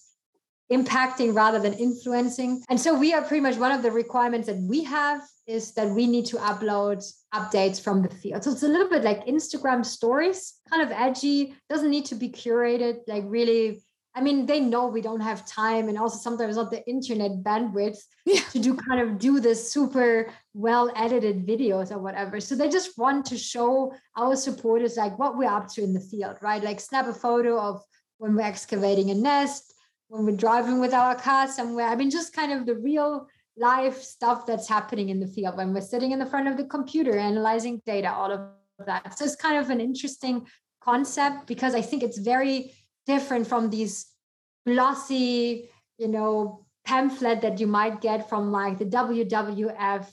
impacting rather than influencing. And so we are pretty much one of the requirements that we have is that we need to upload updates from the field. So it's a little bit like Instagram stories, kind of edgy, doesn't need to be curated, like really. I mean, they know we don't have time and also sometimes not the internet bandwidth yeah. to do kind of do this super well edited videos or whatever. So they just want to show our supporters like what we're up to in the field, right? Like snap a photo of when we're excavating a nest, when we're driving with our car somewhere. I mean, just kind of the real life stuff that's happening in the field when we're sitting in the front of the computer analyzing data, all of that. So it's kind of an interesting concept because I think it's very different from these glossy, you know, pamphlet that you might get from like the WWF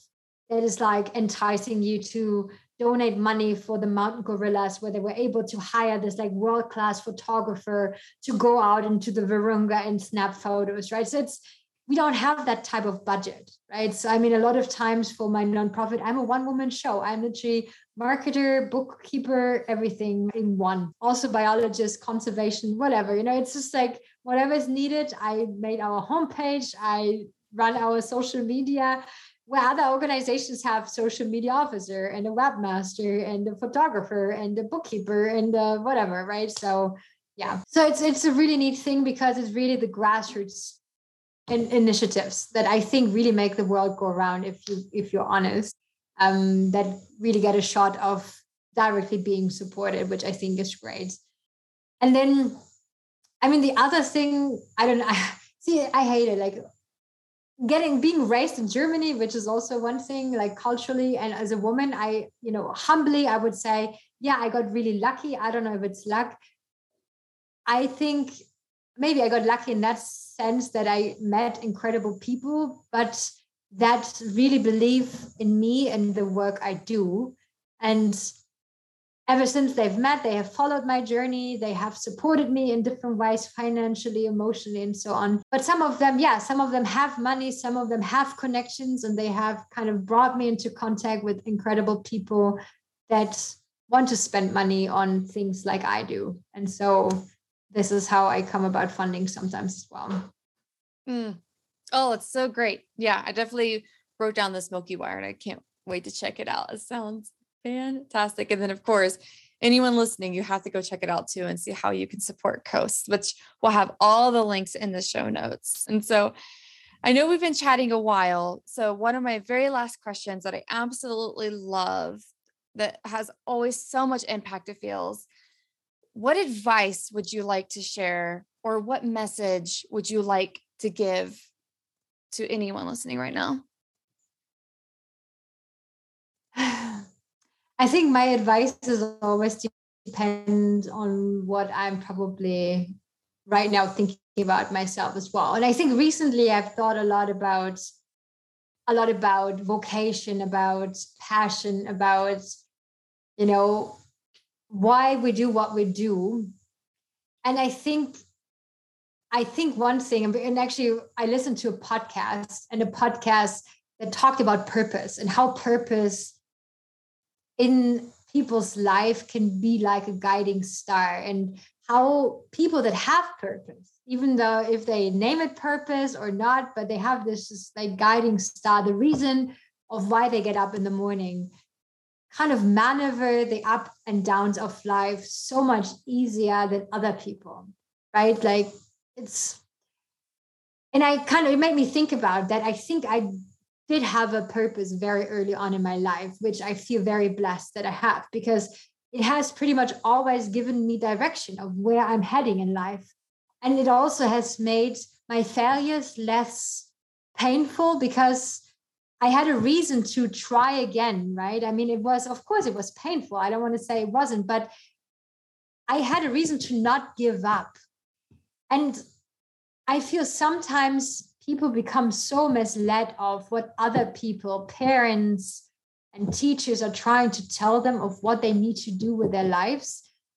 that is like enticing you to donate money for the mountain gorillas where they were able to hire this like world class photographer to go out into the virunga and snap photos right so it's we don't have that type of budget, right? So, I mean, a lot of times for my nonprofit, I'm a one woman show. I'm literally marketer, bookkeeper, everything in one. Also, biologist, conservation, whatever. You know, it's just like whatever is needed. I made our homepage, I run our social media. Where the organizations have social media officer and a webmaster and a photographer and a bookkeeper and a whatever, right? So yeah, so it's it's a really neat thing because it's really the grassroots in, initiatives that I think really make the world go around. If you if you're honest, um, that really get a shot of directly being supported, which I think is great. And then, I mean, the other thing I don't I, see. I hate it. Like getting being raised in Germany, which is also one thing. Like culturally and as a woman, I you know humbly I would say, yeah, I got really lucky. I don't know if it's luck. I think maybe I got lucky in that sense that I met incredible people, but that really believe in me and the work I do. And ever since they've met, they have followed my journey. They have supported me in different ways, financially, emotionally, and so on. But some of them, yeah, some of them have money, some of them have connections, and they have kind of brought me into contact with incredible people that want to spend money on things like I do. And so this is how I come about funding sometimes as well. Mm. Oh, it's so great. Yeah, I definitely wrote down this Milkywire and I can't wait to check it out. It sounds fantastic. And then, of course, anyone listening, you have to go check it out too and see how you can support Coast, which we'll have all the links in the show notes. And so I know we've been chatting a while. So, one of my very last questions that I absolutely love that has always so much impact, it feels what advice would you like to share or what message would you like to give to anyone listening right now? I think my advice is always depend on what I'm probably right now thinking about myself as well. And I think recently I've thought a lot about a lot about vocation, about passion, about you know why we do what we do. And I think I think one thing, and actually I listened to a podcast and a podcast that talked about purpose and how purpose in people's life can be like a guiding star. And how people that have purpose even though if they name it purpose or not but they have this just like guiding star the reason of why they get up in the morning kind of maneuver the up and downs of life so much easier than other people right? Like it's and i kind of it made me think about that. I think i did have a purpose very early on in my life, which I feel very blessed that I have because it has pretty much always given me direction of where I'm heading in life. And it also has made my failures less painful because I had a reason to try again, right? I mean, it was, of course, it was painful. I don't want to say it wasn't, but I had a reason to not give up. And I feel sometimes people become so misled of what other people, parents, and teachers are trying to tell them of what they need to do with their lives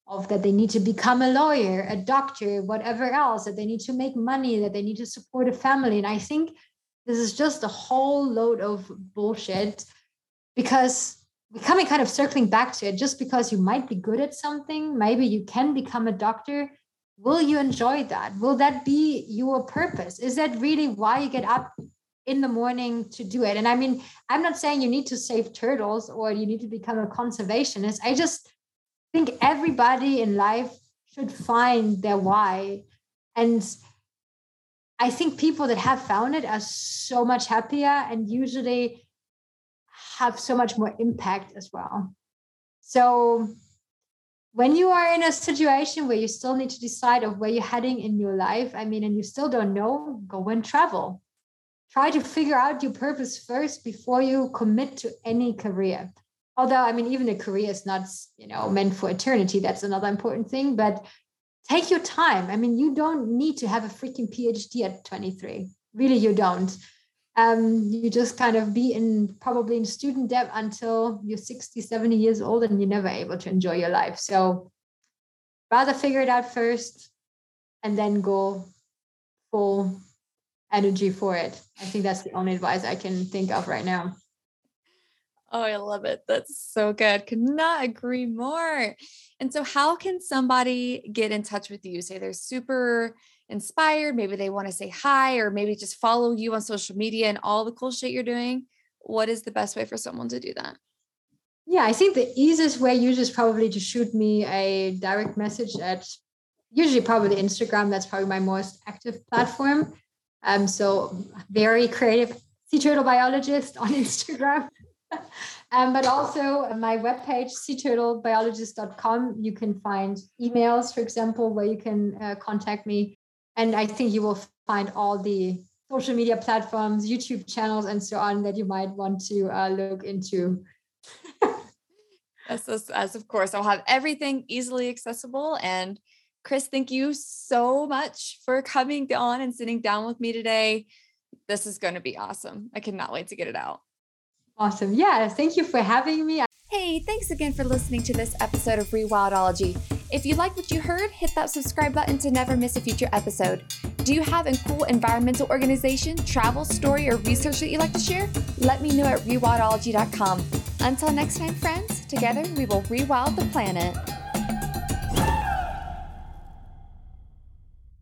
of that they need to become a lawyer a doctor whatever else that they need to make money that they need to support a family. And i think this is just a whole load of bullshit because we're coming kind of circling back to it. Just because you might be good at something maybe you can become a doctor will you enjoy that? Will that be your purpose? Is that really why you get up in the morning to do it? And i mean i'm not saying you need to save turtles or you need to become a conservationist. I just think everybody in life should find their why. And i think people that have found it are so much happier and usually have so much more impact as well. So when you are in a situation where you still need to decide of where you're heading in your life i mean and you still don't know go and travel. Try to figure out your purpose first before you commit to any career. Although i mean even a career is not you know meant for eternity that's another important thing but take your time. I mean you don't need to have a freaking phd at 23 really you don't um, you just kind of be in probably in student debt until you're 60 70 years old and you're never able to enjoy your life so rather figure it out first and then go full energy for it i think that's the only advice i can think of right now Oh, I love it. That's so good. Could not agree more. And so, how can somebody get in touch with you? Say they're super inspired, maybe they want to say hi, or maybe just follow you on social media and all the cool shit you're doing. What is the best way for someone to do that? Yeah, I think the easiest way usually is probably to shoot me a direct message at usually probably Instagram. That's probably my most active platform. Um, so very creative sea turtle biologist on Instagram. um, but also my webpage, seaturtlebiologist.com, you can find emails, for example, where you can uh, contact me. And I think you will find all the social media platforms, YouTube channels, and so on that you might want to uh, look into. as, as of course, I'll have everything easily accessible. And Chris, thank you so much for coming on and sitting down with me today. This is going to be awesome. I cannot wait to get it out. Awesome. Yeah. Thank you for having me. Hey, thanks again for listening to this episode of Rewildology. If you like what you heard, hit that subscribe button to never miss a future episode. Do you have a cool environmental organization, travel story, or research that you'd like to share? Let me know at rewildology.com. Until next time, friends, together we will rewild the planet.